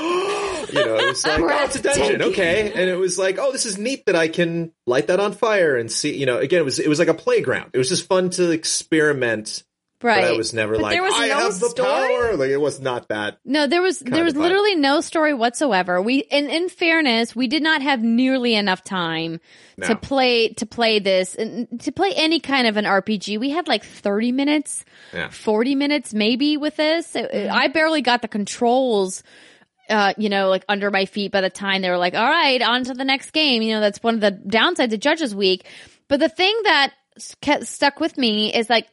you know, it was like, oh, it's a dungeon, okay, and it was like, oh, this is neat that I can light that on fire and see, you know, again, it was it was like a playground. It was just fun to experiment Right. But I was never But like, there was I no have the story? power. Like it was not that. No, there was there was literally no story whatsoever. We, in in fairness, we did not have nearly enough time No. to play to play this and to play any kind of an RPG. We had like thirty minutes, Yeah. forty minutes maybe with this. It- mm-hmm. I barely got the controls. Uh, you know, like under my feet by the time they were like, all right, on to the next game. You know, that's one of the downsides of Judges Week. But the thing that kept stuck with me is like,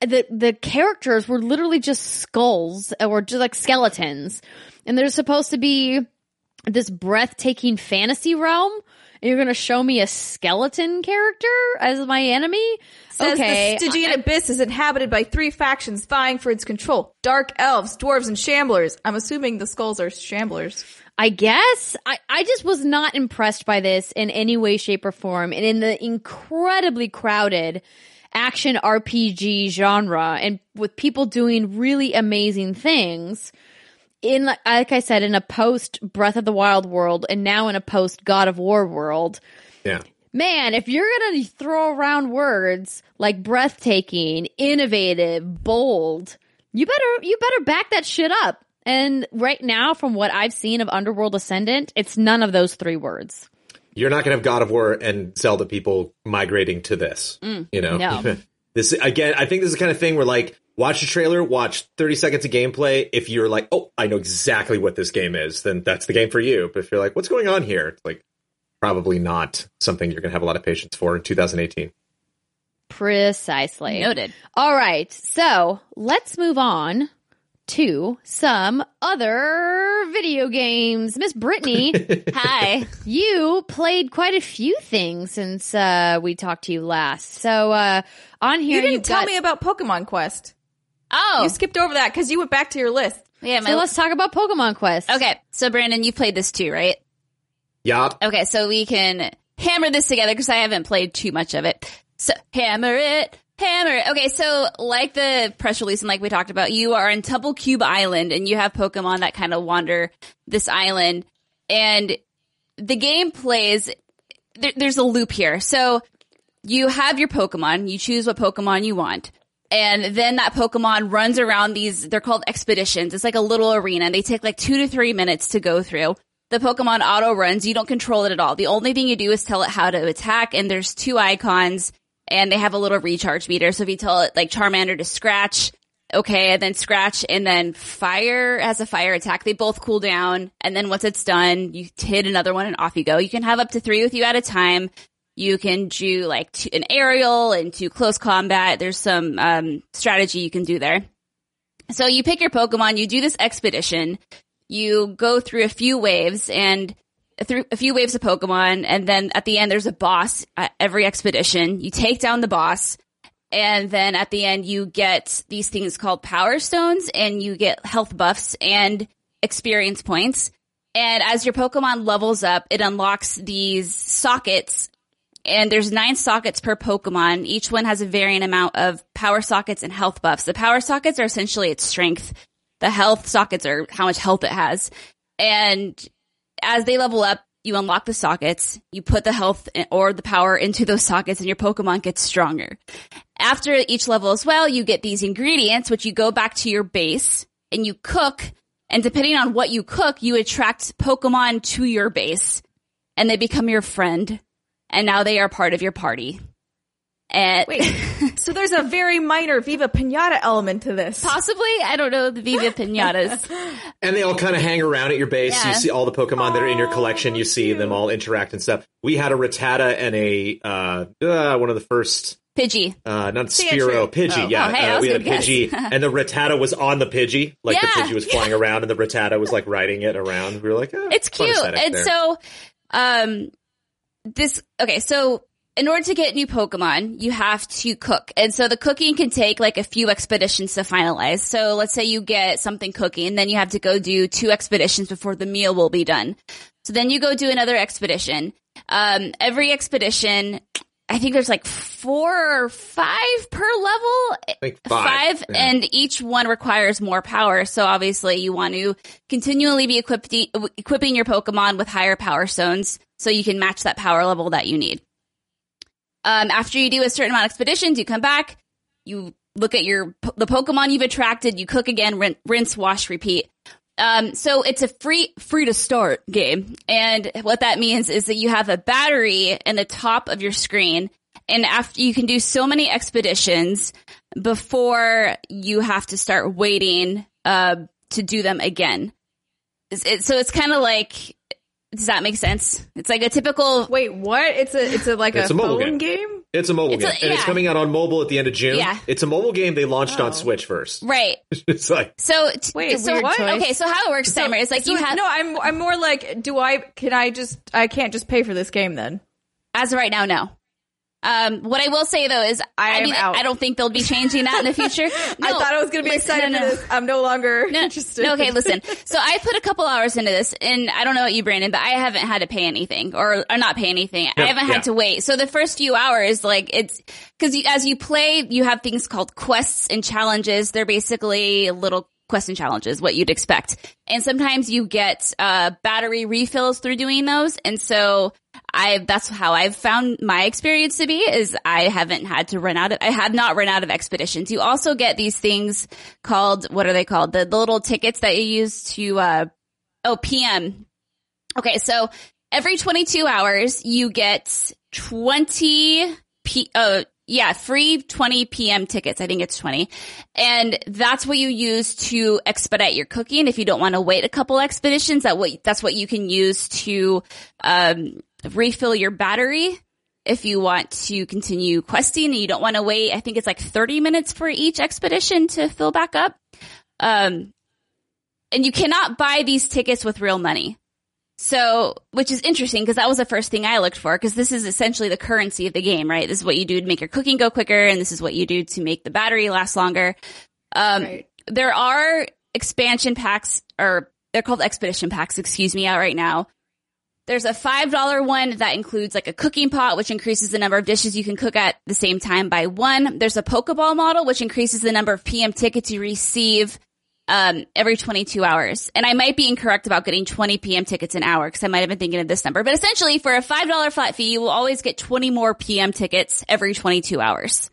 the the characters were literally just skulls or just like skeletons, and they're supposed to be this breathtaking fantasy realm. And you're going to show me a skeleton character as my enemy? Says okay, the Stygian Abyss is inhabited by three factions vying for its control. Dark elves, dwarves, and shamblers. I'm assuming the skulls are shamblers. I guess I, I just was not impressed by this in any way, shape, or form. And in the incredibly crowded action RPG genre and with people doing really amazing things in, like I said, in a post Breath of the Wild world and now in a post God of War world. Yeah. Man, if you're gonna throw around words like breathtaking, innovative, bold, you better you better back that shit up. And right now, from what I've seen of Underworld Ascendant, it's none of those three words. You're not to have God of War and Zelda people migrating to this. Mm, you know, no. this again. I think this is the kind of thing where like watch a trailer, watch 30 seconds of gameplay. If you're like, oh, I know exactly what this game is, then that's the game for you. But if you're like, what's going on here? It's like probably not something you're going to have a lot of patience for in 2018. Precisely. Noted. All right. So let's move on to some other video games. Miss Brittany, Hi. you played quite a few things since uh, we talked to you last. So uh, on here, You didn't you've tell got- me about Pokemon Quest. Oh, You skipped over that because you went back to your list. yeah. So My, let's talk about Pokemon Quest. okay, so Brandon, you played this too, right? Yup. Okay, so we can hammer this together because I haven't played too much of it. So hammer it, hammer. Okay, so like the press release and like we talked about, you are in Temple Cube Island and you have Pokemon that kind of wander this island and the game plays, there, there's a loop here. So you have your Pokemon, you choose what Pokemon you want. And then that Pokemon runs around these, they're called expeditions. It's like a little arena. They take like two to three minutes to go through. The Pokemon auto runs, you don't control it at all. The only thing you do is tell it how to attack and there's two icons and they have a little recharge meter. So if you tell it like Charmander to scratch, okay, and then scratch and then fire as a fire attack, they both cool down. And then once it's done, you hit another one and off you go. You can have up to three with you at a time. You can do like two, an aerial and two close combat. There's some um, strategy you can do there. So you pick your Pokemon, you do this expedition, you go through a few waves and through a few waves of Pokemon, and then at the end there's a boss at every expedition. You take down the boss, and then at the end you get these things called Power Stones, and you get health buffs and experience points. And as your Pokemon levels up, it unlocks these sockets and there's nine sockets per Pokemon. Each one has a varying amount of power sockets and health buffs. The power sockets are essentially its strength. The health sockets are how much health it has. And as they level up, you unlock the sockets, you put the health or the power into those sockets and your Pokemon gets stronger. After each level as well, you get these ingredients, which you go back to your base and you cook. And depending on what you cook, you attract Pokemon to your base and they become your friend and now they are part of your party. And Wait, so there's a very minor Viva Pinata element to this. possibly, I don't know, the Viva Pinatas. And they all kind of hang around at your base. Yeah. You see all the Pokemon that are in your collection. You see them all interact and stuff. We had a Rattata and a uh, uh one of the first Pidgey. uh not Sandshrew. Spearow, Pidgey. Oh. yeah, Oh, hey, uh, we had a. Pidgey, and the Rattata was on the Pidgey. Like Yeah. the Pidgey was flying around, and the Rattata was like riding it around. We were like, eh, It's cute. And there. so, um, this, okay, so in order to get new Pokemon, you have to cook. And so the cooking can take like a few expeditions to finalize. So let's say you get something cooking, then you have to go do two expeditions before the meal will be done. So then you go do another expedition. Um, every expedition, I think there's like four or five per level. I think five. Yeah. and each one requires more power. So obviously you want to continually be equipped, equipping your Pokemon with higher power stones so you can match that power level that you need. Um, after you do a certain amount of expeditions, you come back, you look at your the Pokemon you've attracted. You cook again, rin- rinse, wash, repeat. Um, so it's a free free to start game, and what that means is that you have a battery in the top of your screen, and after you can do so many expeditions before you have to start waiting uh, to do them again. It- so it's kind of like, does that make sense? It's like a typical Wait, what? It's a it's a like It's a, a mobile phone game. game. It's a mobile It's a- game, and it's coming out on mobile at the end of June. Yeah. It's a mobile game they launched Oh. on Switch first. right. it's like So t- Wait, so what? choice. Okay, so how it works, Steimer, is like So, you have no, I'm I'm more like, do I? Can I just? I can't just pay for this game then. as of right now, no. Um, what I will say though is, I, am mean, out. I don't think they'll be changing that in the future. I thought I was going to be listen, excited no, for this. I'm no longer No, interested. no, okay, listen. So I put a couple hours into this, and I don't know about you, Brandon, but I haven't had to pay anything or, or not pay anything. I haven't had to wait. So the first few hours, like it's because you, as you play, you have things called quests and challenges. They're basically little quests and challenges, what you'd expect. And sometimes you get uh, battery refills through doing those, and so. I that's how I've found my experience to be is I haven't had to run out of I have not run out of expeditions. You also get these things called what are they called? The, the little tickets that you use to uh oh PM. Okay, so every 22 hours you get 20 p uh yeah, free 20 PM tickets. I think it's 20. And that's what you use to expedite your cooking. If you don't want to wait a couple expeditions, that what, that's what you can use to, um, refill your battery. If you want to continue questing and you don't want to wait, I think it's like 30 minutes for each expedition to fill back up. Um, and you cannot buy these tickets with real money. So, which is interesting because that was the first thing I looked for because this is essentially the currency of the game, right? This is what you do to make your cooking go quicker and this is what you do to make the battery last longer. Um, Right. there are expansion packs or they're called expedition packs, excuse me, out right now. There's a $5 one that includes like a cooking pot, which increases the number of dishes you can cook at the same time by one. There's a Pokeball model, which increases the number of PM tickets you receive um, every 22 hours. And I might be incorrect about getting 20 PM tickets an hour because I might have been thinking of this number. But essentially, for a $5 flat fee, you will always get 20 more PM tickets every 22 hours.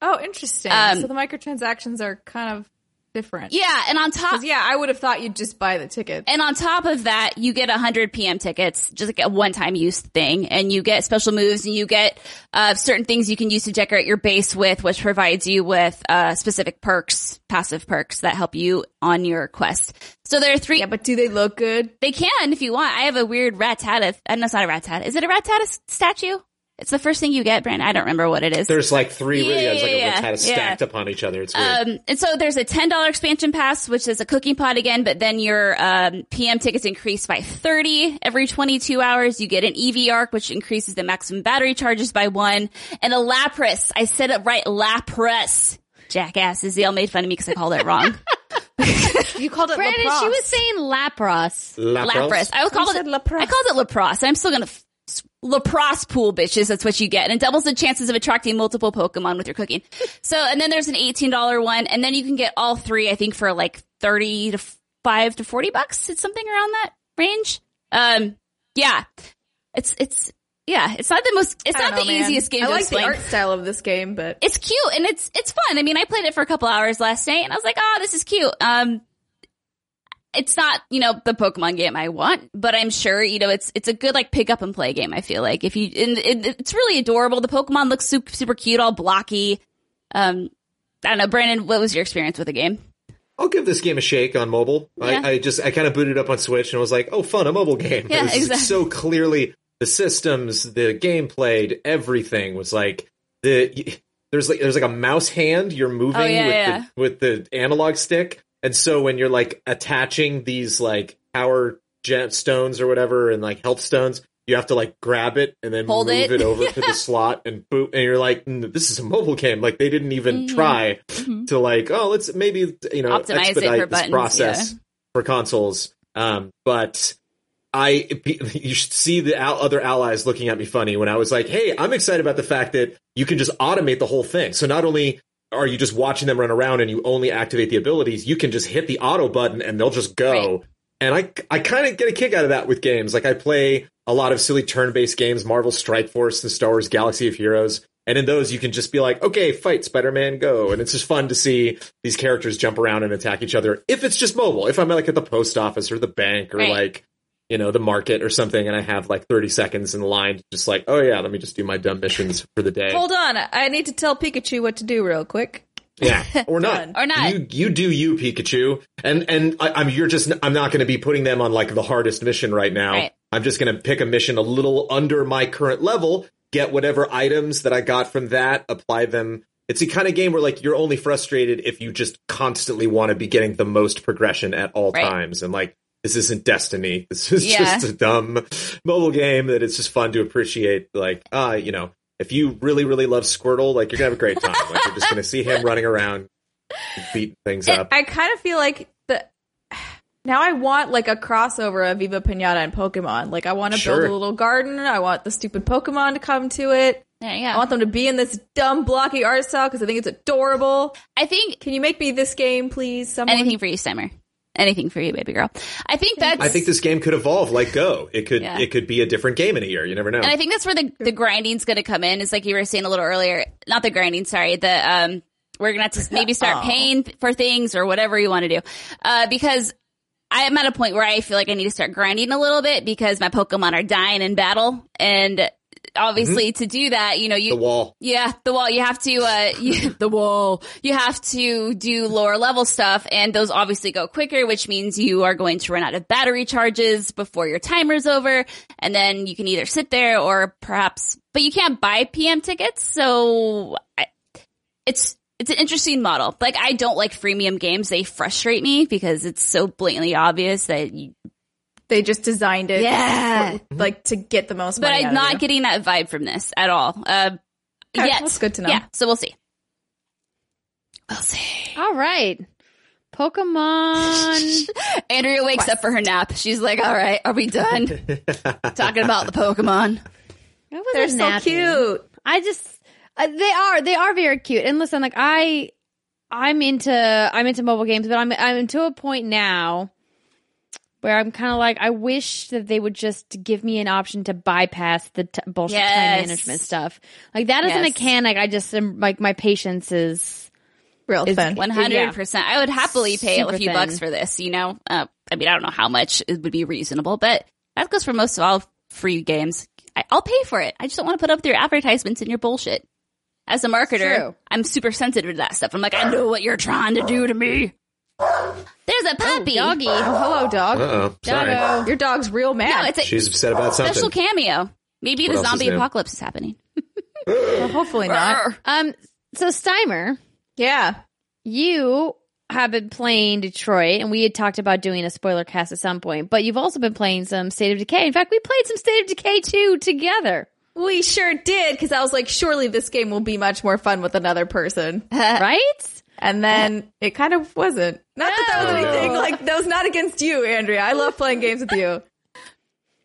Oh, interesting. Um, so the microtransactions are kind of different. Yeah, and on top, yeah, I would have thought you'd just buy the ticket. And on top of that, you get 100 PM tickets, just like a one-time use thing, and you get special moves, and you get uh, certain things you can use to decorate your base with, which provides you with uh, specific perks, passive perks that help you on your quest. So there are three. Yeah, but do they look good? They can if you want. I have a weird rat tat. I know it's not a Rattata. Is it a Rattata s- statue? It's the first thing you get, Brandon. I don't remember what it is. there's like three Yeah, yeah, like yeah, a yeah, Rattata yeah. stacked upon each other. It's weird. Um, and so there's a $10 expansion pass, which is a cooking pot again, but then your, um, PM tickets increase by 30 every 22 hours. You get an Eevee arc, which increases the maximum battery charges by one, and a Lapras. I said it right, Lapras. Jackasses. They all made fun of me because I called it wrong. You called it Brandon, lacrosse. she was saying Lapras. Lapras. Lapras. I called it Lapras. I called it Lapras. I'm still gonna f- Lapras pool bitches. That's what you get, and it doubles the chances of attracting multiple Pokemon with your cooking. So, and then there's an eighteen dollar one, and then you can get all three. I think for like thirty to five to forty bucks. It's something around that range. Um, yeah, it's it's yeah, it's not the most. It's not don't the man. easiest game I to like explain. the art style of this game, but It's cute and it's it's fun. I mean, I played it for a couple hours last night, and I was like, oh, this is cute. Um, it's not, you know, the Pokemon game I want, but I'm sure, you know, it's, it's a good, like, pick up and play game, I feel like. If you, and it, it's really adorable. The Pokemon looks super, super cute, all blocky. Um, I don't know, Brandon, what was your experience with the game? I'll give this game a shake on mobile. Yeah. I, I just I kind of booted up on Switch and was like, oh, fun, a mobile game. Yeah, exactly. So clearly, the systems, the gameplay, everything was like the there's like there's like a mouse hand you're moving Oh, yeah, with yeah. the with the analog stick, and so when you're like attaching these like power jet stones or whatever and like health stones. You have to like grab it and then Hold move it. it, over to the slot and boot, and you're like, "Mm, "This is a mobile game." Like they didn't even Mhm. try Mhm. to like, "Oh, let's maybe you know Optimize it expedite this buttons, process for consoles. Um, but I, you should see the al- other allies looking at me funny when I was like, "Hey, I'm excited about the fact that you can just automate the whole thing." So not only are you just watching them run around and you only activate the abilities, you can just hit the auto button and they'll just go. Right. And I, I kind of get a kick out of that with games. Like I play a lot of silly turn-based games, Marvel Strike Force and Star Wars Galaxy of Heroes. And in those, you can just be like, okay, fight Spider-Man, go. And it's just fun to see these characters jump around and attack each other. If it's just mobile, if I'm like at the post office or the bank or Right. like, you know, the market or something, and I have like 30 seconds in the line, just like, oh yeah, let me just do my dumb missions for the day. Hold on, I need to tell Pikachu what to do real quick. Yeah, or not, Or not. You you do you, Pikachu, and and I, I'm you're just I'm not going to be putting them on like the hardest mission right now. Right. I'm just going to pick a mission a little under my current level, get whatever items that I got from that, apply them. It's the kind of game where like you're only frustrated if you just constantly want to be getting the most progression at all Right. times, and like this isn't Destiny. This is Yeah. just a dumb mobile game that it's just fun to appreciate. Like ah, you know. If you really, really love Squirtle, like you're gonna have a great time. Like you're just gonna see him running around, beating things up. I kind of feel like the now I want like a crossover of Viva Pinata and Pokemon. Like I want to Sure. build a little garden. I want the stupid Pokemon to come to it. Yeah, you I want them to be in this dumb blocky art style because I think it's adorable. I think Can you make me this game, please? Someone. anything for you, Steimer. Anything for you, baby girl. I think that's. I think this game could evolve like Go. It could Yeah. it could be a different game in a year. You never know. And I think that's where the, the grinding's going to come in. Is like you were saying a little earlier. Not the grinding, sorry. The um, we're gonna have to maybe start paying for things or whatever you want to do, uh, because I am at a point where I feel like I need to start grinding a little bit because my Pokemon are dying in battle, and obviously to do that, you know, you the wall. yeah, the wall. You have to, uh, you, the wall. You have to do lower level stuff, and those obviously go quicker, which means you are going to run out of battery charges before your timer's over, and then you can either sit there or perhaps, but you can't buy PM tickets, so I, it's. It's an interesting model. Like I don't like freemium games. They frustrate me because it's so blatantly obvious that you, they just designed it, Yeah. for- like to get the most. but money I'm out of not you. getting that vibe from this at all. Uh, Okay, yet. that's good to know. Yeah. So we'll see. We'll see. All right. Pokemon. Andrea wakes up for her nap. She's like, "All right, are we done talking about the Pokemon?" They're so nappy. cute. I just uh, they are they are very cute. And listen, like I I'm into I'm into mobile games, but I'm I'm to a point now where I'm kind of like I wish that they would just give me an option to bypass the t- bullshit Yes. time management stuff. Like that is a Yes. mechanic. I just am like my patience is Real Is thin. One hundred percent. I would happily pay a few thin. bucks for this. You know, uh, I mean, I don't know how much it would be reasonable, but that goes for most of all free games. I, I'll pay for it. I just don't want to put up with your advertisements and your bullshit. As a marketer, I'm super sensitive to that stuff. I'm like, I know what you're trying to do to me. There's a puppy. doggy. Oh, hello, dog. Uh oh. Sorry. Doggo. Your dog's real mad. No, it's a She's upset about something. special cameo. Maybe the What else is zombie new? apocalypse is happening. Well, hopefully not. Um. So Steimer, Yeah. you have been playing Detroit, and we had talked about doing a spoiler cast at some point. But you've also been playing some State of Decay. In fact, we played some State of Decay two together, We sure did because I was like, surely this game will be much more fun with another person. right? And then it kind of wasn't. Not that that was anything No. like that was not against you, Andrea. I love playing games with you.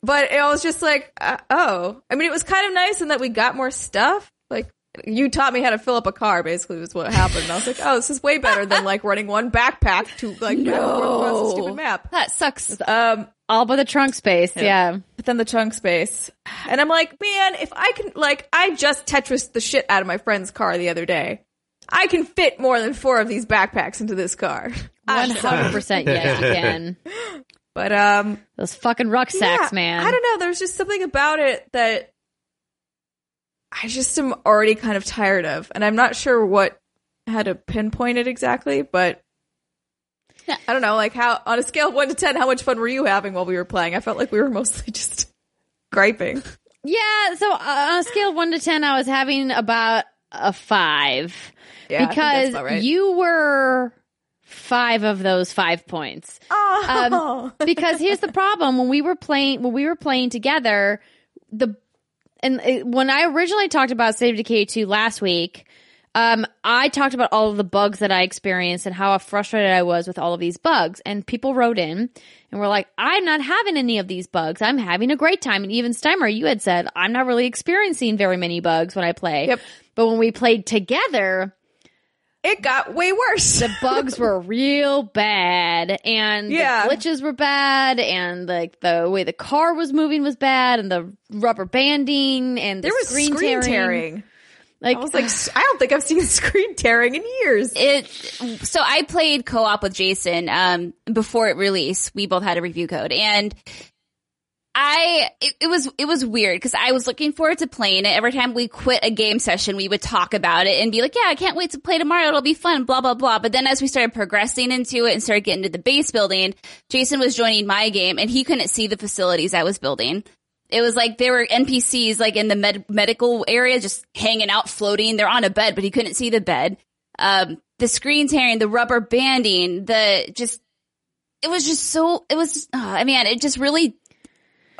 But it was just like, uh, oh, I mean, it was kind of nice in that we got more stuff. Like you taught me how to fill up a car. Basically, was what happened. And I was like, oh, this is way better than like running one backpack to like back and across a stupid map. That sucks. Um, All but the trunk space. Yeah. but then the trunk space. And I'm like, man, if I can, like, I just Tetris the shit out of my friend's car the other day. I can fit more than four of these backpacks into this car. One hundred percent. Yes, you can. But, um, Those fucking rucksacks, yeah, man. I don't know. There's just something about it that I just am already kind of tired of. And I'm not sure what, how to pinpoint it exactly, but. I don't know, like how, on a scale of one to 10, how much fun were you having while we were playing? I felt like we were mostly just griping. Yeah. So uh, on a scale of one to ten, I was having about a five Yeah, I think that's because right. you were five of those five points. Oh. because here's the problem when we were playing when we were playing together the and uh, when i originally talked about State of Decay 2 last week um i talked about all of the bugs that i experienced and how frustrated i was with all of these bugs and people wrote in and were like i'm not having any of these bugs i'm having a great time and even steimer you had said i'm not really experiencing very many bugs when i play Yep. but when we played together it got way worse. the bugs were real bad and Yeah. the glitches were bad and like the way the car was moving was bad and the rubber banding and there was screen, screen tearing. tearing. Like I was like, I don't think I've seen screen tearing in years. it so I played co-op with Jason um before it released. We both had a review code and I it, it was it was weird because I was looking forward to playing it. Every time we quit a game session, we would talk about it and be like, "Yeah, I can't wait to play tomorrow. It'll be fun." Blah blah blah. But then as we started progressing into it and started getting to the base building, Jason was joining my game and he couldn't see the facilities I was building. It was like there were NPCs like in the med- medical area just hanging out, floating. They're on a bed, but he couldn't see the bed. Um, the screen tearing, the rubber banding, the just, it was just so, it was, oh, I mean, it just really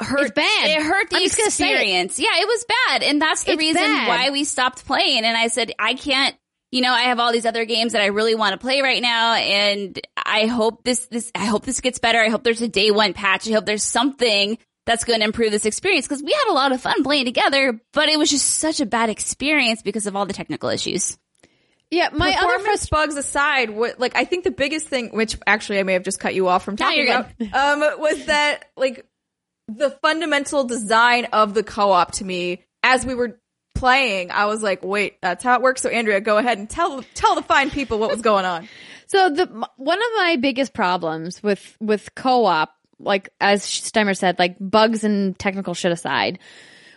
hurt. It's bad. It hurt the I'm just it. experience. Yeah, it was bad. And that's the It's reason bad. why we stopped playing. And I said, I can't, you know, I have all these other games that I really want to play right now. And I hope this, this, I hope this gets better. I hope there's a day one patch. I hope there's something that's going to improve this experience because we had a lot of fun playing together, but it was just such a bad experience because of all the technical issues. yeah, my other Performance frust- bugs aside, what like I think the biggest thing, which actually I may have just cut you off from talking you're about, um, was that like the fundamental design of the co-op to me as we were playing. I was like, wait, that's how it works. So Andrea, go ahead and tell tell the fine people what was going on. So the one of my biggest problems with with co-op, like as Steimer said, like bugs and technical shit aside,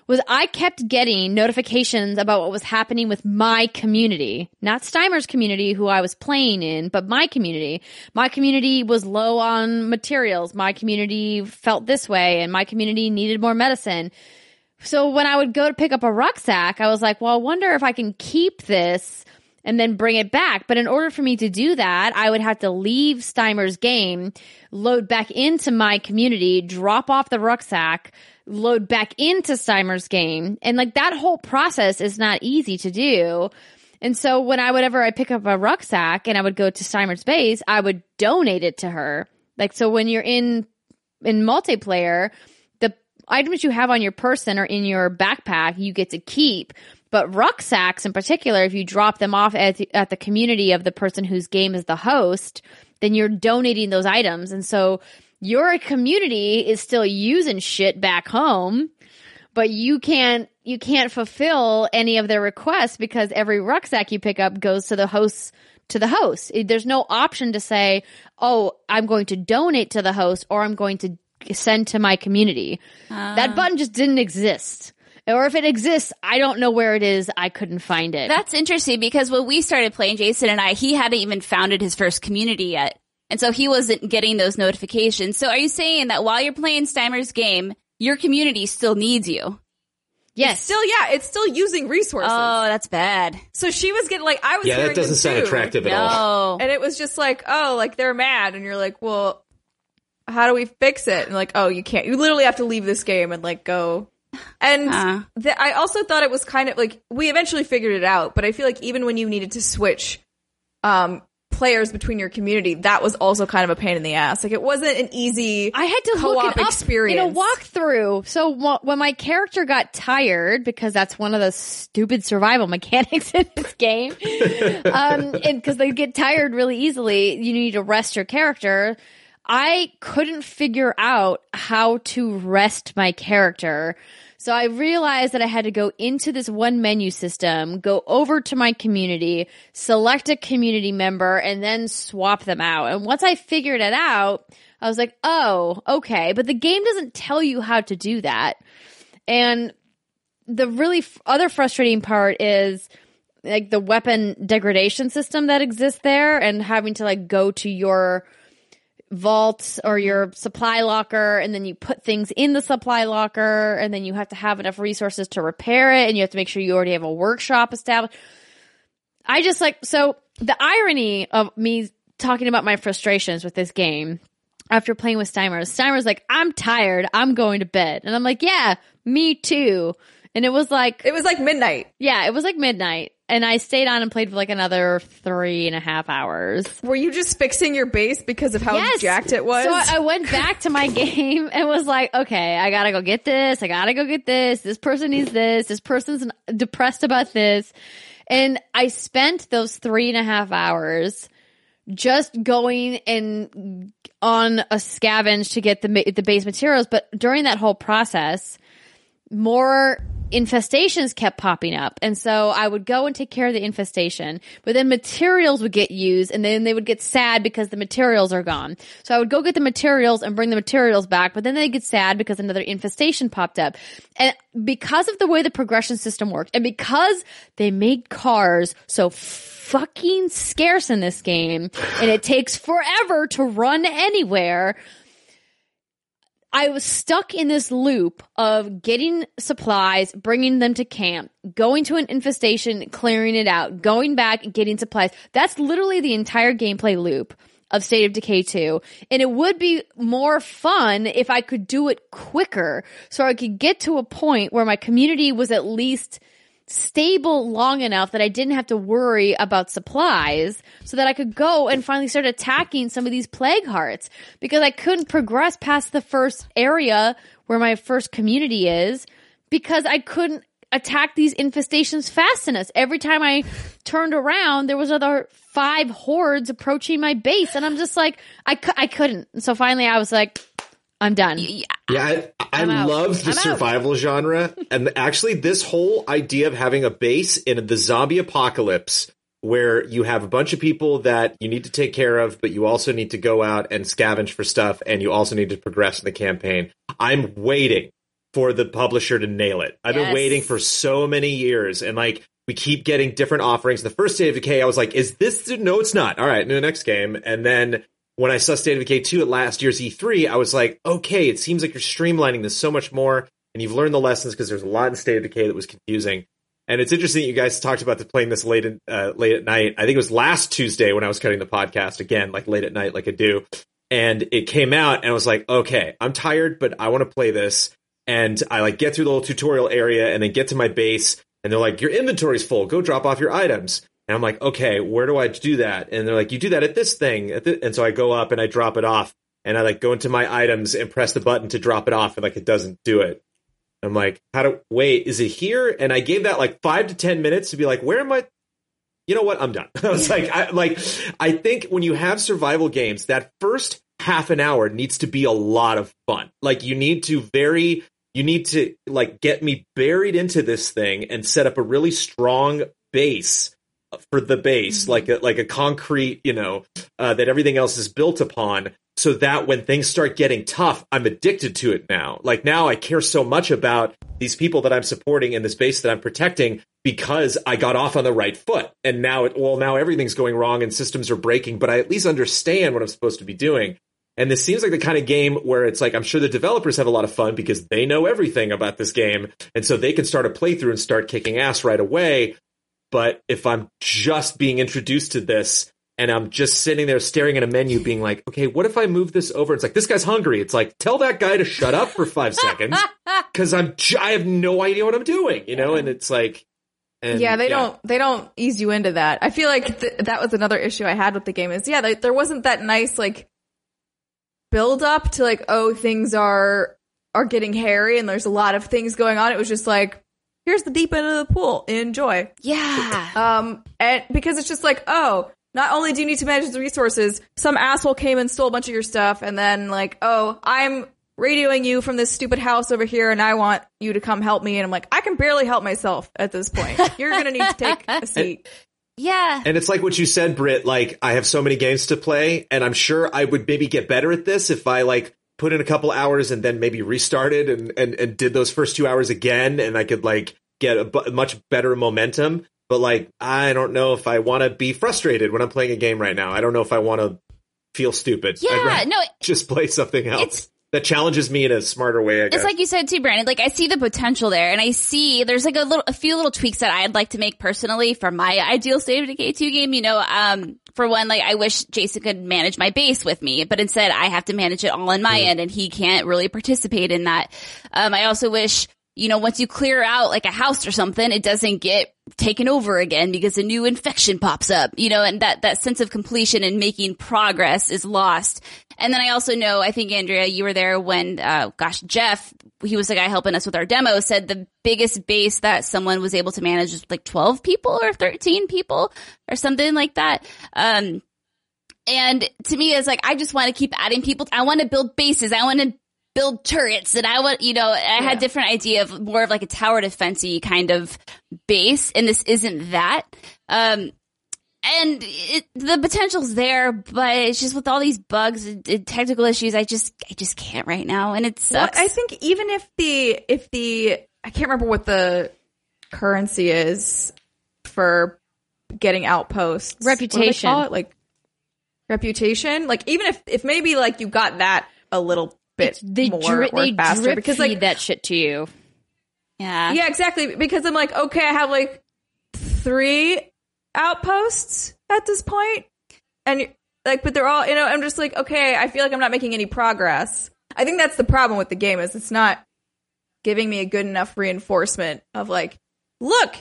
was I kept getting notifications about what was happening with my community, not Steimer's community who I was playing in, but my community. My community was low on materials. My community felt this way and my community needed more medicine. So when I would go to pick up a rucksack, I was like, well, I wonder if I can keep this and then bring it back. But in order for me to do that, I would have to leave Steimer's game, load back into my community, drop off the rucksack, load back into Steimer's game. And like that whole process is not easy to do. And so when I would ever I pick up a rucksack and I would go to Steimer's base, I would donate it to her. Like so when you're in in multiplayer, the items you have on your person or in your backpack you get to keep. But rucksacks in particular, if you drop them off at the, at the community of the person whose game is the host, then you're donating those items. And so your community is still using shit back home, but you can't you can't fulfill any of their requests because every rucksack you pick up goes to the host to the host. There's no option to say, "Oh, I'm going to donate to the host or I'm going to send to my community." Ah. that button just didn't exist. Or if it exists, I don't know where it is. I couldn't find it. That's interesting because when we started playing, Jason and I, he hadn't even founded his first community yet. And so he wasn't getting those notifications. So are you saying that while you're playing Steimer's game, your community still needs you? yes. Still, yeah, it's still using resources. Oh, that's bad. so she was getting like, I was Yeah, hearing that doesn't sound too. attractive at all. And it was just like, oh, like they're mad, and you're like, well, how do we fix it? And like, oh, you can't. You literally have to leave this game and like go. And Huh. th- I also thought it was kind of like we eventually figured it out, but I feel like even when you needed to switch um players between your community, that was also kind of a pain in the ass. Like it wasn't an easy I had to look co-op it experience. in a walkthrough. So wh- when my character got tired, because that's one of the stupid survival mechanics in this game, um, because they get tired really easily, you need to rest your character. I couldn't figure out how to rest my character. So I realized that I had to go into this one menu system, go over to my community, select a community member, and then swap them out. And once I figured it out, I was like, oh, okay. But the game doesn't tell you how to do that. And the really f- other frustrating part is like the weapon degradation system that exists there and having to like go to your vault or your supply locker and then you put things in the supply locker and then you have to have enough resources to repair it and you have to make sure you already have a workshop established. I just like so the irony of me talking about my frustrations with this game after playing with Steimer. Steimer's like, I'm tired. I'm going to bed. And I'm like, yeah, me too. And it was like, It was like midnight. yeah, it was like midnight. And I stayed on and played for like another three and a half hours. Were you just fixing your base because of how Yes. jacked it was? So I I went back to my game and was like, okay, I gotta go get this. I gotta go get this. This person needs this. This person's depressed about this. And I spent those three and a half hours just going and on a scavenge to get the the base materials. But during that whole process, more infestations kept popping up. And so I would go and take care of the infestation, but then materials would get used and then they would get sad because the materials are gone. So I would go get the materials and bring the materials back, but then they get sad because another infestation popped up. And because of the way the progression system worked and because they made cars so fucking scarce in this game and it takes forever to run anywhere, I was stuck in this loop of getting supplies, bringing them to camp, going to an infestation, clearing it out, going back, getting supplies. That's literally the entire gameplay loop of State of Decay 2. And it would be more fun if I could do it quicker so I could get to a point where my community was at least stable long enough that I didn't have to worry about supplies so that I could go and finally start attacking some of these plague hearts because I couldn't progress past the first area where my first community is because I couldn't attack these infestations fast enough. Every time I turned around, there was other five hordes approaching my base and I'm just like, I, cu- I couldn't. So finally I was like, I'm done. Yeah. Yeah, I, I love the I'm out. survival genre. And actually, this whole idea of having a base in the zombie apocalypse where you have a bunch of people that you need to take care of, but you also need to go out and scavenge for stuff, and you also need to progress in the campaign. I'm waiting for the publisher to nail it. I've been waiting for so many years, and like, we keep getting different offerings. The first State of Decay, I was like, is this? No, it's not. All right, no, next game. And then when I saw State of Decay 2 at last year's E3, I was like, okay, it seems like you're streamlining this so much more, and you've learned the lessons because there's a lot in State of Decay that was confusing. And it's interesting that you guys talked about the playing this late in, uh, late at night. I think it was last Tuesday when I was cutting the podcast again, like late at night, like I do. And it came out, and I was like, okay, I'm tired, but I want to play this. And I like get through the little tutorial area, and then get to my base, and they're like, your inventory's full. Go drop off your items. And I'm like, okay, where do I do that? And they're like, you do that at this thing. At thi-" And so I go up and I drop it off and I like go into my items and press the button to drop it off and like it doesn't do it. I'm like, how do, wait, is it here? And I gave that like five to 10 minutes to be like, where am I? You know what? I'm done. I was like, I like, I think when you have survival games, that first half an hour needs to be a lot of fun. Like you need to very, you need to like get me buried into this thing and set up a really strong base for the base, like a, like a concrete, you know, uh, that everything else is built upon. So that when things start getting tough, I'm addicted to it now. Like now I care so much about these people that I'm supporting and this base that I'm protecting because I got off on the right foot. And now it, well, now everything's going wrong and systems are breaking, but I at least understand what I'm supposed to be doing. And this seems like the kind of game where it's like, I'm sure the developers have a lot of fun because they know everything about this game. And so they can start a playthrough and start kicking ass right away. But if I'm just being introduced to this and I'm just sitting there staring at a menu being like, okay, what if I move this over? It's like, this guy's hungry. It's like, tell that guy to shut up for five seconds because I'm, j- I have no idea what I'm doing, you know? And it's like, and yeah, they don't they don't ease you into that. I feel like th- that was another issue I had with the game is yeah, there, there wasn't that nice like build up to like oh things are are getting hairy and there's a lot of things going on. It was just like here's the deep end of the pool, enjoy. Yeah. Um, and because it's just like, oh, not only do you need to manage the resources, some asshole came and stole a bunch of your stuff, and then like, oh, I'm radioing you from this stupid house over here, and I want you to come help me, and I'm like, I can barely help myself at this point. You're gonna need to take a seat. Yeah. And it's like what you said, Britt. Like, I have so many games to play, and I'm sure I would maybe get better at this if I like put in a couple hours and then maybe restarted and and, and did those first two hours again, and I could like get a much better momentum. But like, I don't know if I want to be frustrated when I'm playing a game right now. I don't know if I want to feel stupid. Yeah. No, just play something else that challenges me in a smarter way. It's like you said too, Brandon. Like I see the potential there, and I see there's like a little, a few little tweaks that I'd like to make personally for my ideal State of Decay two game. You know, um, for one, like I wish Jason could manage my base with me, but instead I have to manage it all on my end, and he can't really participate in that. Um, I also wish. You know, once you clear out like a house or something, it doesn't get taken over again because a new infection pops up, you know, and that, that sense of completion and making progress is lost. And then I also know, I think Andrea, you were there when, uh, gosh, Jeff, he was the guy helping us with our demo, said the biggest base that someone was able to manage is like 12 people or 13 people or something like that. Um, and to me, it's like, I just want to keep adding people. I want to build bases. I want to build turrets and I want, you know, I had different idea of more of like a tower defensey kind of base and this isn't that. Um, and it, the potential's there, but it's just with all these bugs and, and technical issues, I just, I just can't right now. And it Well, sucks. I think even if the if the I can't remember what the currency is for getting outposts. What do they Reputation. Like reputation. Like even if if maybe like you got that a little bit They more dri- or they faster drip because feed like that shit to you. yeah. yeah exactly because I'm like okay I have like three outposts at this point and like but they're all you know I'm just like okay I feel like I'm not making any progress. I think that's the problem with the game is it's not giving me a good enough reinforcement of like look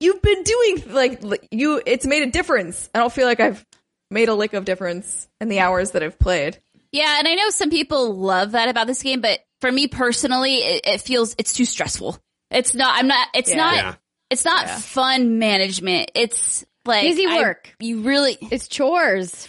you've been doing like you it's made a difference. I don't feel like I've made a lick of difference in the hours that I've played. Yeah, and I know some people love that about this game, but for me personally, it, it feels it's too stressful. It's not. I'm not. It's Yeah. not. Yeah. It's not Yeah. fun management. It's like Busy I- work. you really It's chores.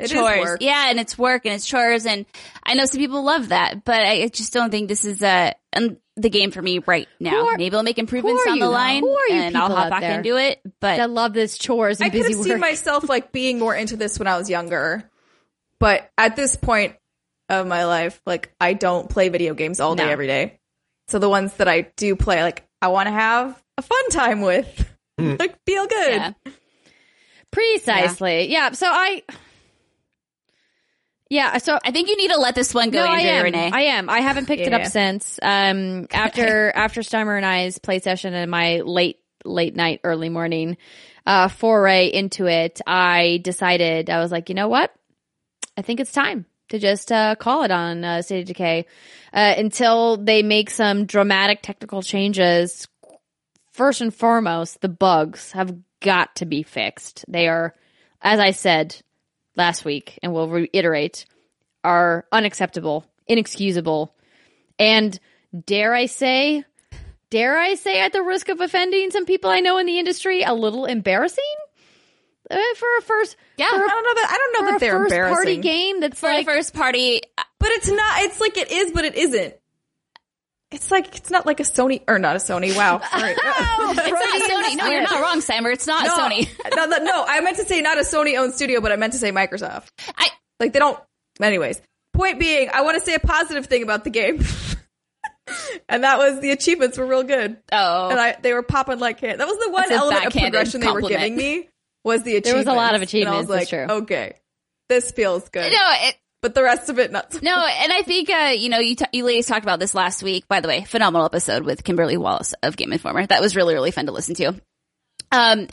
It is chores. work. Yeah, and it's work and it's chores, and I know some people love that, but I just don't think this is uh um, the game for me right now. Are- Maybe I'll make improvements who on the you, though? line, Who are you and I'll hop back there? into it. But I love this chores and I could busy have work. seen myself like being more into this when I was younger, but at this point of my life, like I don't play video games all day No. every day. So the ones that I do play, like I want to have a fun time with, like feel good. yeah. Precisely. Yeah. So I. Yeah. So I think you need to let this one go, no, I Andrea am. Rene. I am. I haven't picked it up Yeah. since um after after Steimer and I's play session and my late late night early morning uh foray into it. I decided I was like, you know what? I think it's time to just uh, call it on uh, State of Decay uh, until they make some dramatic technical changes. First and foremost, the bugs have got to be fixed. They are, as I said last week, and will reiterate, are unacceptable, inexcusable, and dare I say, dare I say, at the risk of offending some people I know in the industry, a little embarrassing uh, for a first, Yeah. for I a don't know that I don't know for that a they're first embarrassing. party game that's for like the first party, but it's not. It's like it is, but it isn't. It's like it's not like a Sony or not a Sony. Wow, Sorry. it's not a Sony. No, you're not wrong, Simon. It's not no, Sony. no, no, no, I meant to say not a Sony owned studio, but I meant to say Microsoft. I Like they don't. Anyways, point being, I want to say a positive thing about the game, and that was the achievements were real good, oh and I they were popping like can. That was the one That's element of backhanded progression they were giving me was the achievements. There was a lot of achievements, was like, true. okay, this feels good, no. It, but the rest of it not. So No, and I think uh, you know you t- you ladies talked about this last week. By the way, phenomenal episode with Kimberly Wallace of Game Informer. That was really really fun to listen to. Um,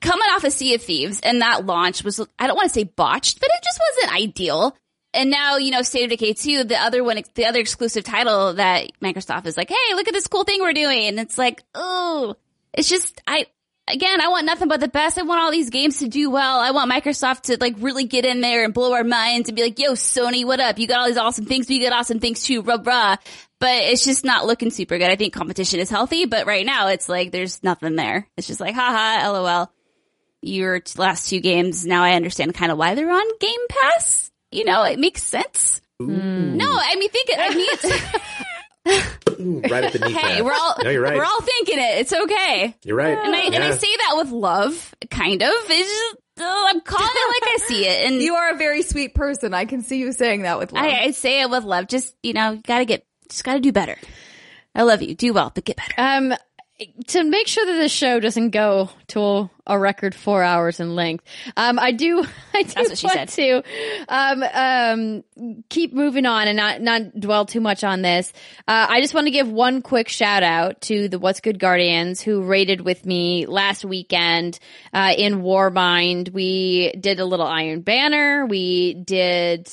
coming off of Sea of Thieves, and that launch was I don't want to say botched, but it just wasn't ideal. And now you know State of Decay two, the other one, the other exclusive title that Microsoft is like, hey, look at this cool thing we're doing, and it's like, oh, it's just I. Again, I want nothing but the best. I want all these games to do well. I want Microsoft to like really get in there and blow our minds and be like, yo, Sony, what up? You got all these awesome things. We got awesome things too. Rah, rah. But it's just not looking super good. I think competition is healthy, but right now it's like there's nothing there. It's just like, haha, lol. Your last two games, now I understand kind of why they're on Game Pass. You know, it makes sense. No, I mean, think, I mean, it's, Ooh, right at the knee hey, pad. we're all, No, you're right. we're all thinking it. It's okay. You're right. And I, and I say that with love, kind of. It's just, oh, I'm calling it like I see it. And You are a very sweet person. I can see you saying that with love. I, I say it with love. Just, you know, you gotta get, just gotta do better. I love you. Do well, but get better. Um, to make sure that this show doesn't go to a record four hours in length, um, I do, I do That's what she want to, um, um, keep moving on and not, not dwell too much on this. Uh, I just want to give one quick shout out to the What's Good Guardians who raided with me last weekend, uh, in Warmind. We did a little Iron Banner. We did,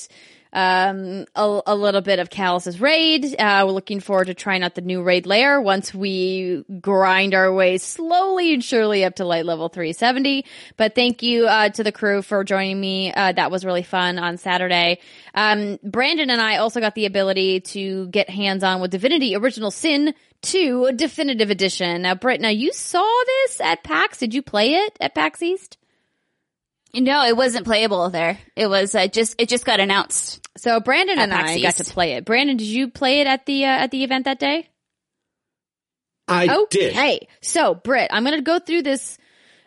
um, a, a little bit of Calus's raid. Uh, we're looking forward to trying out the new raid lair once we grind our way slowly and surely up to light level 370. But thank you, uh, to the crew for joining me. Uh, that was really fun on Saturday. Um, Brandon and I also got the ability to get hands on with Divinity Original Sin 2 Definitive Edition. Now, Britt, now you saw this at PAX. Did you play it at PAX East? No, it wasn't playable there. It was uh, just it just got announced. So Brandon At and I PAX got to play it. Brandon, did you play it at the uh, at the event that day? I did. Okay. So, Britt, I'm going to go through this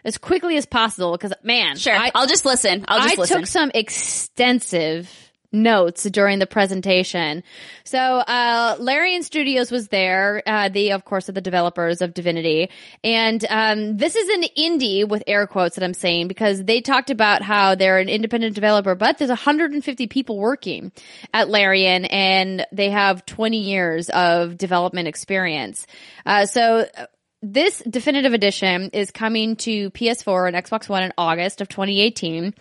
as quickly as possible because, man, Sure, I, I, will just listen. I'll just I listen. took some extensive notes during the presentation. So, uh, Larian Studios was there. Uh, they, of course, are the developers of Divinity. And, um, this is an indie with air quotes that I'm saying because they talked about how they're an independent developer, but there's 150 people working at Larian and they have 20 years of development experience. Uh, so, this definitive edition is coming to PS4 and Xbox One in August of 2018.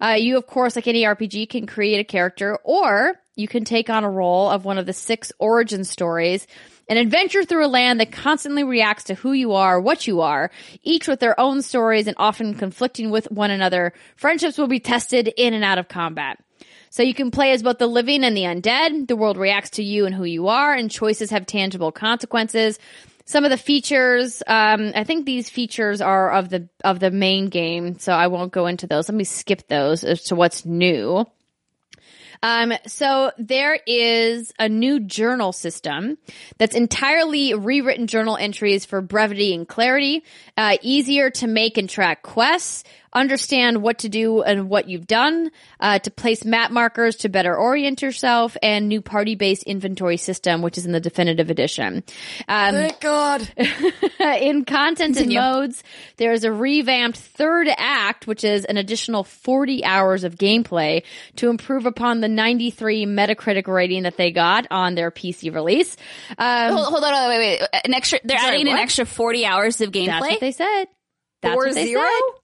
Uh, you, of course, like any RPG, can create a character, or you can take on a role of one of the six origin stories an adventure through a land that constantly reacts to who you are, what you are, each with their own stories and often conflicting with one another. Friendships will be tested in and out of combat. So you can play as both the living and the undead. The world reacts to you and who you are, and choices have tangible consequences. Some of the features, um, I think these features are of the of the main game, so I won't go into those. Let me skip those as to what's new. Um, so there is a new journal system that's entirely rewritten journal entries for brevity and clarity, uh, easier to make and track quests, understand what to do and what you've done, uh, to place map markers to better orient yourself, and new party-based inventory system, which is in the definitive edition. Um, God. in content Continue. and modes, there's a revamped third act, which is an additional 40 hours of gameplay to improve upon the 93 Metacritic rating that they got on their PC release. Um, hold, hold on, wait, wait. An extra. They're Sorry, adding an extra forty hours of that's gameplay. what they said. That's Four what they zero? said.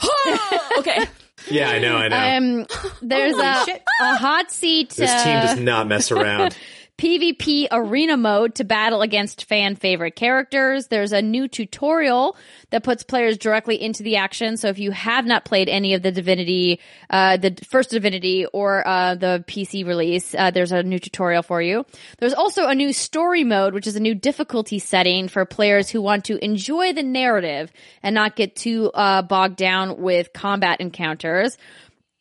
okay. Yeah, I know, I know. Um, there's Holy a, a hot seat. this uh, team does not mess around. PvP arena mode to battle against fan favorite characters. There's a new tutorial that puts players directly into the action. So if you have not played any of the Divinity, uh, the first Divinity or uh, the PC release, uh, there's a new tutorial for you. There's also a new story mode, which is a new difficulty setting for players who want to enjoy the narrative and not get too uh, bogged down with combat encounters.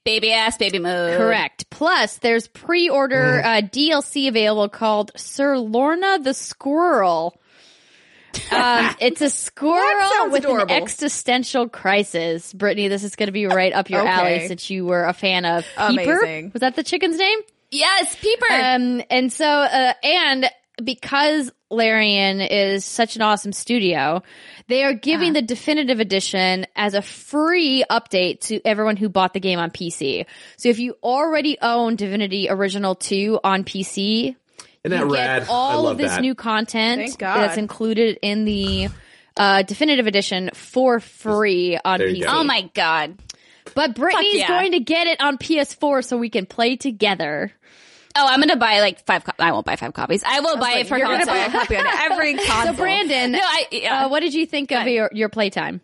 Baby ass, baby mode. Correct. Plus, there's pre-order uh, DLC available called Sir Lora the Squirrel. Um, it's a squirrel with adorable. an existential crisis. Brittney, this is going to be right up your Okay. alley since you were a fan of Peeper. Amazing. Was that the chicken's name? Yes, peeper. Um, and so, uh, and because Larian is such an awesome studio, they are giving the definitive edition as a free update to everyone who bought the game on PC. So if you already own Divinity Original 2 on PC, Isn't that you rad? get all I love of this that. new content that's included in the uh, definitive edition for free on There PC. go. oh my god. But Brittney's yeah. going to get it on PS4 so we can play together. Oh, I'm gonna buy like five. Co- I won't buy five copies. I will buy it for You're gonna buy a copy on every console. So Brandon, no, I. Yeah. Uh, what did you think of your, your playtime?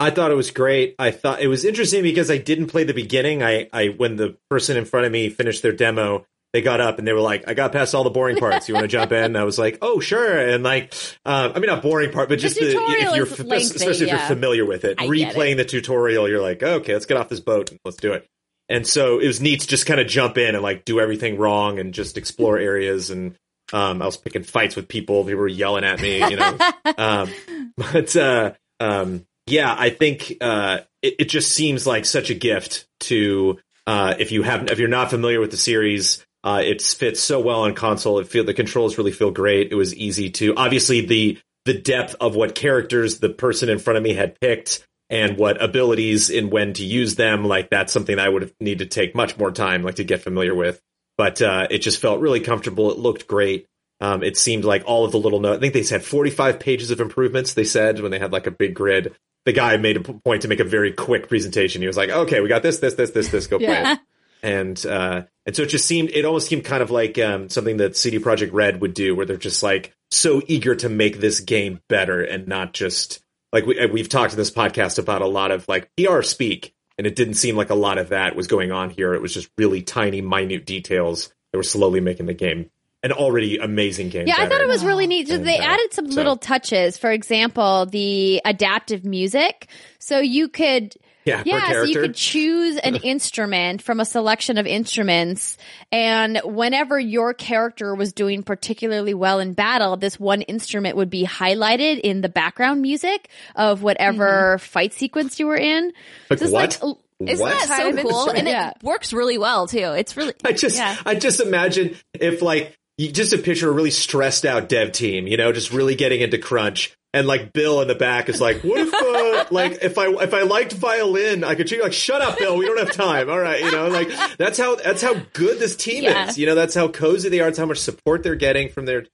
I thought it was great. I thought it was interesting because I didn't play the beginning. I, I when the person in front of me finished their demo, they got up and they were like, "I got past all the boring parts. You want to jump in?" I was like, "Oh, sure." And like, um, I mean, not boring part, but just the, tutorial if you're lengthy, especially if yeah. you're familiar with it, I get replaying the tutorial, you're like, "Okay, let's get off this boat and let's do it." And so it was neat to just kind of jump in and like do everything wrong and just explore areas and. Um, I was picking fights with people. People were yelling at me, you know. um, but uh, um, yeah, I think uh, it, it just seems like such a gift to uh, if you have if you're not familiar with the series. Uh, it fits so well on console. It feel the controls really feel great. It was easy to obviously the the depth of what characters the person in front of me had picked and what abilities and when to use them. Like that's something I would have need to take much more time like to get familiar with. But uh, it just felt really comfortable. It looked great. Um, it seemed like all of the little notes. I think they said 45 pages of improvements. They said when they had like a big grid. The guy made a point to make a very quick presentation. He was like, "Okay, we got this, this, this, this, this. Go play it." And uh, and so it just seemed. It almost seemed kind of like um, something that CD Projekt Red would do, where they're just like so eager to make this game better and not just like we, we've talked in this podcast about a lot of like PR speak, and it didn't seem like a lot of that was going on here. It was just really tiny, minute details that were slowly making the game an already amazing game. Yeah, I thought it was really neat. And, they uh, added some so- little touches. For example, the adaptive music. So you could Yeah, yeah, so you could choose an instrument from a selection of instruments and whenever your character was doing particularly well in battle, this one instrument would be highlighted in the background music of whatever mm-hmm. fight sequence you were in. Like, Just what? like Isn't What? that Kind so of cool? And Yeah. it works really well too. It's really I just, Yeah. I just imagine if like you just a picture of a really stressed out dev team, you know, just really getting into crunch, and like Bill in the back is like, what if, uh, like if I if I liked violin, I could choose like, shut up, Bill, we don't have time. All right, you know, like that's how that's how good this team Yeah. is. You know, that's how cozy they are. It's how much support they're getting from their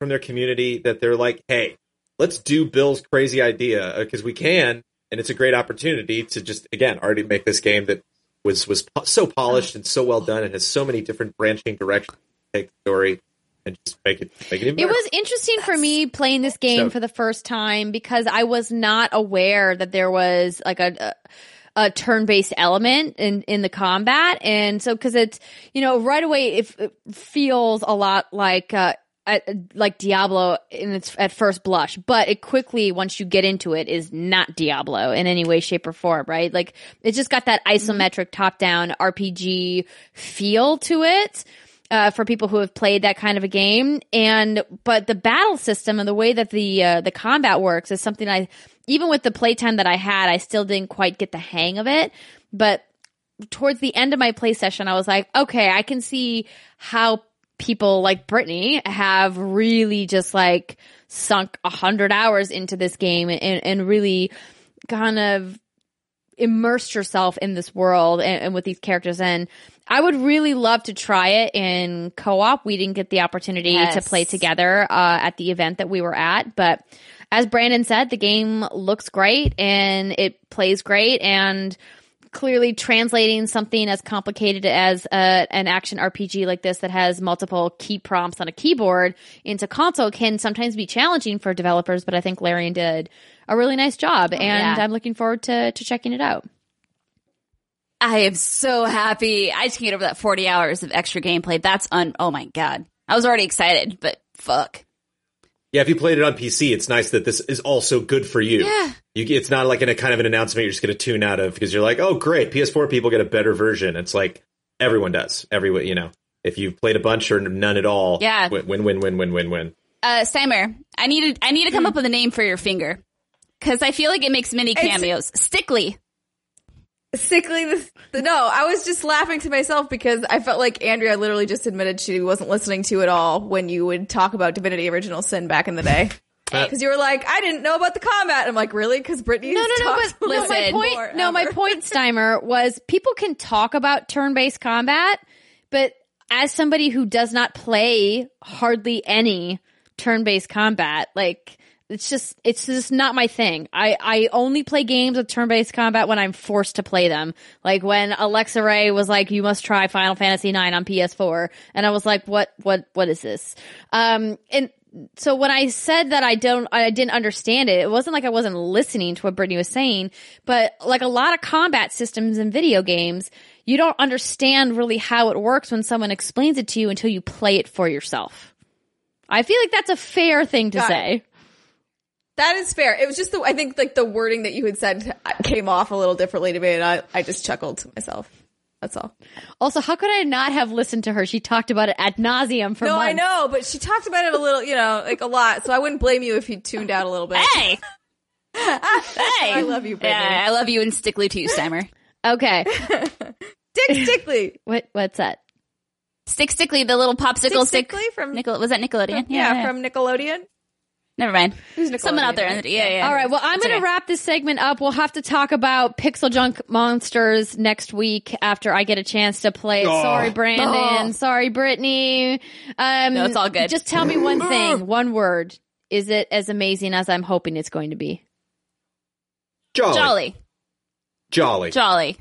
from their community. That they're like, hey, let's do Bill's crazy idea because we can, and it's a great opportunity to just again already make this game that was was po- so polished and so well done and has so many different branching directions take the story and just make it make it even It better. was interesting for me playing this game So- for the first time because I was not aware that there was like a, a, a turn-based element in, in the combat. And so, cause it's, you know, right away it, it feels a lot like, uh, at, like Diablo in its at first blush, but it quickly once you get into it is not Diablo in any way, shape, or form, right? Like it's just got that isometric top-down RPG feel to it uh, for people who have played that kind of a game. And but the battle system and the way that the uh, the combat works is something I even with the playtime that I had, I still didn't quite get the hang of it. But towards the end of my play session, I was like, okay, I can see how people like Brittney have really just like sunk a hundred hours into this game and, and really kind of immersed yourself in this world and, and with these characters. And I would really love to try it in co-op. We didn't get the opportunity to play together uh, at the event that we were at, but as Brandon said, the game looks great and it plays great and clearly translating something as complicated as a, an action RPG like this that has multiple key prompts on a keyboard into console can sometimes be challenging for developers, but I think Larian did a really nice job oh, and yeah. I'm looking forward to, to checking it out. I am so happy. I just can't get over that 40 hours of extra gameplay. That's un, oh my God. I was already excited, but fuck. Yeah, if you played it on PC, it's nice that this is also good for you. Yeah. You, it's not like in a kind of an announcement you're just going to tune out of because you're like, oh, great, PS4 people get a better version. It's like everyone does. Everyone, you know, if you've played a bunch or none at all, Yeah. win, win, win, win, win, win, win. Uh, Steimer, I need to, I need to come up with a name for your finger. Cause I feel like it makes many cameos. Stickly. Sickly. The, the, no, I was just laughing to myself because I felt like Andrea literally just admitted she wasn't listening to it all when you would talk about Divinity Original Sin back in the day. Because you were like, I didn't know about the combat. I'm like, really? Because Brittney No, no, no. But no, about my listen. point, no, my point, Steimer, was people can talk about turn-based combat, but as somebody who does not play hardly any turn-based combat, like it's just it's just not my thing. I I only play games with turn-based combat when I'm forced to play them. Like when Alexa Ray was like, "You must try Final Fantasy IX on PS4," and I was like, "What? What? What is this?" Um, and so when I said that I don't, I didn't understand it. It wasn't like I wasn't listening to what Brittney was saying, but like a lot of combat systems in video games, you don't understand really how it works when someone explains it to you until you play it for yourself. I feel like that's a fair thing to Got it. That is fair. It was just the, I think like the wording that you had said came off a little differently to me and I, I just chuckled to myself. That's all. Also, how could I not have listened to her? She talked about it ad nauseum for No, months. I know, but she talked about it a little, you know, like a lot. So I wouldn't blame you if you tuned out a little bit. Hey. hey. I love you, Brittney. Yeah, I love you and Stickly too, Steimer. Okay, Dick Stickly. what what's that? Stick Stickly, the little popsicle Stick stick. Stickly from- Nickel, was that Nickelodeon? Yeah, from Nickelodeon. Never mind. Nickelodeon, Someone out there. right? Yeah, yeah. All right. Well, I'm going to okay. wrap this segment up. We'll have to talk about PixelJunk Monsters next week after I get a chance to play it. Oh. Sorry, Brandon. Oh. Sorry, Brittney. Um, No, it's all good. Just tell me one thing, one word. Is it as amazing as I'm hoping it's going to be? Jolly. Jolly. Jolly. Jolly.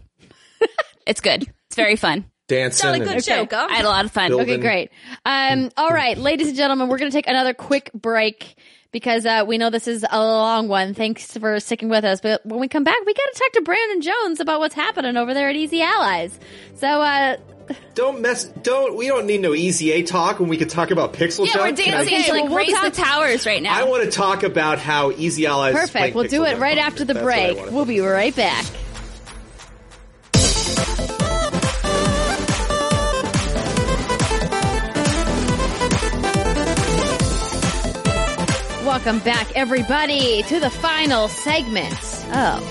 it's good. It's very fun. Dancing. Jolly good show, Gum. I had a lot of fun. Bill- Okay, great. Um, all right, ladies and gentlemen, we're going to take another quick break because uh, we know this is a long one. Thanks for sticking with us. But when we come back, we got to talk to Brandon Jones about what's happening over there at Easy Allies. So uh, Don't mess. Don't. We don't need no easy A talk when we can talk about pixel Yeah, we're junk. I- dancing Okay, to like well, we'll raise talk- the towers right now. I want to talk about how Easy Allies. is Perfect. We'll do it right after the That's what I break. We'll be right back. Welcome back, everybody, to the final segment of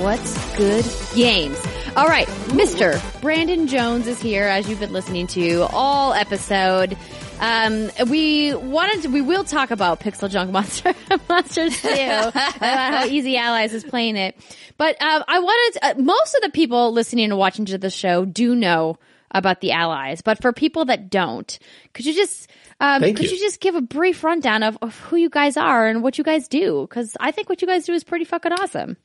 What's Good Games. All right, Mr. Brandon Jones is here, as you've been listening to all episode. Um, we wanted to, we will talk about Pixel Junk Monster Monsters too, about how Easy Allies is playing it. But um, I wanted to, uh, most of the people listening and watching to the show do know about the allies, but for people that don't, could you just um, Thank could you. you just give a brief rundown of, of who you guys are and what you guys do? Because I think what you guys do is pretty fucking awesome.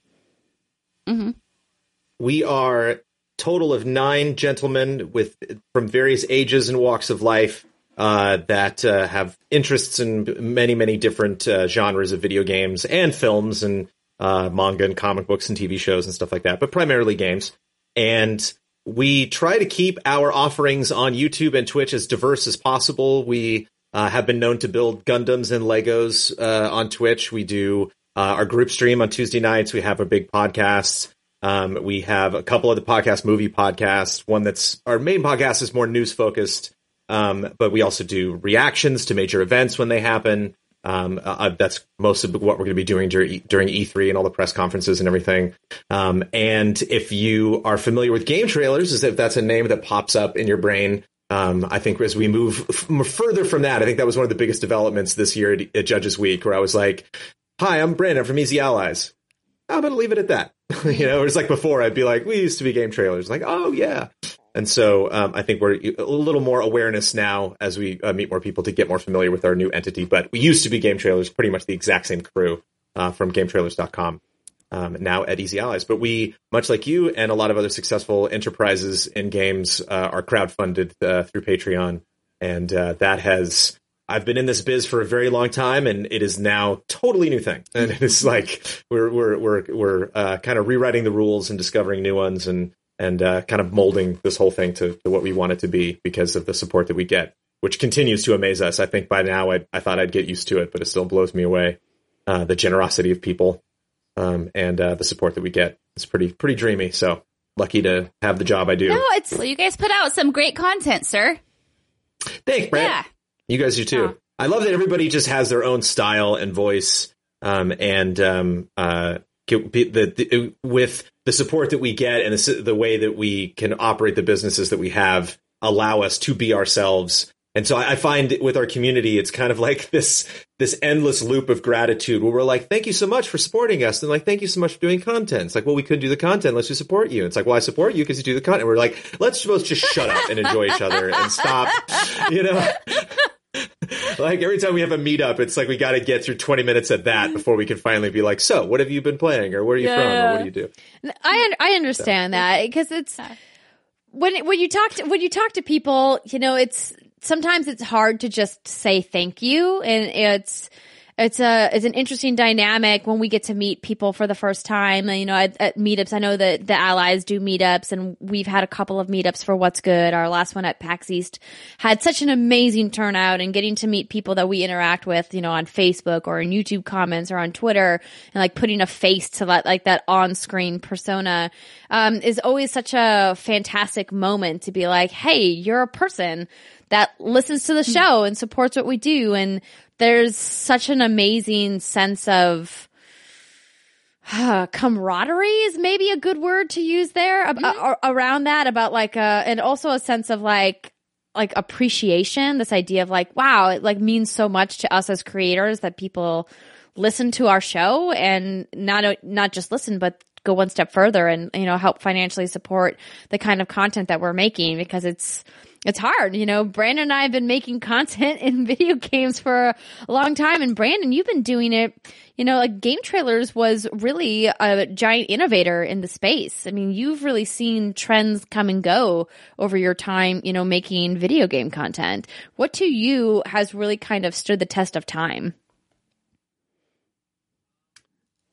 We are total of nine gentlemen with from various ages and walks of life uh, that uh, have interests in many, many different uh, genres of video games and films and uh, manga and comic books and TV shows and stuff like that, but primarily games. And we try to keep our offerings on YouTube and Twitch as diverse as possible. We uh, have been known to build Gundams and Legos uh, on Twitch. We do uh, our group stream on Tuesday nights. We have a big podcast. Um, we have a couple of the podcast movie podcasts. One that's our main podcast is more news focused, um, but we also do reactions to major events when they happen. Um, uh, that's most of what we're going to be doing during, during E3 and all the press conferences and everything. Um, and if you are familiar with GameTrailers, as if that's a name that pops up in your brain, um, I think as we move f- further from that, I think that was one of the biggest developments this year at, at Judges Week, where I was like, "Hi, I'm Brandon from Easy Allies." I'm going to leave it at that. you know, it's like before I'd be like, "We used to be GameTrailers." Like, oh yeah. And so um, I think we're a little more awareness now as we uh, meet more people to get more familiar with our new entity. But we used to be GameTrailers, pretty much the exact same crew uh, from GameTrailers.com. Um, now at Easy Allies, but we, much like you and a lot of other successful enterprises in games, uh, are crowdfunded uh, through Patreon, and uh, that has. I've been in this biz for a very long time, and it is now totally new thing. And it's like we're we're we're we're uh, kind of rewriting the rules and discovering new ones, and and uh, kind of molding this whole thing to, to what we want it to be because of the support that we get, which continues to amaze us. I think by now I, I thought I'd get used to it, but it still blows me away. Uh, the generosity of people um, and uh, the support that we get is pretty pretty dreamy. So lucky to have the job I do. No, it's well, you guys put out some great content, sir. Thanks, Brett. Yeah. You guys do too. I love that everybody just has their own style and voice, um, and um, uh, the, the, with the support that we get and the, the way that we can operate the businesses that we have, allow us to be ourselves. And so I, find with our community, it's kind of like this this endless loop of gratitude where we're like, "Thank you so much for supporting us," and like, "Thank you so much for doing content." It's like, "Well, we couldn't do the content. Let's just support you." It's like, "Well, I support you because you do the content." We're like, "Let's both just shut up and enjoy each other and stop," you know. like every time we have a meetup, it's like we got to get through 20 minutes of that before we can finally be like, so what have you been playing? Or where are you from? Or what do you do? I un- I understand that because it's when when you talk to when you talk to people, you know, it's sometimes it's hard to just say thank you, and it's it's a it's an interesting dynamic when we get to meet people for the first time. And, you know, at, at meetups, I know that the allies do meetups, and we've had a couple of meetups for What's Good. Our last one at PAX East had such an amazing turnout, and getting to meet people that we interact with, you know, on Facebook or in YouTube comments or on Twitter, and like putting a face to that like that on screen persona um, is always such a fantastic moment to be like, hey, you're a person that listens to the show and supports what we do. And there's such an amazing sense of uh, camaraderie is maybe a good word to use there ab- a- around that about like uh and also a sense of like like appreciation this idea of like wow it like means so much to us as creators that people listen to our show and not not just listen but go one step further and you know help financially support the kind of content that we're making because it's it's hard. You know, Brandon and I have been making content in video games for a long time. And Brandon, you've been doing it, you know, like GameTrailers was really a giant innovator in the space. I mean, you've really seen trends come and go over your time, you know, making video game content. What to you has really kind of stood the test of time?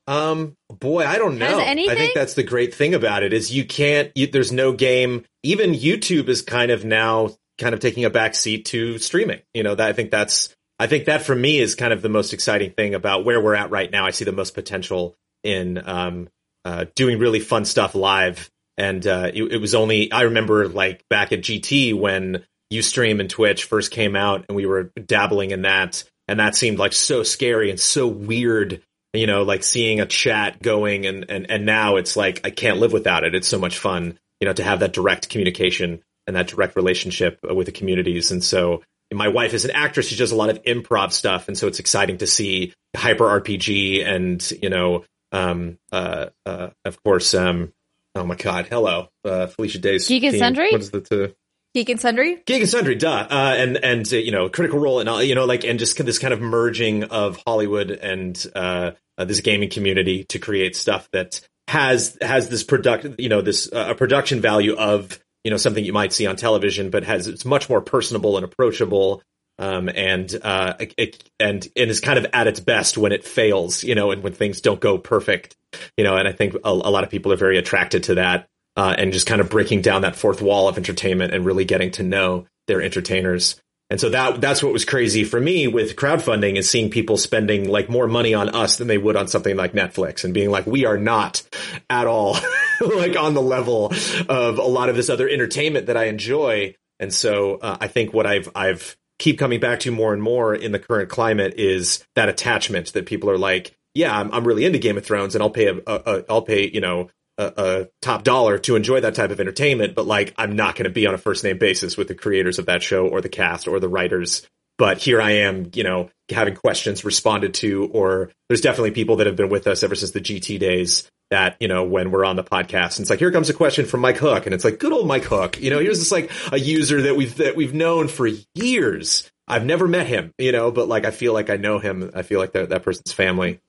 Um, boy, I don't know. I think that's the great thing about it is you can't. You, there's no game. Even YouTube is kind of now kind of taking a back seat to streaming. You know, that I think that's. I think that for me is kind of the most exciting thing about where we're at right now. I see the most potential in um, uh, doing really fun stuff live. And uh, it, it was only I remember like back at GT when Ustream and Twitch first came out, and we were dabbling in that, and that seemed like so scary and so weird you know, like seeing a chat going and, and, and now it's like, I can't live without it. It's so much fun, you know, to have that direct communication and that direct relationship with the communities. And so my wife is an actress. She does a lot of improv stuff. And so it's exciting to see HyperRPG and, you know, um, uh, uh, of course, um, oh my God. Hello, uh, Felicia Day's Geek and. Sundry? What is the, to, Geek and Sundry. Geek and Sundry, duh, uh, and and uh, you know, Critical Role, and all, you know, like, and just this kind of merging of Hollywood and uh, uh, this gaming community to create stuff that has has this product, you know, this uh, a production value of you know something you might see on television, but has it's much more personable and approachable, um, and uh, it, and and is kind of at its best when it fails, you know, and when things don't go perfect, you know, and I think a, a lot of people are very attracted to that uh, and just kind of breaking down that fourth wall of entertainment and really getting to know their entertainers. And so that that's what was crazy for me with crowdfunding is seeing people spending like more money on us than they would on something like Netflix and being like, we are not at all like on the level of a lot of this other entertainment that I enjoy. And so uh, I think what I've I've keep coming back to more and more in the current climate is that attachment that people are like, yeah, I'm, I'm really into Game of Thrones and I'll pay a, a, a I'll pay you know a, a, top dollar to enjoy that type of entertainment, but like I'm not going to be on a first name basis with the creators of that show or the cast or the writers. But here I am, you know, having questions responded to, or there's definitely people that have been with us ever since the GT days that, you know, when we're on the podcast, and it's like, here comes a question from Mike Hook. And it's like, good old Mike Hook. You know, here's this like a user that we've, that we've known for years. I've never met him, you know, but like I feel like I know him. I feel like that, that person's family.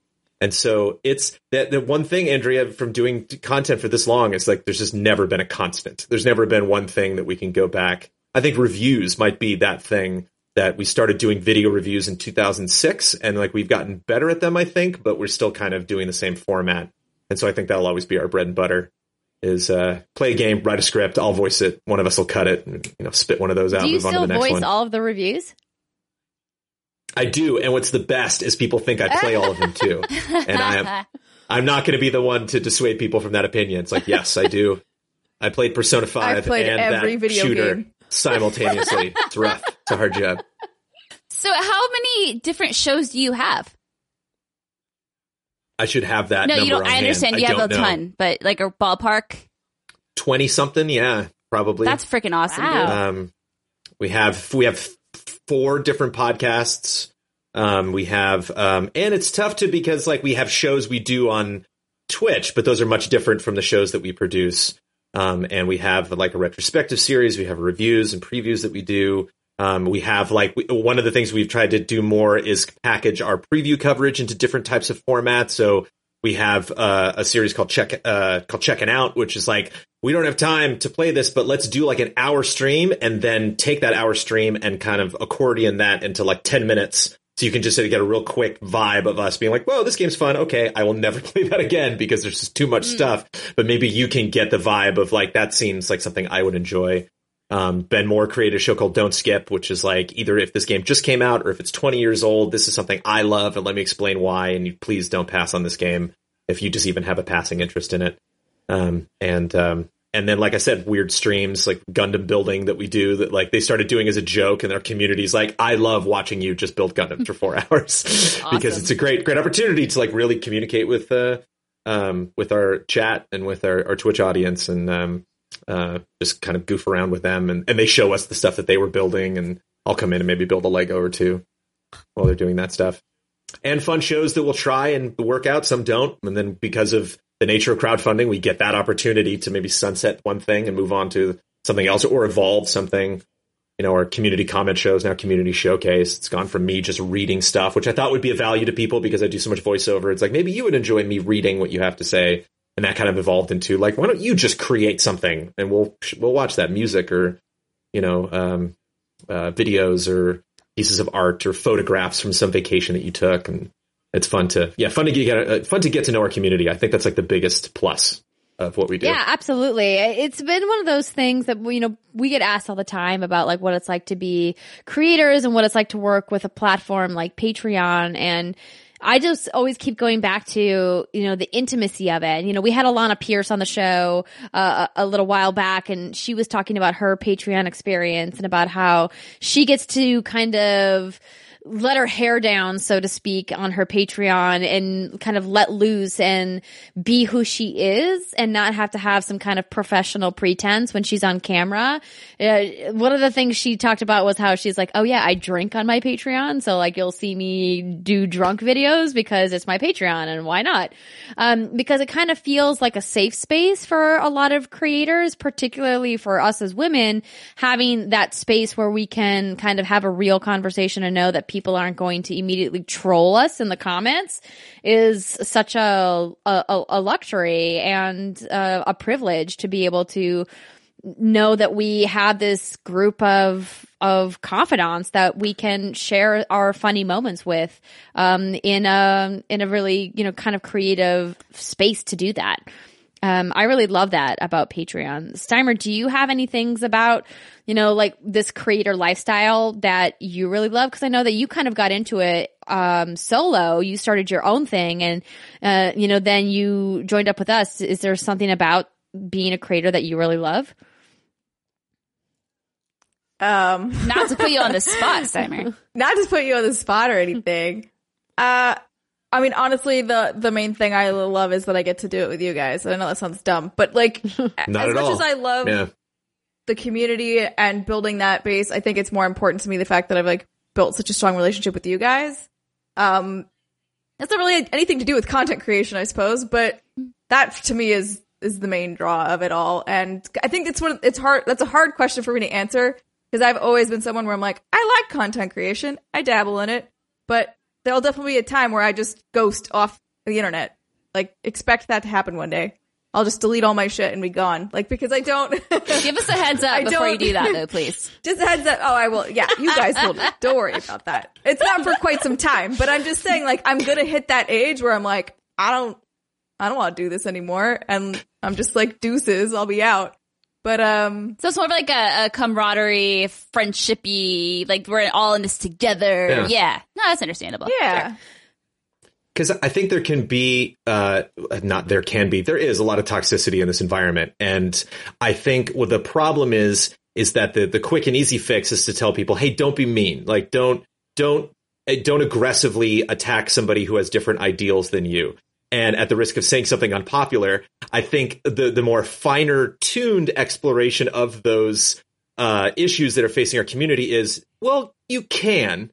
And so it's that the one thing, Andrea, from doing content for this long is like there's just never been a constant. There's never been one thing that we can go back. I think reviews might be that thing that we started doing video reviews in 2006 and like we've gotten better at them, I think, but we're still kind of doing the same format. And so I think that'll always be our bread and butter is uh, play a game, write a script, I'll voice it. One of us will cut it and, you know, spit one of those out, Do you move on to still the next voice one. all of the reviews? I do, and what's the best is people think I play all of them too, and I am. I'm not going to be the one to dissuade people from that opinion. It's like, yes, I do. I played Persona Five played and that shooter game. simultaneously. it's rough. It's a hard job. So, how many different shows do you have? I should have that. no, number you don't. on I understand you have a know. ton, but like a ballpark. Twenty something, yeah, probably. That's freaking awesome, Wow. dude. Um, we have we have four different podcasts. Um, we have um, and it's tough to because like we have shows we do on Twitch, but those are much different from the shows that we produce. Um, and we have like a retrospective series. We have reviews and previews that we do. Um, we have like we, one of the things we've tried to do more is package our preview coverage into different types of formats. So we have uh, a series called check uh, called checking out, which is like we don't have time to play this, but let's do like an hour stream and then take that hour stream and kind of accordion that into like ten minutes. So you can just sort of get a real quick vibe of us being like, "Whoa, this game's fun. Okay, I will never play that again because there's just too much stuff." But maybe you can get the vibe of like that seems like something I would enjoy. Um, ben Moore created a show called Don't Skip, which is like either if this game just came out or if it's 20 years old, this is something I love and let me explain why. And you please don't pass on this game if you just even have a passing interest in it. Um, and, um, and then, like I said, weird streams like Gundam building that we do that like they started doing as a joke and their community's like, I love watching you just build Gundam for four hours because it's a great, great opportunity to like really communicate with, uh, um, with our chat and with our, our Twitch audience and, um, uh, just kind of goof around with them and, and they show us the stuff that they were building and I'll come in and maybe build a Lego or two while they're doing that stuff. And fun shows that we'll try and work out, some don't. And then because of the nature of crowdfunding, we get that opportunity to maybe sunset one thing and move on to something else or evolve something. You know, our community comment shows now community showcase. It's gone from me just reading stuff, which I thought would be a value to people because I do so much voiceover. It's like maybe you would enjoy me reading what you have to say and that kind of evolved into like why don't you just create something and we'll we'll watch that music or you know um, uh, videos or pieces of art or photographs from some vacation that you took and it's fun to yeah fun to get uh, fun to get to know our community. I think that's like the biggest plus of what we do. Yeah, absolutely. It's been one of those things that you know we get asked all the time about like what it's like to be creators and what it's like to work with a platform like Patreon and I just always keep going back to, you know, the intimacy of it. You know, we had Alana Pierce on the show uh, a little while back and she was talking about her Patreon experience and about how she gets to kind of let her hair down, so to speak, on her Patreon and kind of let loose and be who she is and not have to have some kind of professional pretense when she's on camera. Uh, one of the things she talked about was how she's like, Oh yeah, I drink on my Patreon. So like you'll see me do drunk videos because it's my Patreon and why not? Um, because it kind of feels like a safe space for a lot of creators, particularly for us as women, having that space where we can kind of have a real conversation and know that people aren't going to immediately troll us in the comments is such a a, a luxury and uh, a privilege to be able to know that we have this group of of confidants that we can share our funny moments with um, in a in a really you know kind of creative space to do that. Um, I really love that about Patreon. Steimer, do you have any things about, you know, like this creator lifestyle that you really love? Cause I know that you kind of got into it, um, solo. You started your own thing and, uh, you know, then you joined up with us. Is there something about being a creator that you really love? Um, Not to put you on the spot, Steimer. not to put you on the spot or anything. Uh, I mean, honestly, the the main thing I love is that I get to do it with you guys. I know that sounds dumb, but like, as much all. as I love Yeah. the community and building that base, I think it's more important to me the fact that I've like built such a strong relationship with you guys. Um, that's not really anything to do with content creation, I suppose, but that to me is is the main draw of it all. And I think it's one. It's hard. That's a hard question for me to answer because I've always been someone where I'm like, I like content creation, I dabble in it, but there'll definitely be a time where I just ghost off the internet. Like, expect that to happen one day. I'll just delete all my shit and be gone. Like, because I don't. Give us a heads up I before you don't- that, though, please. Just a heads up. Oh, I will. Yeah, you guys will. Don't worry about that. It's not for quite some time, but I'm just saying, like, I'm gonna hit that age where I'm like, I don't, I don't want to do this anymore, and I'm just like, deuces, I'll be out. But um, So it's more of like a, a camaraderie, friendshipy, like we're all in this together. Yeah. Yeah. No, that's understandable. yeah, because I think there can be, uh, not there can be, there is a lot of toxicity in this environment, and I think what the problem is is that the the quick and easy fix is to tell people, hey, don't be mean, like don't don't eh, don't aggressively attack somebody who has different ideals than you. And at the risk of saying something unpopular, I think the the more finer tuned exploration of those uh, issues that are facing our community is, well, you can,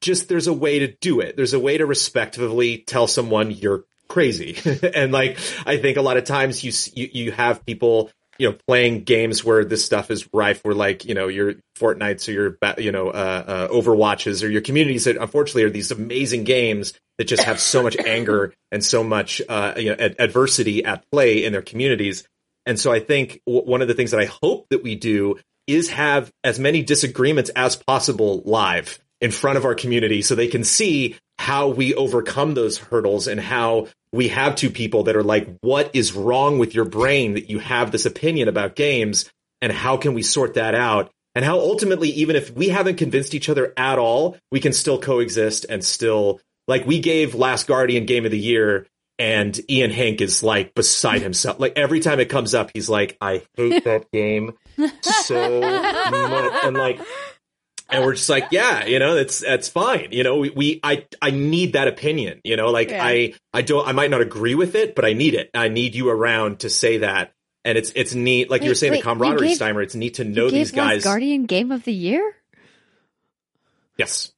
just there's a way to do it. There's a way to respectfully tell someone you're crazy. and like I think a lot of times you you you have people you know playing games where this stuff is rife where like you know your Fortnites or your you know uh, uh, Overwatches or your communities that unfortunately are these amazing games that just have so much anger and so much uh, you know ad- adversity at play in their communities. And so I think w- one of the things that I hope that we do is have as many disagreements as possible live in front of our community so they can see how we overcome those hurdles and how we have two people that are like, what is wrong with your brain that you have this opinion about games and how can we sort that out? And how ultimately, even if we haven't convinced each other at all, we can still coexist and still like we gave Last Guardian game of the year and Ian Hinck is like beside himself. Like every time it comes up, he's like, I hate that game so much. And like, and we're just like, yeah, you know, that's, that's fine. You know, we, we, I, I need that opinion, you know, like Yeah. I, I don't, I might not agree with it, but I need it. I need you around to say that. And it's, it's neat. Like you were saying, wait, the camaraderie, gave- Steimer, it's neat to know these guys. Guardian Game of the Year. Yes.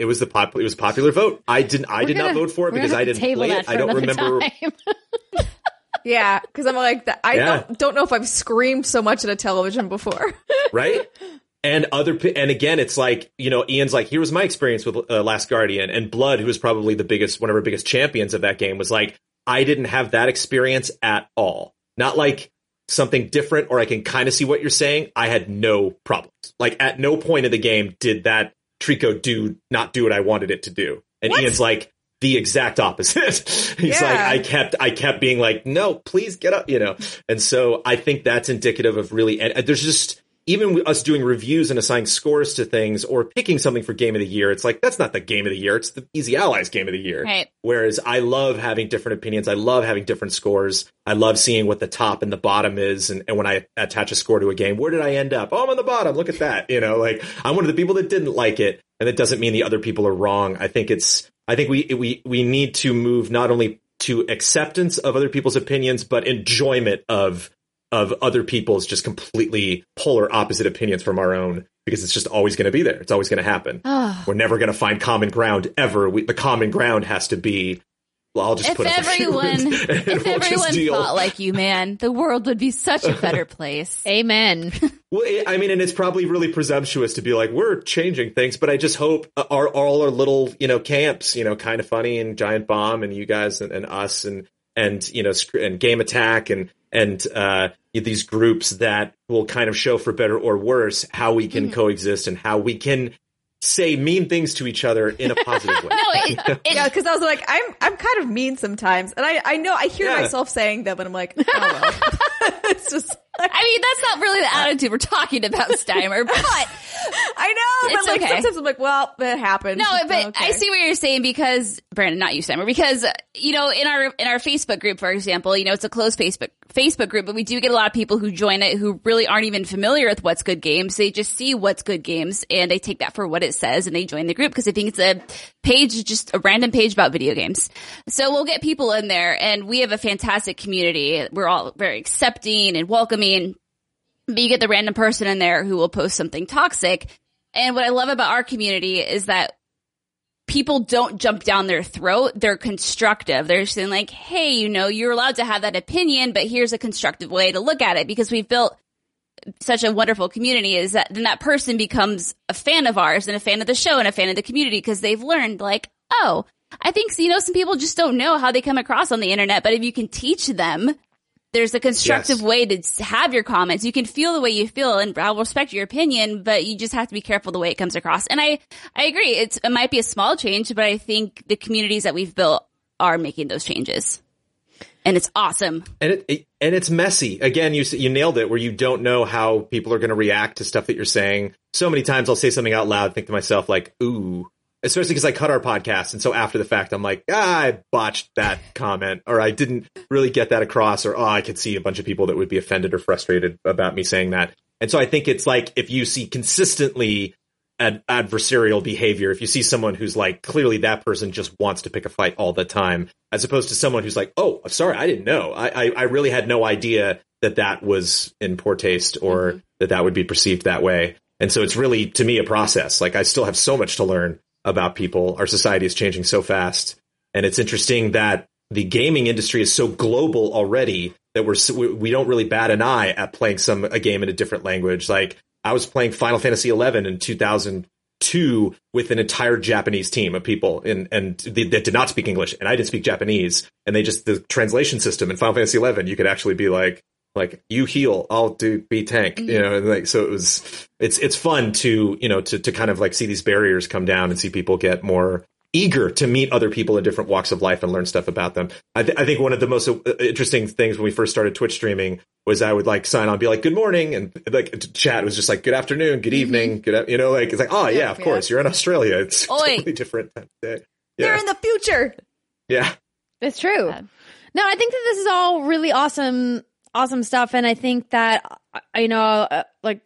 It was the pop, it was a popular vote. I didn't, I We're did not gonna- vote for it because I didn't table play that it. for I don't remember. yeah, because I'm like, that. I Yeah. don't don't know if I've screamed so much at a television before. right? And other, and again, it's like you know, Ian's like, here was my experience with uh, Last Guardian, and Blood, who was probably the biggest, one of our biggest champions of that game, was like, I didn't have that experience at all. Not like something different, or I can kind of see what you're saying. I had no problems. Like at no point in the game did that Trico do not do what I wanted it to do. And Ian's like, the exact opposite. He's Yeah. like, I kept, I kept being like, no, please get up, you know? And so I think that's indicative of really, and there's just, even us doing reviews and assigning scores to things or picking something for game of the year, it's like, that's not the game of the year. It's the Easy Allies game of the year. Right. Whereas I love having different opinions. I love having different scores. I love seeing what the top and the bottom is. And, and when I attach a score to a game, where did I end up? Oh, I'm on the bottom. Look at that. You know, like I'm one of the people that didn't like it. And that doesn't mean the other people are wrong. I think it's, I think we, we, we need to move not only to acceptance of other people's opinions, but enjoyment of, of other people's just completely polar opposite opinions from our own because it's just always going to be there. It's always going to happen. Oh. We're never going to find common ground ever. We, the common ground has to be. Well, I'll just If put up a everyone, and if we'll everyone deal. thought like you, man, the world would be such a better place. Amen. Well, it- I mean, and it's probably really presumptuous to be like, we're changing things, but I just hope our all our little, you know, camps, you know, Kinda Funny and Giant Bomb and you guys and, and us and and you know, and Game Attack and and uh, these groups that will kind of show for better or worse how we can coexist and how we can say mean things to each other in a positive way. No, it, it, Yeah, because I was like, I'm I'm kind of mean sometimes, and I I know I hear Yeah. myself saying them, and I'm like, oh well. it's just I mean, that's not really the attitude we're talking about, Steimer, but I know, It's but like okay. sometimes I'm like, well, it happened. No, but okay. I see what you're saying because Brandon, not you, Steimer, because uh, you know in our in our Facebook group, for example, you know it's a closed Facebook Facebook group, but we do get a lot of people who join it who really aren't even familiar with what's good games. They just see what's good games and they take that for what it says and they join the group because they think it's a page, just a random page about video games. So we'll get people in there, and we have a fantastic community. We're all very accepting and welcoming. But you get the random person in there who will post something toxic. And what I love about our community is that people don't jump down their throat. They're constructive. They're saying like, Hey, you know, you're allowed to have that opinion, but here's a constructive way to look at it because we've built such a wonderful community is that then that person becomes a fan of ours and a fan of the show and a fan of the community because they've learned like, oh, I think, you know, some people just don't know how they come across on the internet, but if you can teach them, there's a constructive Yes. way to have your comments. You can feel the way you feel and I'll respect your opinion, but you just have to be careful the way it comes across. And I, I agree. It's, it might be a small change, but I think the communities that we've built are making those changes. And it's awesome. and it, it- and it's messy. Again, you you nailed it. Where you don't know how people are going to react to stuff that you're saying. So many times I'll say something out loud, think to myself like, "Ooh," especially because I cut our podcast, and so after the fact, I'm like, ah, "I botched that comment," or "I didn't really get that across," or "Oh, I could see a bunch of people that would be offended or frustrated about me saying that." And so I think it's like if you see consistently ad- adversarial behavior, if you see someone who's like clearly that person just wants to pick a fight all the time, as opposed to someone who's like, "Oh, I'm sorry, I didn't know. I I, I really had no idea that that was in poor taste or that that would be perceived that way." And so it's really to me a process. Like I still have so much to learn about people. Our society is changing so fast, and it's interesting that the gaming industry is so global already that we're we, don't really bat an eye at playing some a game in a different language. Like I was playing Final Fantasy XI in 2002 with an entire Japanese team of people, and and that did not speak English, and I didn't speak Japanese, and they just the translation system in Final Fantasy XI, you could actually be like like you heal, I'll do be tank, you mm-hmm. know, and like so it was it's it's fun to you know to to kind of like see these barriers come down and see people get more eager to meet other people in different walks of life and learn stuff about them. I, th- I think one of the most uh, interesting things when we first started Twitch streaming was I would like sign on, be like, "Good morning," and like chat was just like, "Good afternoon," "Good mm-hmm. evening," "Good," you know, like it's like, "Oh yeah, of yeah. course, you're in Australia. It's Oi. totally different time of day." they're Yeah, in the future. yeah. It's true. Yeah. No, I think that this is all really awesome, awesome stuff, and I think that uh, you know, uh, like,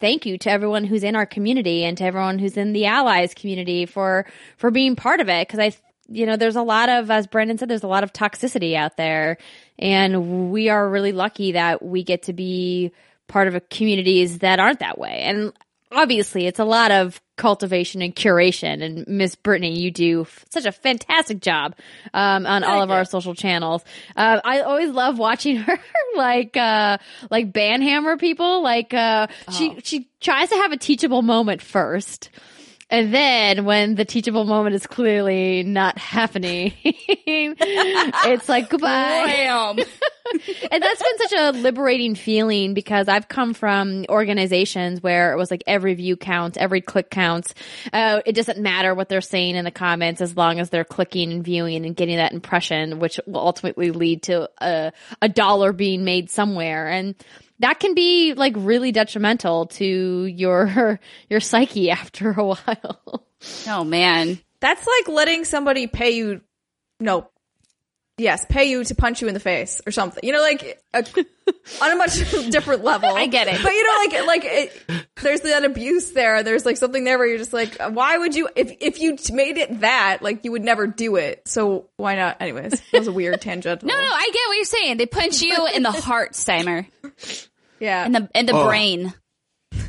thank you to everyone who's in our community and to everyone who's in the allies community for for being part of it. Because I, you know, there's a lot of, as Brandon said, there's a lot of toxicity out there, and we are really lucky that we get to be part of a communities that aren't that way. And obviously, it's a lot of cultivation and curation. And Miss Brittney, you do f- such a fantastic job um, on all of our social channels. Uh, I always love watching her like uh, like banhammer people. Like uh, she she tries to have a teachable moment first. And then when the teachable moment is clearly not happening, it's like goodbye. And that's been such a liberating feeling because I've come from organizations where it was like every view counts, every click counts. Uh, it doesn't matter what they're saying in the comments as long as they're clicking and viewing and getting that impression, which will ultimately lead to a, a dollar being made somewhere. And that can be like really detrimental to your your psyche after a while. Oh man. That's like letting somebody pay you. No. Yes, pay you to punch you in the face or something. You know, like a, on a much different level. I get it. But you know, like like it, there's that abuse there. There's like something there where you're just like, why would you? If if you made it that, like you would never do it. So why not? Anyways, that was a weird tangent. No, no, I get what you're saying. They punch you in the heart, Steimer, Yeah. And the in the Oh. brain.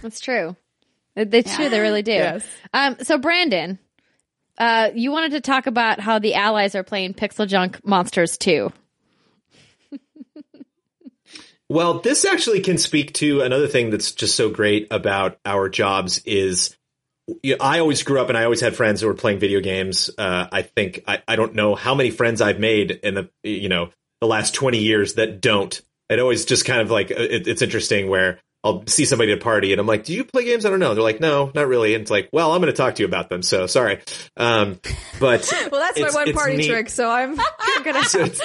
That's true. It- It's true. They really do. Yes. Um, so Brandon, uh, you wanted to talk about how the allies are playing PixelJunk Monsters too. Well, this actually can speak to another thing that's just so great about our jobs is you know, I always grew up and I always had friends who were playing video games. Uh, I think I, I don't know how many friends I've made in the you know the last twenty years that don't. It always just kind of like it, it's interesting where I'll see somebody at a party and I'm like, "Do you play games?" I don't know. They're like, "No, not really." And it's like, "Well, I'm going to talk to you about them." So sorry, um, but well, that's my one party neat. trick. So I'm gonna. so it's,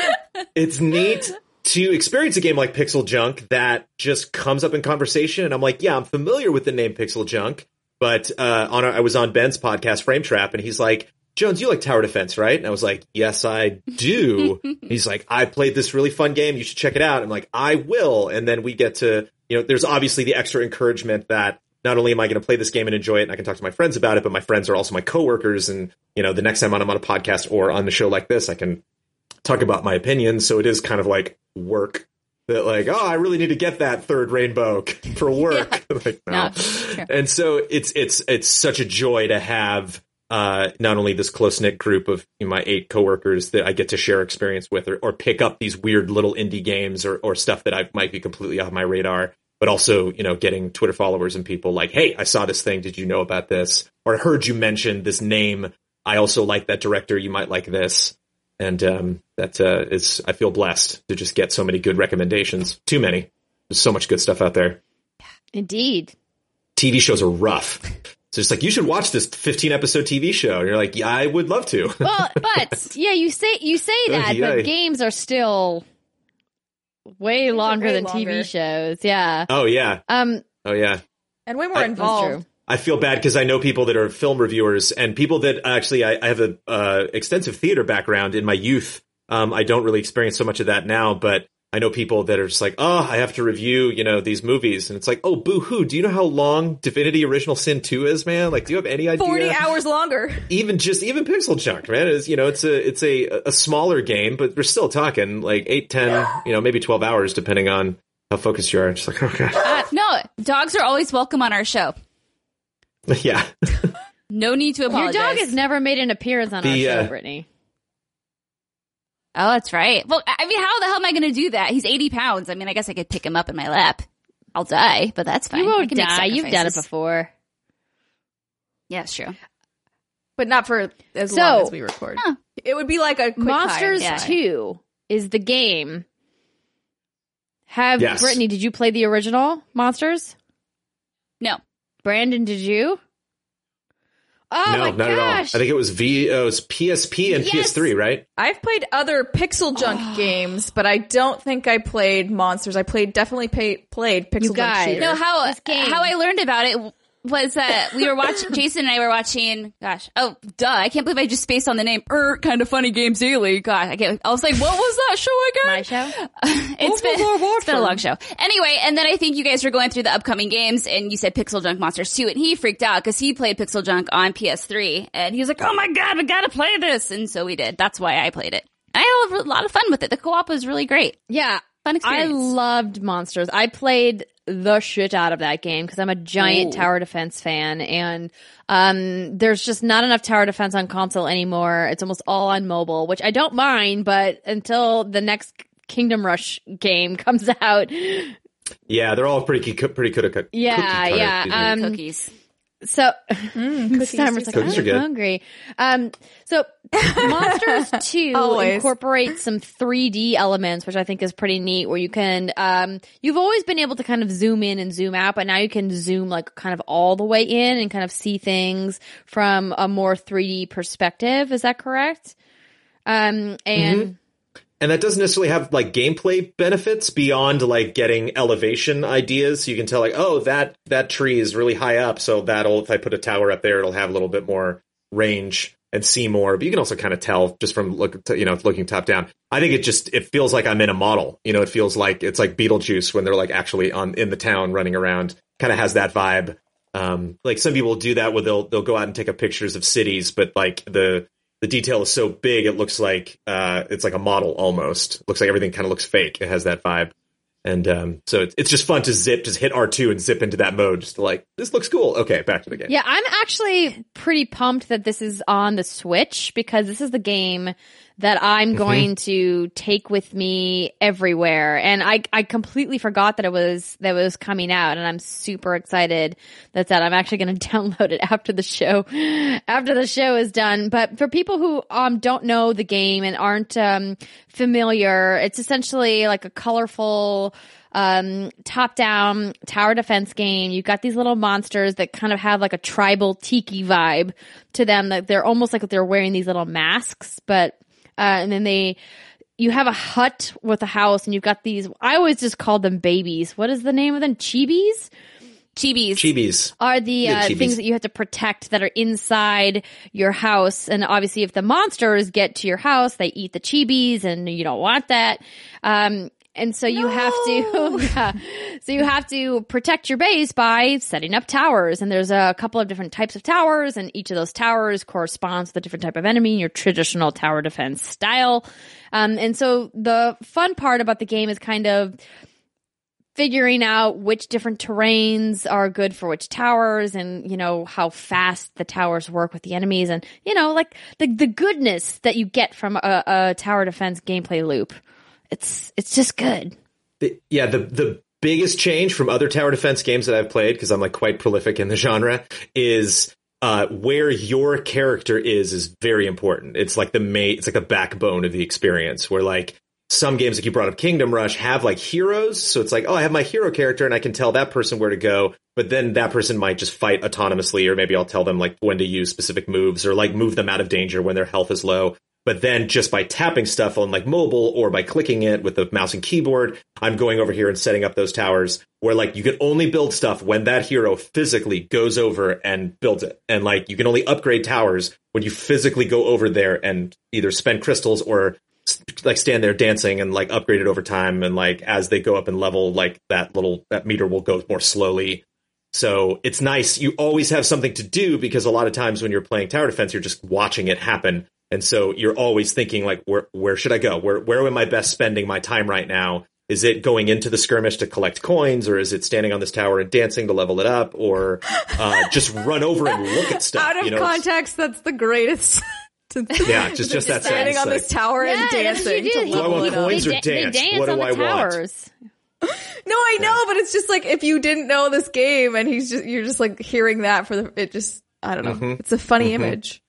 it's neat to experience a game like PixelJunk that just comes up in conversation. And I'm like, yeah, I'm familiar with the name PixelJunk, but uh, on our, I was on Ben's podcast Frame Trap, and he's like, Jones, you like tower defense, right? And I was like, yes, I do. he's like, I played this really fun game. You should check it out. I'm like, I will. And then we get to, you know, there's obviously the extra encouragement that not only am I going to play this game and enjoy it and I can talk to my friends about it, but my friends are also my coworkers. And, you know, the next time I'm on a podcast or on the show like this, I can talk about my opinions. So it is kind of like work that like, oh, I really need to get that third rainbow for work. like, no. No. And so it's, it's, it's such a joy to have, uh, not only this close knit group of you know, my eight coworkers that I get to share experience with or, or pick up these weird little indie games or, or stuff that I might be completely off my radar, but also, you know, getting Twitter followers and people like, Hey, I saw this thing. Did you know about this? Or I heard you mention this name. I also like that director. You might like this and um, that uh, is I feel blessed to just get so many good recommendations. Too many. There's so much good stuff out there. Indeed. TV shows are rough. So it's like you should watch this 15 episode TV show, and you're like, yeah, I would love to. Well, but yeah, you say you say that, yeah. but games are still way longer way than longer. TV shows. Yeah. oh yeah, Um, oh yeah. and way more I- involved. I feel bad because I know people that are film reviewers and people that actually I, I have a uh, extensive theater background in my youth. Um, I don't really experience so much of that now, but I know people that are just like, oh, I have to review, you know, these movies, and it's like, oh, boo hoo. Do you know how long Divinity Original Sin two is, man? Like, do you have any idea? Forty hours longer. even just even PixelJunk man is you know it's a it's a a smaller game but we're still talking like 8 10 you know maybe 12 hours depending on how focused you are just like okay Uh, no, dogs are always welcome on our show. yeah No need to apologize. Your dog has never made an appearance on The, our show, uh, Brittney. Oh, that's right. Well, I mean, how the hell am I going to do that? He's 80 pounds. I mean, I guess I could pick him up in my lap. I'll die, but that's fine. You won't die. You've done it before. Yeah, it's true. but not for as So- long as we record. Huh. It would be like a quick Monsters time. yeah. 2 is the game. Have Yes. Brittney, did you play the original Monsters? No. Brandon, did you? Oh no my not at all i think it was v uh, it was psp and Yes. ps3 right I've played other PixelJunk games, but I don't think I played Monsters. I played definitely pay, played Pixel You Junk guys. Shooter. No, how This game. how I learned about it was that we were watching. Jason and I were watching. Gosh, oh, duh! I can't believe I just spaced on the name. Er, Kinda Funny games daily. God, I get. I was like, what was that show again? My show? it's been, it's been a long show. Anyway, and then I think you guys were going through the upcoming games, and you said PixelJunk Monsters 2, and he freaked out because he played PixelJunk on PS3, and he was like, "Oh my god, we gotta play this!" And so we did. That's why I played it. I had a lot of fun with it. The co-op was really great. Yeah. Fun I loved Monsters. I played the shit out of that game because I'm a giant Ooh. tower defense fan and um there's just not enough tower defense on console anymore. It's almost all on mobile, which I don't mind, but until the next Kingdom Rush game comes out, yeah they're all pretty coo- pretty cookie cut Yeah, cookie cutter, yeah, um, Cookies. So Mm, Miss cookies Steimer's do like, Cookies I'm good. hungry. Um, so Monsters 2 Always. incorporates some 3D elements, which I think is pretty neat, where you can, um, you've always been able to kind of zoom in and zoom out, but now you can zoom like kind of all the way in and kind of see things from a more 3D perspective. Is that correct? Um, and And that doesn't necessarily have like gameplay benefits beyond like getting elevation ideas. so You can tell like, oh, that that tree is really high up, so that'll if I put a tower up there, it'll have a little bit more range and see more. But you can also kind of tell just from look, you know, looking top down. I think it just it feels like I'm in a model. You know, it feels like it's like Beetlejuice when they're like actually on in the town running around. Kind of has that vibe. Um, like some people do that where they'll they'll go out and take up pictures of cities, but like the the detail is so big it looks like uh, it's like a model almost. looks like everything kind of looks fake. It has that vibe, and um, so it's, it's just fun to zip, just hit R two and zip into that mode. Just like this looks cool. Okay, back to the game. Yeah, I'm actually pretty pumped that this is on the Switch because this is the game that I'm Mm-hmm. going to take with me everywhere. And I I completely forgot that it was that it was coming out and I'm super excited that's that I'm actually going to download it after the show after the show is done. But for people who um don't know the game and aren't um familiar, it's essentially like a colorful um, top down tower defense game. You've got these little monsters that kind of have like a tribal tiki vibe to them that they're almost like they're wearing these little masks, but, uh, and then they, you have a hut with a house and you've got these, I always just called them babies. What is the name of them? Chibis? Chibis. Chibis. are the uh, chibis. things that you have to protect that are inside your house. And obviously, if the monsters get to your house, they eat the chibis, and you don't want that. Um, and so you have to, yeah. So you have to protect your base by setting up towers. And there's a couple of different types of towers, and each of those towers corresponds with a different type of enemy in your traditional tower defense style. Um, and so the fun part about the game is kind of figuring out which different terrains are good for which towers and you know how fast the towers work with the enemies and you know like the the goodness that you get from a, a tower defense gameplay loop it's it's just good The- yeah, the the biggest change from other tower defense games that I've played because I'm like quite prolific in the genre is uh, where your character is is very important. It's like the main, it's like a backbone of the experience. Where like some games, like you brought up Kingdom Rush, have like heroes. So it's like, oh, I have my hero character and I can tell that person where to go. But then that person might just fight autonomously, or maybe I'll tell them like when to use specific moves or like move them out of danger when their health is low. But then just by tapping stuff on like mobile or by clicking it with the mouse and keyboard, I'm going over here and setting up those towers where like you can only build stuff when that hero physically goes over and builds it. And like you can only upgrade towers when you physically go over there and either spend crystals or like stand there dancing and like upgrade it over time. And like as they go up in level, like that little, that meter will go more slowly. So it's nice. You always have something to do because a lot of times when you're playing tower defense, you're just watching it happen. And so you're always thinking like, where, where should I go? Where, where am I best spending my time right now? Is it going into the skirmish to collect coins or is it standing on this tower and dancing to level it up or, uh, just run over and look at stuff? Out of you know? context, that's the greatest. Yeah, just, just that standing sense, on like, this tower and Yeah, that's dancing you to do. Do I want it up. coins or they, da- dance? dance What on do the I want? towers No, I know, but it's just like if you didn't know this game and he's just you're just like hearing that for the it just I don't know. Mhm. It's a funny Mhm. image.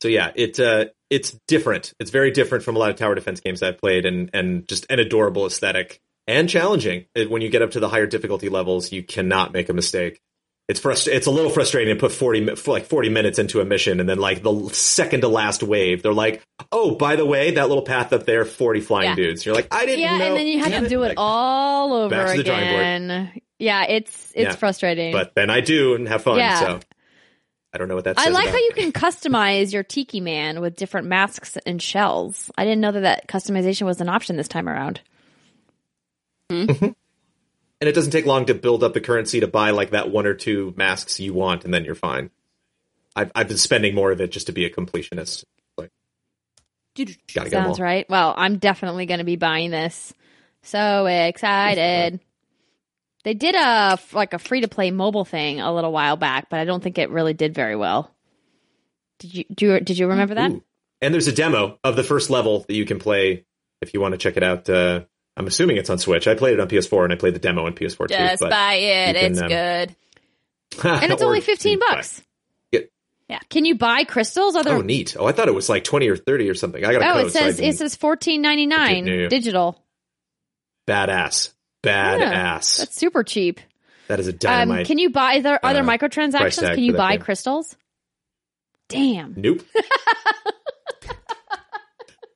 So yeah, it uh, it's different. It's very different from a lot of tower defense games I've played, and and just an adorable aesthetic and challenging. When you get up to the higher difficulty levels, you cannot make a mistake. It's frust- It's a little frustrating to put forty for like forty minutes into a mission, and then like the second to last wave, they're like, "Oh, by the way, that little path up there, forty flying Yeah. dudes." You're like, "I didn't yeah know." and then you have Damn to do it Like, all over back to the drawing board. again yeah it's it's Yeah. frustrating But then I do and have fun. Yeah. So I don't know what that. I like about- how you can customize your tiki man with different masks and shells. I didn't know that that customization was an option this time around. and it doesn't take long to build up the currency to buy like that one or two masks you want, and then you're fine. I've I've been spending more of it just to be a completionist. Like, gotta get them Sounds right. Well, I'm definitely going to be buying this. So excited. They did a like a free to play mobile thing a little while back, but I don't think it really did very well. Did you do you, did you remember that? Ooh. And there's a demo of the first level that you can play if you want to check it out. Uh, I'm assuming it's on Switch. I played it on PS4 and I played the demo on PS4 too. Just But buy it. can, It's um, good. and it's only 15 bucks. Yeah. Can you buy crystals? Other Oh, neat. Oh, I thought it was like 20 or 30 or something. I got a Oh, code. it says didn't- it says fourteen ninety nine digital. badass. Badass. That's super cheap. that is a Um, can you buy? Are there other uh, price microtransactions? Can you buy game. crystals? Damn. nope.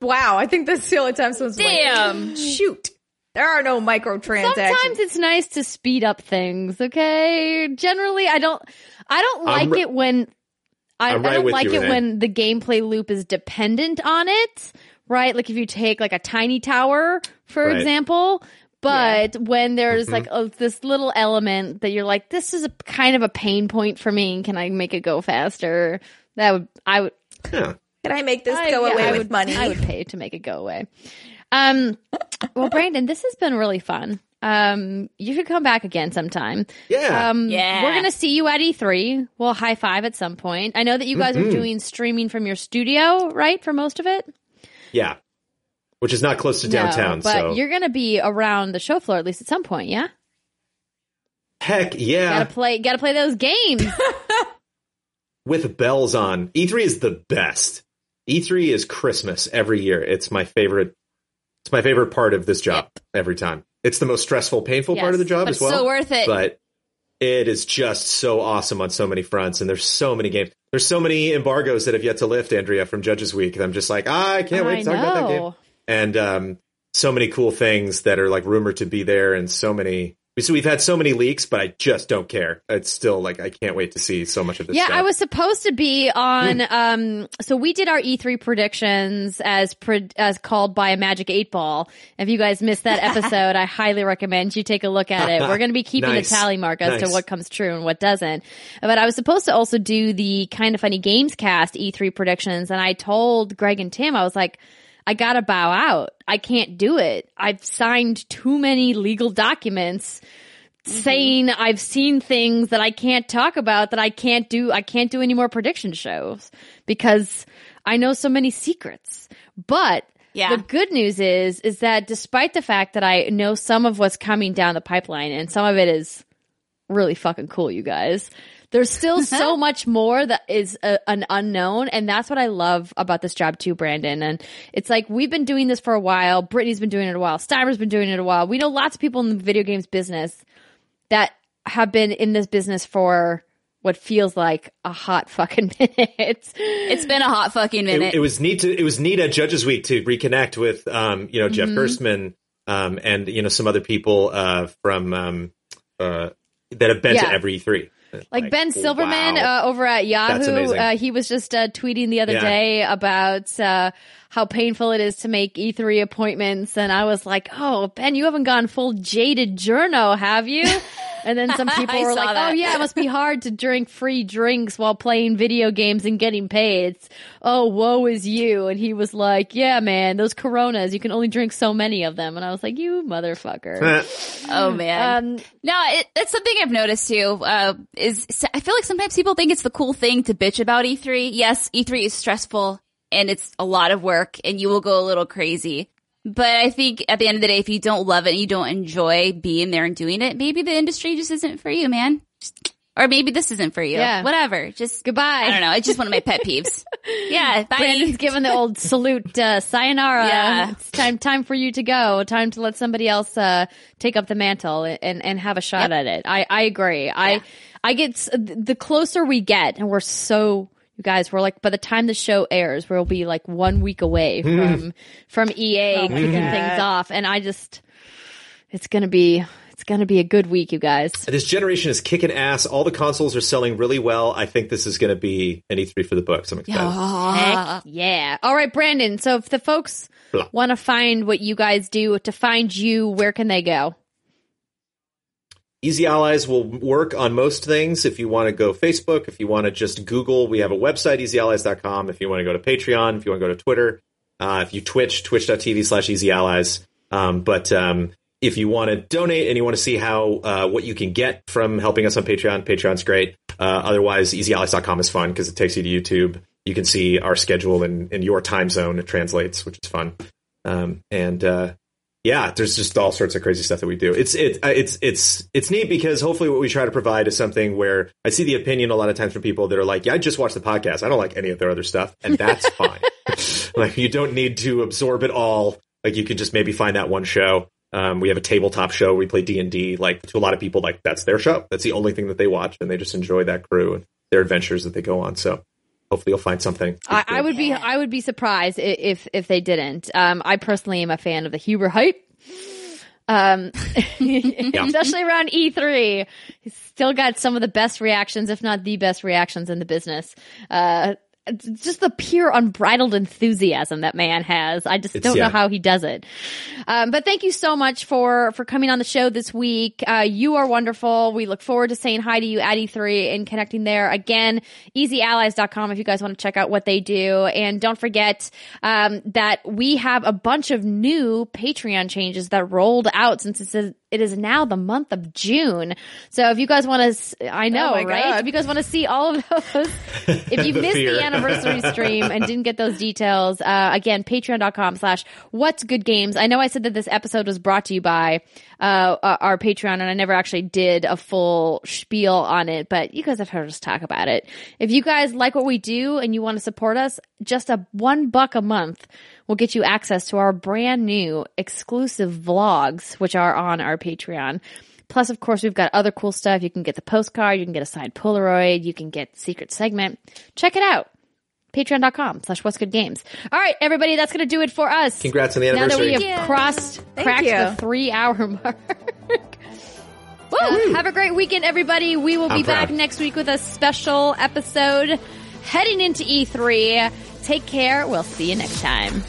Wow, I think that's the only time someone's like, Damn. shoot. There are no microtransactions. Sometimes it's nice to speed up things. Okay. Generally, I don't. I don't like ri- it when. I, I I'm right don't with like you, it Rene. when the gameplay loop is dependent on it. Right. Like if you take like a tiny tower, for Right. example. But when there's Mhm. like a, this little element that you're like, this is a kind of a pain point for me. Can I make it go faster? That would I would Yeah. Can I make this I- go yeah, away I with would, money? I would pay to make it go away. Um, well, Brandon, this has been really fun. Um, you should come back again sometime. Yeah. Um, Yeah. we're gonna see you at E3. We'll high five at some point. I know that you guys Mm-hmm. are doing streaming from your studio, right, for most of it. yeah. Which is not close to downtown. no, but so you're gonna be around the show floor at least at some point. Yeah, heck yeah. gotta play, gotta play those games. with bells on. E3 is the best. E3 is Christmas every year. It's my favorite. It's my favorite part of this job every time. It's the most stressful, painful part of the job as well. so worth it. But it is just so awesome on so many fronts, and there's so many games. There's so many embargoes that have yet to lift, Andrea, from Judges Week. And I'm just like, ah, I can't wait I to talk about that game. And um, so many cool things that are like rumored to be there, and so many. So we've had so many leaks, but I just don't care. It's still like I can't wait to see so much of this. Yeah, stuff. I was supposed to be on. Hmm. Um, so we did our E3 predictions as pre- as called by a Magic Eight Ball. If you guys missed that episode, I highly recommend you take a look at it. We're going to be keeping Nice. a tally mark as to what comes true and what doesn't. But I was supposed to also do the Kinda Funny games cast E3 predictions, and I told Greg and Tim, I was like. I gotta bow out. I can't do it. I've signed too many legal documents mm-hmm. saying I've seen things that I can't talk about that I can't do. I can't do any more prediction shows because I know so many secrets. But Yeah. the good news is, is that despite the fact that I know some of what's coming down the pipeline and some of it is really fucking cool, you guys. There's still so much more that is a, an unknown, and that's what I love about this job too, Brandon. And it's like we've been doing this for a while. Brittney's been doing it a while. Steimer's been doing it a while. We know lots of people in the video games business that have been in this business for what feels like a hot fucking minute. it's been a hot fucking minute. it, it was neat to it was neat at Judges Week to reconnect with um you know Jeff Mhm. Gerstmann um and you know some other people uh from um uh that have been Yeah. to every three like Ben Silverman wow. uh, over at Yahoo, uh, he was just uh, tweeting the other Yeah. day about uh, how painful it is to make E3 appointments, and I was like, "Oh, Ben, you haven't gone full jaded journo, have you?" And then some people were like, that. "Oh yeah, it must be hard to drink free drinks while playing video games and getting paid." It's, oh, woe is you. And he was like, "Yeah, man, those Coronas, you can only drink so many of them." And I was like, "You motherfucker." oh man. Um, No, it, that's something I've noticed too. Uh, is I feel like sometimes people think it's the cool thing to bitch about E3. Yes, E3 is stressful and it's a lot of work, and you will go a little crazy. But I think at the end of the day, if you don't love it and you don't enjoy being there and doing it, maybe the industry just isn't for you, man. Just- or maybe this isn't for you. Yeah. Whatever. Just Goodbye. I don't know. It's just one of my pet peeves. yeah. Bye. Brandon's giving the old salute, uh, sayonara. Yeah. It's time, time for you to go. Time to let somebody else, uh, take up the mantle and, and have a shot at it. I, I agree. I, I get, the closer we get and we're so, you guys, we're like, by the time the show airs, we'll be like one week away from, from EA oh kicking God. things off. And I just, it's gonna be, it's gonna be a good week, you guys. this generation is kicking ass all the consoles are selling really well I think this is going to be an E3 for the books I'm excited. Heck yeah. All right, Brandon. So if the folks want to find what you guys do, to find you, where can they go? Easy Allies will work on most things. If you want to go Facebook, if you want to just Google, we have a website, easyallies.com. If you want to go to Patreon, if you want to go to Twitter, uh, if you Twitch, twitch.tv slash easy allies. Um, but um, if you want to donate and you want to see how uh, what you can get from helping us on Patreon, Patreon's great. Uh, otherwise, easyallies.com is fun because it takes you to YouTube. You can see our schedule in, in your time zone. It translates, which is fun. Um, and uh, yeah, there's just all sorts of crazy stuff that we do. It's it, uh, it's it's it's neat because hopefully what we try to provide is something where I see the opinion a lot of times from people that are like, yeah, I just watch the podcast. I don't like any of their other stuff, and that's fine. like you don't need to absorb it all. Like you can just maybe find that one show. Um, we have a tabletop show. We play D and D. Like to a lot of people, like that's their show. That's the only thing that they watch, and they just enjoy that crew and their adventures that they go on. So hopefully you'll find something. I, I would be I would be surprised if if they didn't. Um, I personally am a fan of the Huber hype. Um, especially around E3, he's still got some of the best reactions, if not the best reactions in the business. Uh, just the pure unbridled enthusiasm that man has. I just It's- don't yeah. know how he does it. Um, but thank you so much for for coming on the show this week. Uh, you are wonderful. We look forward to saying hi to you at E3 and connecting there again. EasyAllies.com if you guys want to check out what they do. And don't forget um, that we have a bunch of new Patreon changes that rolled out since it says it is now the month of June. So if you guys want to, I know, my right? God. If you guys want to see all of those, if you The missed fear. the anniversary stream and didn't get those details, uh, again, patreon.com slash what's good games. I know I said that this episode was brought to you by, uh, uh, our Patreon and I never actually did a full spiel on it, but you guys have heard us talk about it. If you guys like what we do and you want to support us, just a one buck a month will get you access to our brand new exclusive vlogs, which are on our Patreon. Plus, of course, we've got other cool stuff. You can get the postcard, you can get a signed Polaroid, you can get secret segment. Check it out. Patreon.com slash what's good games. All right, everybody, that's going to do it for us. Congrats on the Now that we anniversary. have crossed, Thank cracked you. the three hour mark. Woo! Have a great weekend, everybody. We will be I'm back proud. next week with a special episode heading into E3. Take care. We'll see you next time.